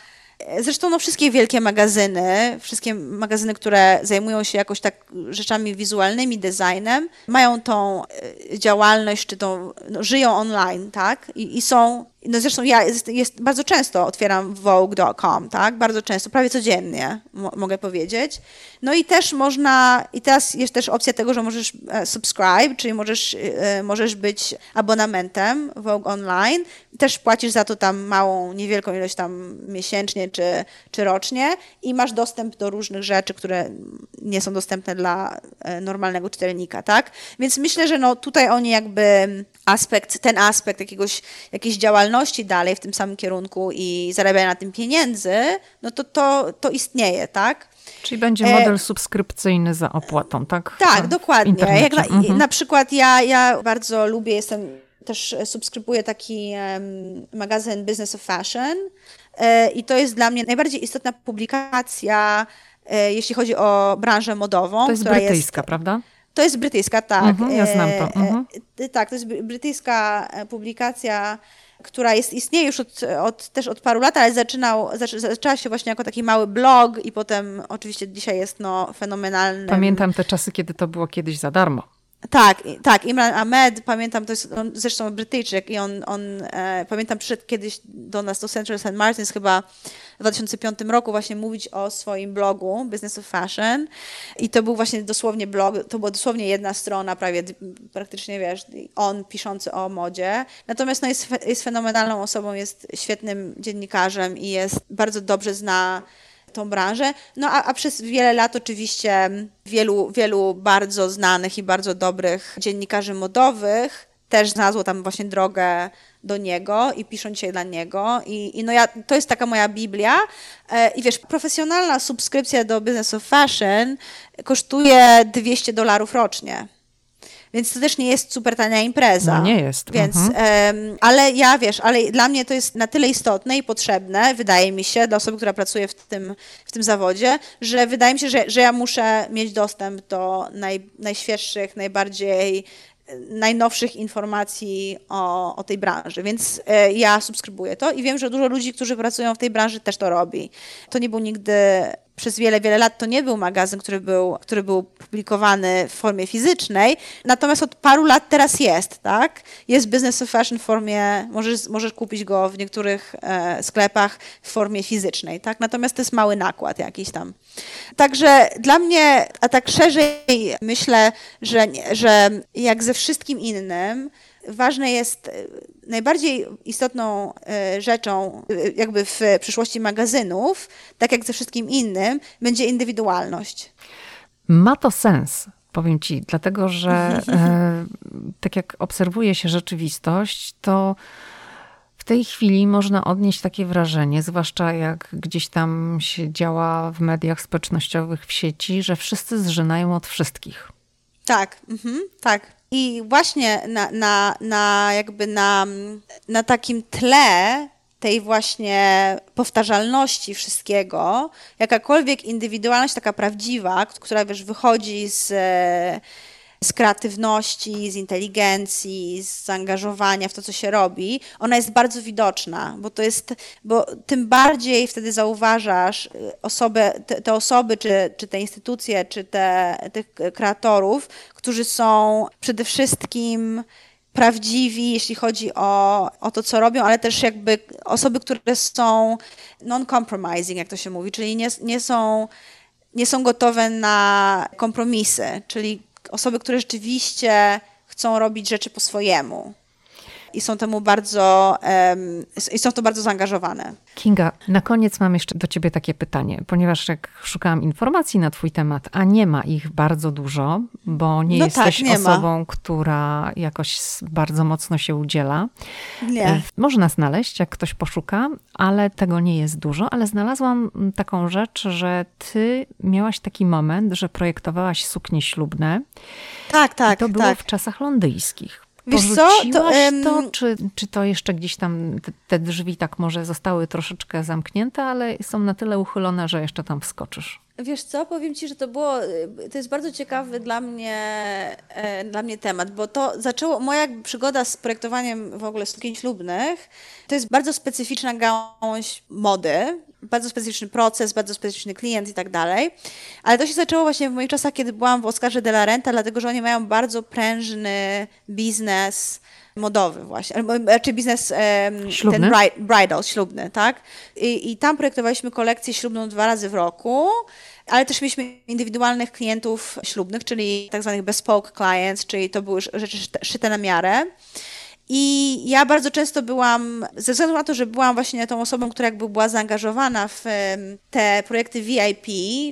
Zresztą no, wszystkie wielkie magazyny, wszystkie magazyny, które zajmują się jakoś tak rzeczami wizualnymi, designem, mają tą e, działalność, czy tą, no, żyją online, tak? I, i są no zresztą ja jest, jest, bardzo często otwieram vogue.com, tak? Bardzo często, prawie codziennie mogę powiedzieć. No i też można, i teraz jest też opcja tego, że możesz e, subscribe, czyli możesz, e, możesz być abonamentem Vogue Online. Też płacisz za to tam małą, niewielką ilość tam miesięcznie czy, czy rocznie i masz dostęp do różnych rzeczy, które nie są dostępne dla e, normalnego czytelnika, tak? Więc myślę, że no tutaj oni jakby aspekt, ten aspekt jakiegoś, jakiejś działalności dalej w tym samym kierunku i zarabiania na tym pieniędzy, no to to, to istnieje, tak? Czyli będzie e, model e... subskrypcyjny za opłatą, tak? Tak, dokładnie. Jak na, mhm. na przykład ja, ja bardzo lubię, jestem też subskrybuję taki um, magazyn Business of Fashion e, i to jest dla mnie najbardziej istotna publikacja, e, jeśli chodzi o branżę modową. To jest brytyjska, jest, prawda? To jest brytyjska, tak. Mhm, ja znam to. E, mhm. E, tak, to jest brytyjska e, publikacja, która jest, istnieje już od, od, też od paru lat, ale zaczynał, zaczęła się właśnie jako taki mały blog i potem oczywiście dzisiaj jest no, fenomenalny. Pamiętam te czasy, kiedy to było kiedyś za darmo. Tak, tak. Imran Ahmed, pamiętam, to jest on, zresztą Brytyjczyk i on, on e, pamiętam, przyszedł kiedyś do nas do Central St. Martins chyba w 2005 roku właśnie mówić o swoim blogu Business of Fashion i to był właśnie dosłownie blog, to była dosłownie jedna strona, prawie praktycznie, wiesz, on piszący o modzie. Natomiast no, jest, jest fenomenalną osobą, jest świetnym dziennikarzem i jest bardzo dobrze zna tą branżę. No a, a, przez wiele lat oczywiście wielu, wielu bardzo znanych i bardzo dobrych dziennikarzy modowych też znalazło tam właśnie drogę do niego i piszą dzisiaj dla niego. I, i no ja, to jest taka moja Biblia. E, I wiesz, profesjonalna subskrypcja do Business of Fashion kosztuje 200 dolarów rocznie. Więc to też nie jest super tania impreza. No nie jest. Więc, mhm. ale ja wiesz, ale dla mnie to jest na tyle istotne i potrzebne, wydaje mi się, dla osoby, która pracuje w tym, w tym zawodzie, że wydaje mi się, że, że ja muszę mieć dostęp do naj, najświeższych, najbardziej najnowszych informacji o, o tej branży, więc e, ja subskrybuję to i wiem, że dużo ludzi, którzy pracują w tej branży też to robi. To nie był nigdy przez wiele, wiele lat to nie był magazyn, który był, który był publikowany w formie fizycznej, natomiast od paru lat teraz jest, tak? Jest Business of Fashion w formie, możesz, możesz kupić go w niektórych e, sklepach w formie fizycznej, tak? Natomiast to jest mały nakład jakiś tam. Także dla mnie, a tak szerzej myślę, że, że jak ze wszystkim innym, ważne jest, e, najbardziej istotną e, rzeczą e, jakby w przyszłości magazynów, tak jak ze wszystkim innym, będzie indywidualność. Ma to sens. Powiem ci, dlatego że tak jak obserwuje się rzeczywistość, to w tej chwili można odnieść takie wrażenie, zwłaszcza jak gdzieś tam się działa w mediach społecznościowych, w sieci, że wszyscy zżynają od wszystkich. Tak, mhm, tak. I właśnie na, na, na jakby na, na takim tle tej właśnie powtarzalności wszystkiego, jakakolwiek indywidualność taka prawdziwa, która wiesz, wychodzi z z kreatywności, z inteligencji, z zaangażowania w to, co się robi, ona jest bardzo widoczna, bo to jest, bo tym bardziej wtedy zauważasz y, osobę, te, te osoby, czy, czy te instytucje, czy te, tych kreatorów, którzy są przede wszystkim prawdziwi, jeśli chodzi o, o to, co robią, ale też jakby osoby, które są non-compromising, jak to się mówi, czyli nie, nie są nie są gotowe na kompromisy, czyli osoby, które rzeczywiście chcą robić rzeczy po swojemu. I są temu bardzo, i są w to bardzo zaangażowane. Kinga, na koniec mam jeszcze do ciebie takie pytanie, ponieważ jak szukałam informacji na twój temat, a nie ma ich bardzo dużo, bo nie no tak, jesteś tak, nie osobą, ma. która jakoś bardzo mocno się udziela. Nie. E, można znaleźć, jak ktoś poszuka, ale tego nie jest dużo, ale znalazłam taką rzecz, że ty miałaś taki moment, że projektowałaś suknie ślubne. Tak, tak. I to było tak. w czasach londyjskich. Wiesz co, to, um... to czy, czy to jeszcze gdzieś tam, te, te, drzwi tak może zostały troszeczkę zamknięte, ale są na tyle uchylone, że jeszcze tam wskoczysz? Wiesz co, powiem Ci, że to było, to jest bardzo ciekawy dla mnie, e, dla mnie temat, bo to zaczęło, moja przygoda z projektowaniem w ogóle sukien ślubnych, to jest bardzo specyficzna gałąź mody, bardzo specyficzny proces, bardzo specyficzny klient i tak dalej. Ale to się zaczęło właśnie w moich czasach, kiedy byłam w Oscarze de la Renta, dlatego że oni mają bardzo prężny biznes modowy właśnie, czy biznes ślubny? ten bridal, ślubny, tak? I, I tam projektowaliśmy kolekcję ślubną dwa razy w roku, ale też mieliśmy indywidualnych klientów ślubnych, czyli tak zwanych bespoke clients, czyli to były rzeczy szyte na miarę. I ja bardzo często byłam, ze względu na to, że byłam właśnie tą osobą, która jakby była zaangażowana w te projekty VIP,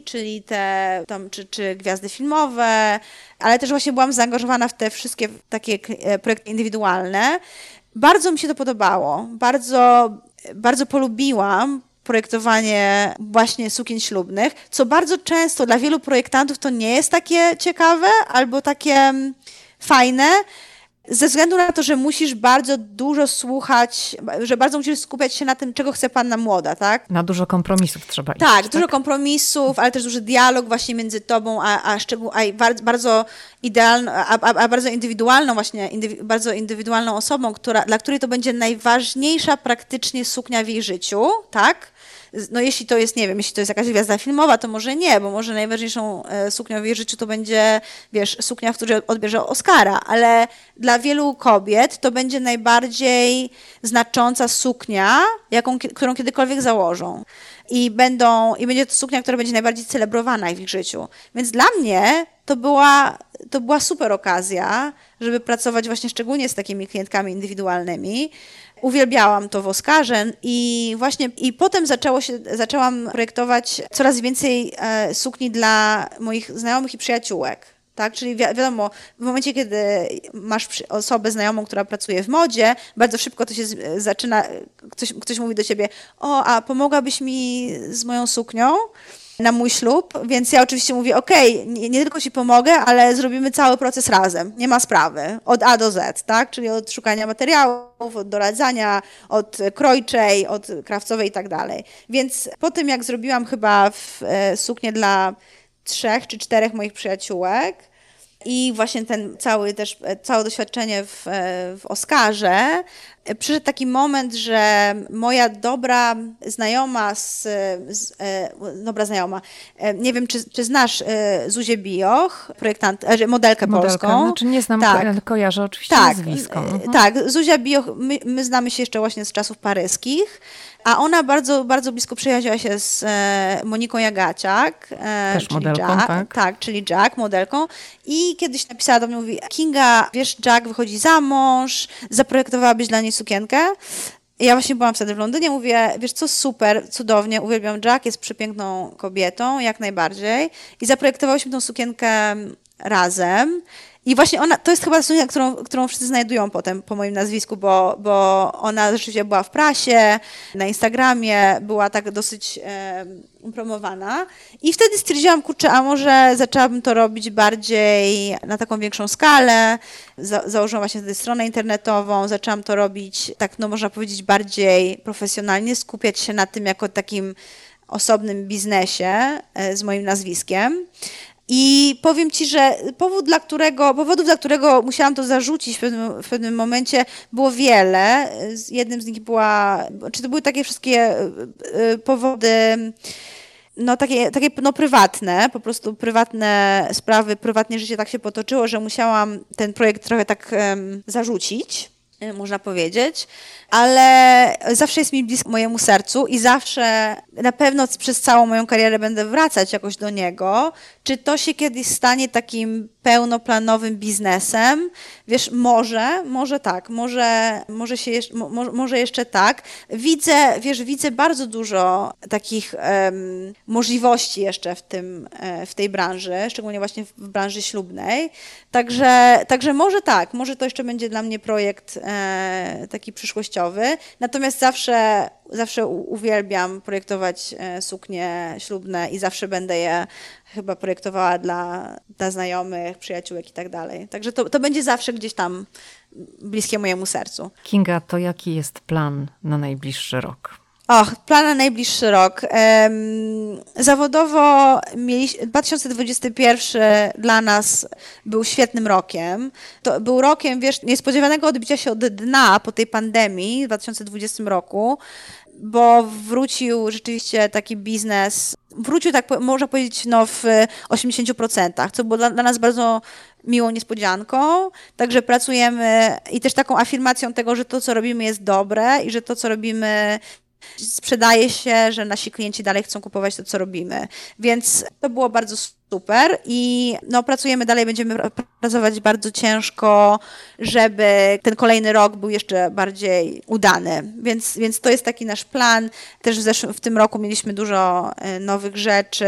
czyli te tam, czy, czy gwiazdy filmowe, ale też właśnie byłam zaangażowana w te wszystkie takie e, projekty indywidualne. Bardzo mi się to podobało. Bardzo, bardzo polubiłam projektowanie właśnie sukien ślubnych, co bardzo często dla wielu projektantów to nie jest takie ciekawe albo takie fajne, ze względu na to, że musisz bardzo dużo słuchać, że bardzo musisz skupiać się na tym, czego chce panna młoda, tak? Na dużo kompromisów trzeba iść. Tak, tak? dużo kompromisów, ale też duży dialog właśnie między tobą, a, a, szczegół, a bardzo idealną, a, a, a, bardzo indywidualną właśnie, indywi, bardzo indywidualną osobą, która, dla której to będzie najważniejsza praktycznie suknia w jej życiu, tak? No jeśli to jest, nie wiem, jeśli to jest jakaś gwiazda filmowa, to może nie, bo może najważniejszą e, suknią w jej życiu to będzie, wiesz, suknia, w której odbierze Oscara, ale dla wielu kobiet to będzie najbardziej znacząca suknia, jaką, którą kiedykolwiek założą. I, będą, I będzie to suknia, która będzie najbardziej celebrowana w ich życiu. Więc dla mnie to była, to była super okazja, żeby pracować właśnie szczególnie z takimi klientkami indywidualnymi, uwielbiałam to w Oscarze i właśnie i potem zaczęło się, zaczęłam projektować coraz więcej e, sukni dla moich znajomych i przyjaciółek. Tak, czyli wi wiadomo, w momencie, kiedy masz osobę znajomą, która pracuje w modzie, bardzo szybko to się zaczyna, ktoś, ktoś mówi do ciebie, o, a pomogłabyś mi z moją suknią? Na mój ślub, więc ja oczywiście mówię, ok, nie, nie, tylko ci pomogę, ale zrobimy cały proces razem, nie ma sprawy, od A do Z, tak, czyli od szukania materiałów, od doradzania, od krojczej, od krawcowej i tak dalej. Więc po tym, jak zrobiłam chyba w, e, suknię dla trzech czy czterech moich przyjaciółek, i właśnie ten cały też, e, całe doświadczenie w, e, w Oscarze, e, przyszedł taki moment, że moja dobra znajoma, z, z dobra znajoma, nie wiem, czy, czy znasz Zuzię Bioch, projektant, modelkę, modelkę polską. Znaczy nie znam, tak. ale kojarzę oczywiście tak, nazwisko. Mhm. Tak, Zuzia Bioch, my, my znamy się jeszcze właśnie z czasów paryskich. A ona bardzo, bardzo blisko przyjaźniła się z e, Moniką Jagaciak. E, Też modelką, Jack, tak? Tak, czyli Jack, modelką. I kiedyś napisała do mnie, mówi, Kinga, wiesz, Jack wychodzi za mąż, zaprojektowałabyś dla niej sukienkę. I ja właśnie byłam wtedy w Londynie, mówię, wiesz co, super, cudownie, uwielbiam Jack, jest przepiękną kobietą, jak najbardziej. I zaprojektowałyśmy tą sukienkę razem. I właśnie ona, to jest chyba suknia, którą, którą wszyscy znajdują potem po moim nazwisku, bo, bo ona rzeczywiście była w prasie, na Instagramie, była tak dosyć e, promowana. I wtedy stwierdziłam, kurczę, a może zaczęłabym to robić bardziej na taką większą skalę. Za, założyłam właśnie wtedy stronę internetową, zaczęłam to robić, tak no można powiedzieć, bardziej profesjonalnie, skupiać się na tym jako takim osobnym biznesie e, z moim nazwiskiem. I powiem ci, że powód, dla którego, powodów, dla którego musiałam to zarzucić w pewnym, w pewnym momencie, było wiele. Jednym z nich była, czy to były takie wszystkie e, e, powody, no takie, takie no, prywatne, po prostu prywatne sprawy, prywatnie życie tak się potoczyło, że musiałam ten projekt trochę tak um, zarzucić można powiedzieć, ale zawsze jest mi blisko mojemu sercu i zawsze na pewno przez całą moją karierę będę wracać jakoś do niego. Czy to się kiedyś stanie takim pełnoplanowym biznesem? Wiesz, może, może tak, może, może, się jeszcze, mo, może jeszcze tak. Widzę, wiesz, widzę bardzo dużo takich um, możliwości jeszcze w, tym, e, w tej branży, szczególnie właśnie w branży ślubnej. Także, także może tak, może to jeszcze będzie dla mnie projekt e, taki przyszłościowy. Natomiast zawsze zawsze uwielbiam projektować e, suknie ślubne i zawsze będę je chyba projektowała dla, dla znajomych, przyjaciółek i tak dalej. Także to, to będzie zawsze gdzieś tam bliskie mojemu sercu. Kinga, to jaki jest plan na najbliższy rok? Och, plan na najbliższy rok. Zawodowo 2021 dla nas był świetnym rokiem. To był rokiem, wiesz, niespodziewanego odbicia się od dna po tej pandemii w 2020 roku, bo wrócił rzeczywiście taki biznes, wrócił tak można powiedzieć no w 80%, co było dla, dla nas bardzo miłą niespodzianką. Także pracujemy i też taką afirmacją tego, że to, co robimy jest dobre i że to, co robimy sprzedaje się, że nasi klienci dalej chcą kupować to, co robimy. Więc to było bardzo super i no, pracujemy dalej, będziemy pracować bardzo ciężko, żeby ten kolejny rok był jeszcze bardziej udany. Więc, więc to jest taki nasz plan. Też w, zeszłym, w tym roku mieliśmy dużo e, nowych rzeczy.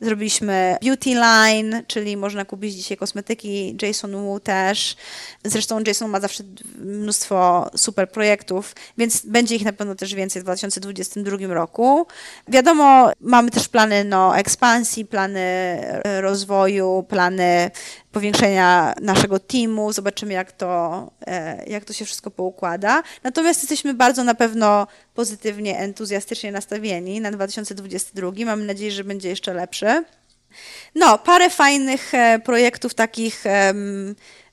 Zrobiliśmy beauty line, czyli można kupić dzisiaj kosmetyki. Jason Wu też. Zresztą Jason ma zawsze mnóstwo super projektów, więc będzie ich na pewno też więcej w 2022 roku. Wiadomo, mamy też plany no, ekspansji, plany rozwoju, plany powiększenia naszego teamu, zobaczymy jak to, e, jak to się wszystko poukłada. Natomiast jesteśmy bardzo na pewno pozytywnie, entuzjastycznie nastawieni na 2022. Mamy nadzieję, że będzie jeszcze lepszy. No, parę fajnych e, projektów takich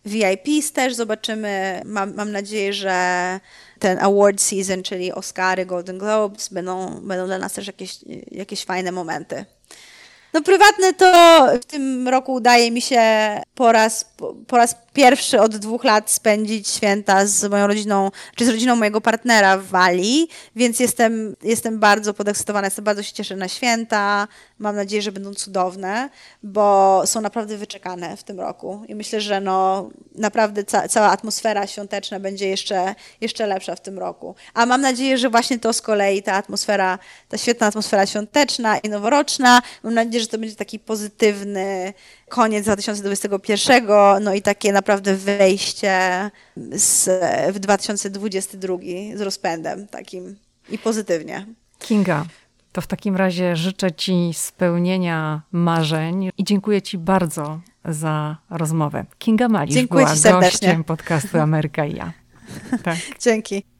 VIPs też zobaczymy. Mam, mam nadzieję, że ten award season, czyli Oscary, Golden Globes, będą, będą dla nas też jakieś, jakieś fajne momenty. No prywatne to w tym roku udaje mi się po raz, po raz pierwszy od dwóch lat spędzić święta z moją rodziną, czy z rodziną mojego partnera w Walii, więc jestem, jestem bardzo podekscytowana, jestem bardzo się cieszę na święta. Mam nadzieję, że będą cudowne, bo są naprawdę wyczekane w tym roku i myślę, że no, naprawdę ca cała atmosfera świąteczna będzie jeszcze, jeszcze lepsza w tym roku. A mam nadzieję, że właśnie to z kolei ta atmosfera, ta świetna atmosfera świąteczna i noworoczna, mam nadzieję, że to będzie taki pozytywny koniec 2021, no i takie naprawdę wejście z, w 2022 z rozpędem takim i pozytywnie. Kinga, to w takim razie życzę Ci spełnienia marzeń i dziękuję Ci bardzo za rozmowę. Kinga Malisz dziękuję była gościem podcastu Ameryka i ja. Tak. Dzięki.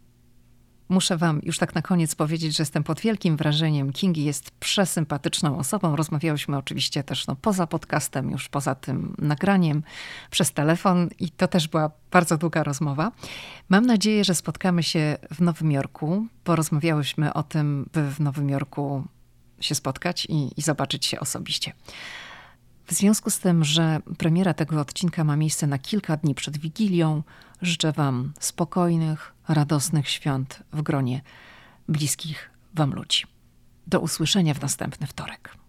Muszę Wam już tak na koniec powiedzieć, że jestem pod wielkim wrażeniem. Kingi jest przesympatyczną osobą. Rozmawiałyśmy oczywiście też no, poza podcastem, już poza tym nagraniem, przez telefon i to też była bardzo długa rozmowa. Mam nadzieję, że spotkamy się w Nowym Jorku. Porozmawiałyśmy o tym, by w Nowym Jorku się spotkać i, i zobaczyć się osobiście. W związku z tym, że premiera tego odcinka ma miejsce na kilka dni przed Wigilią, życzę Wam spokojnych, radosnych świąt w gronie bliskich Wam ludzi. Do usłyszenia w następny wtorek.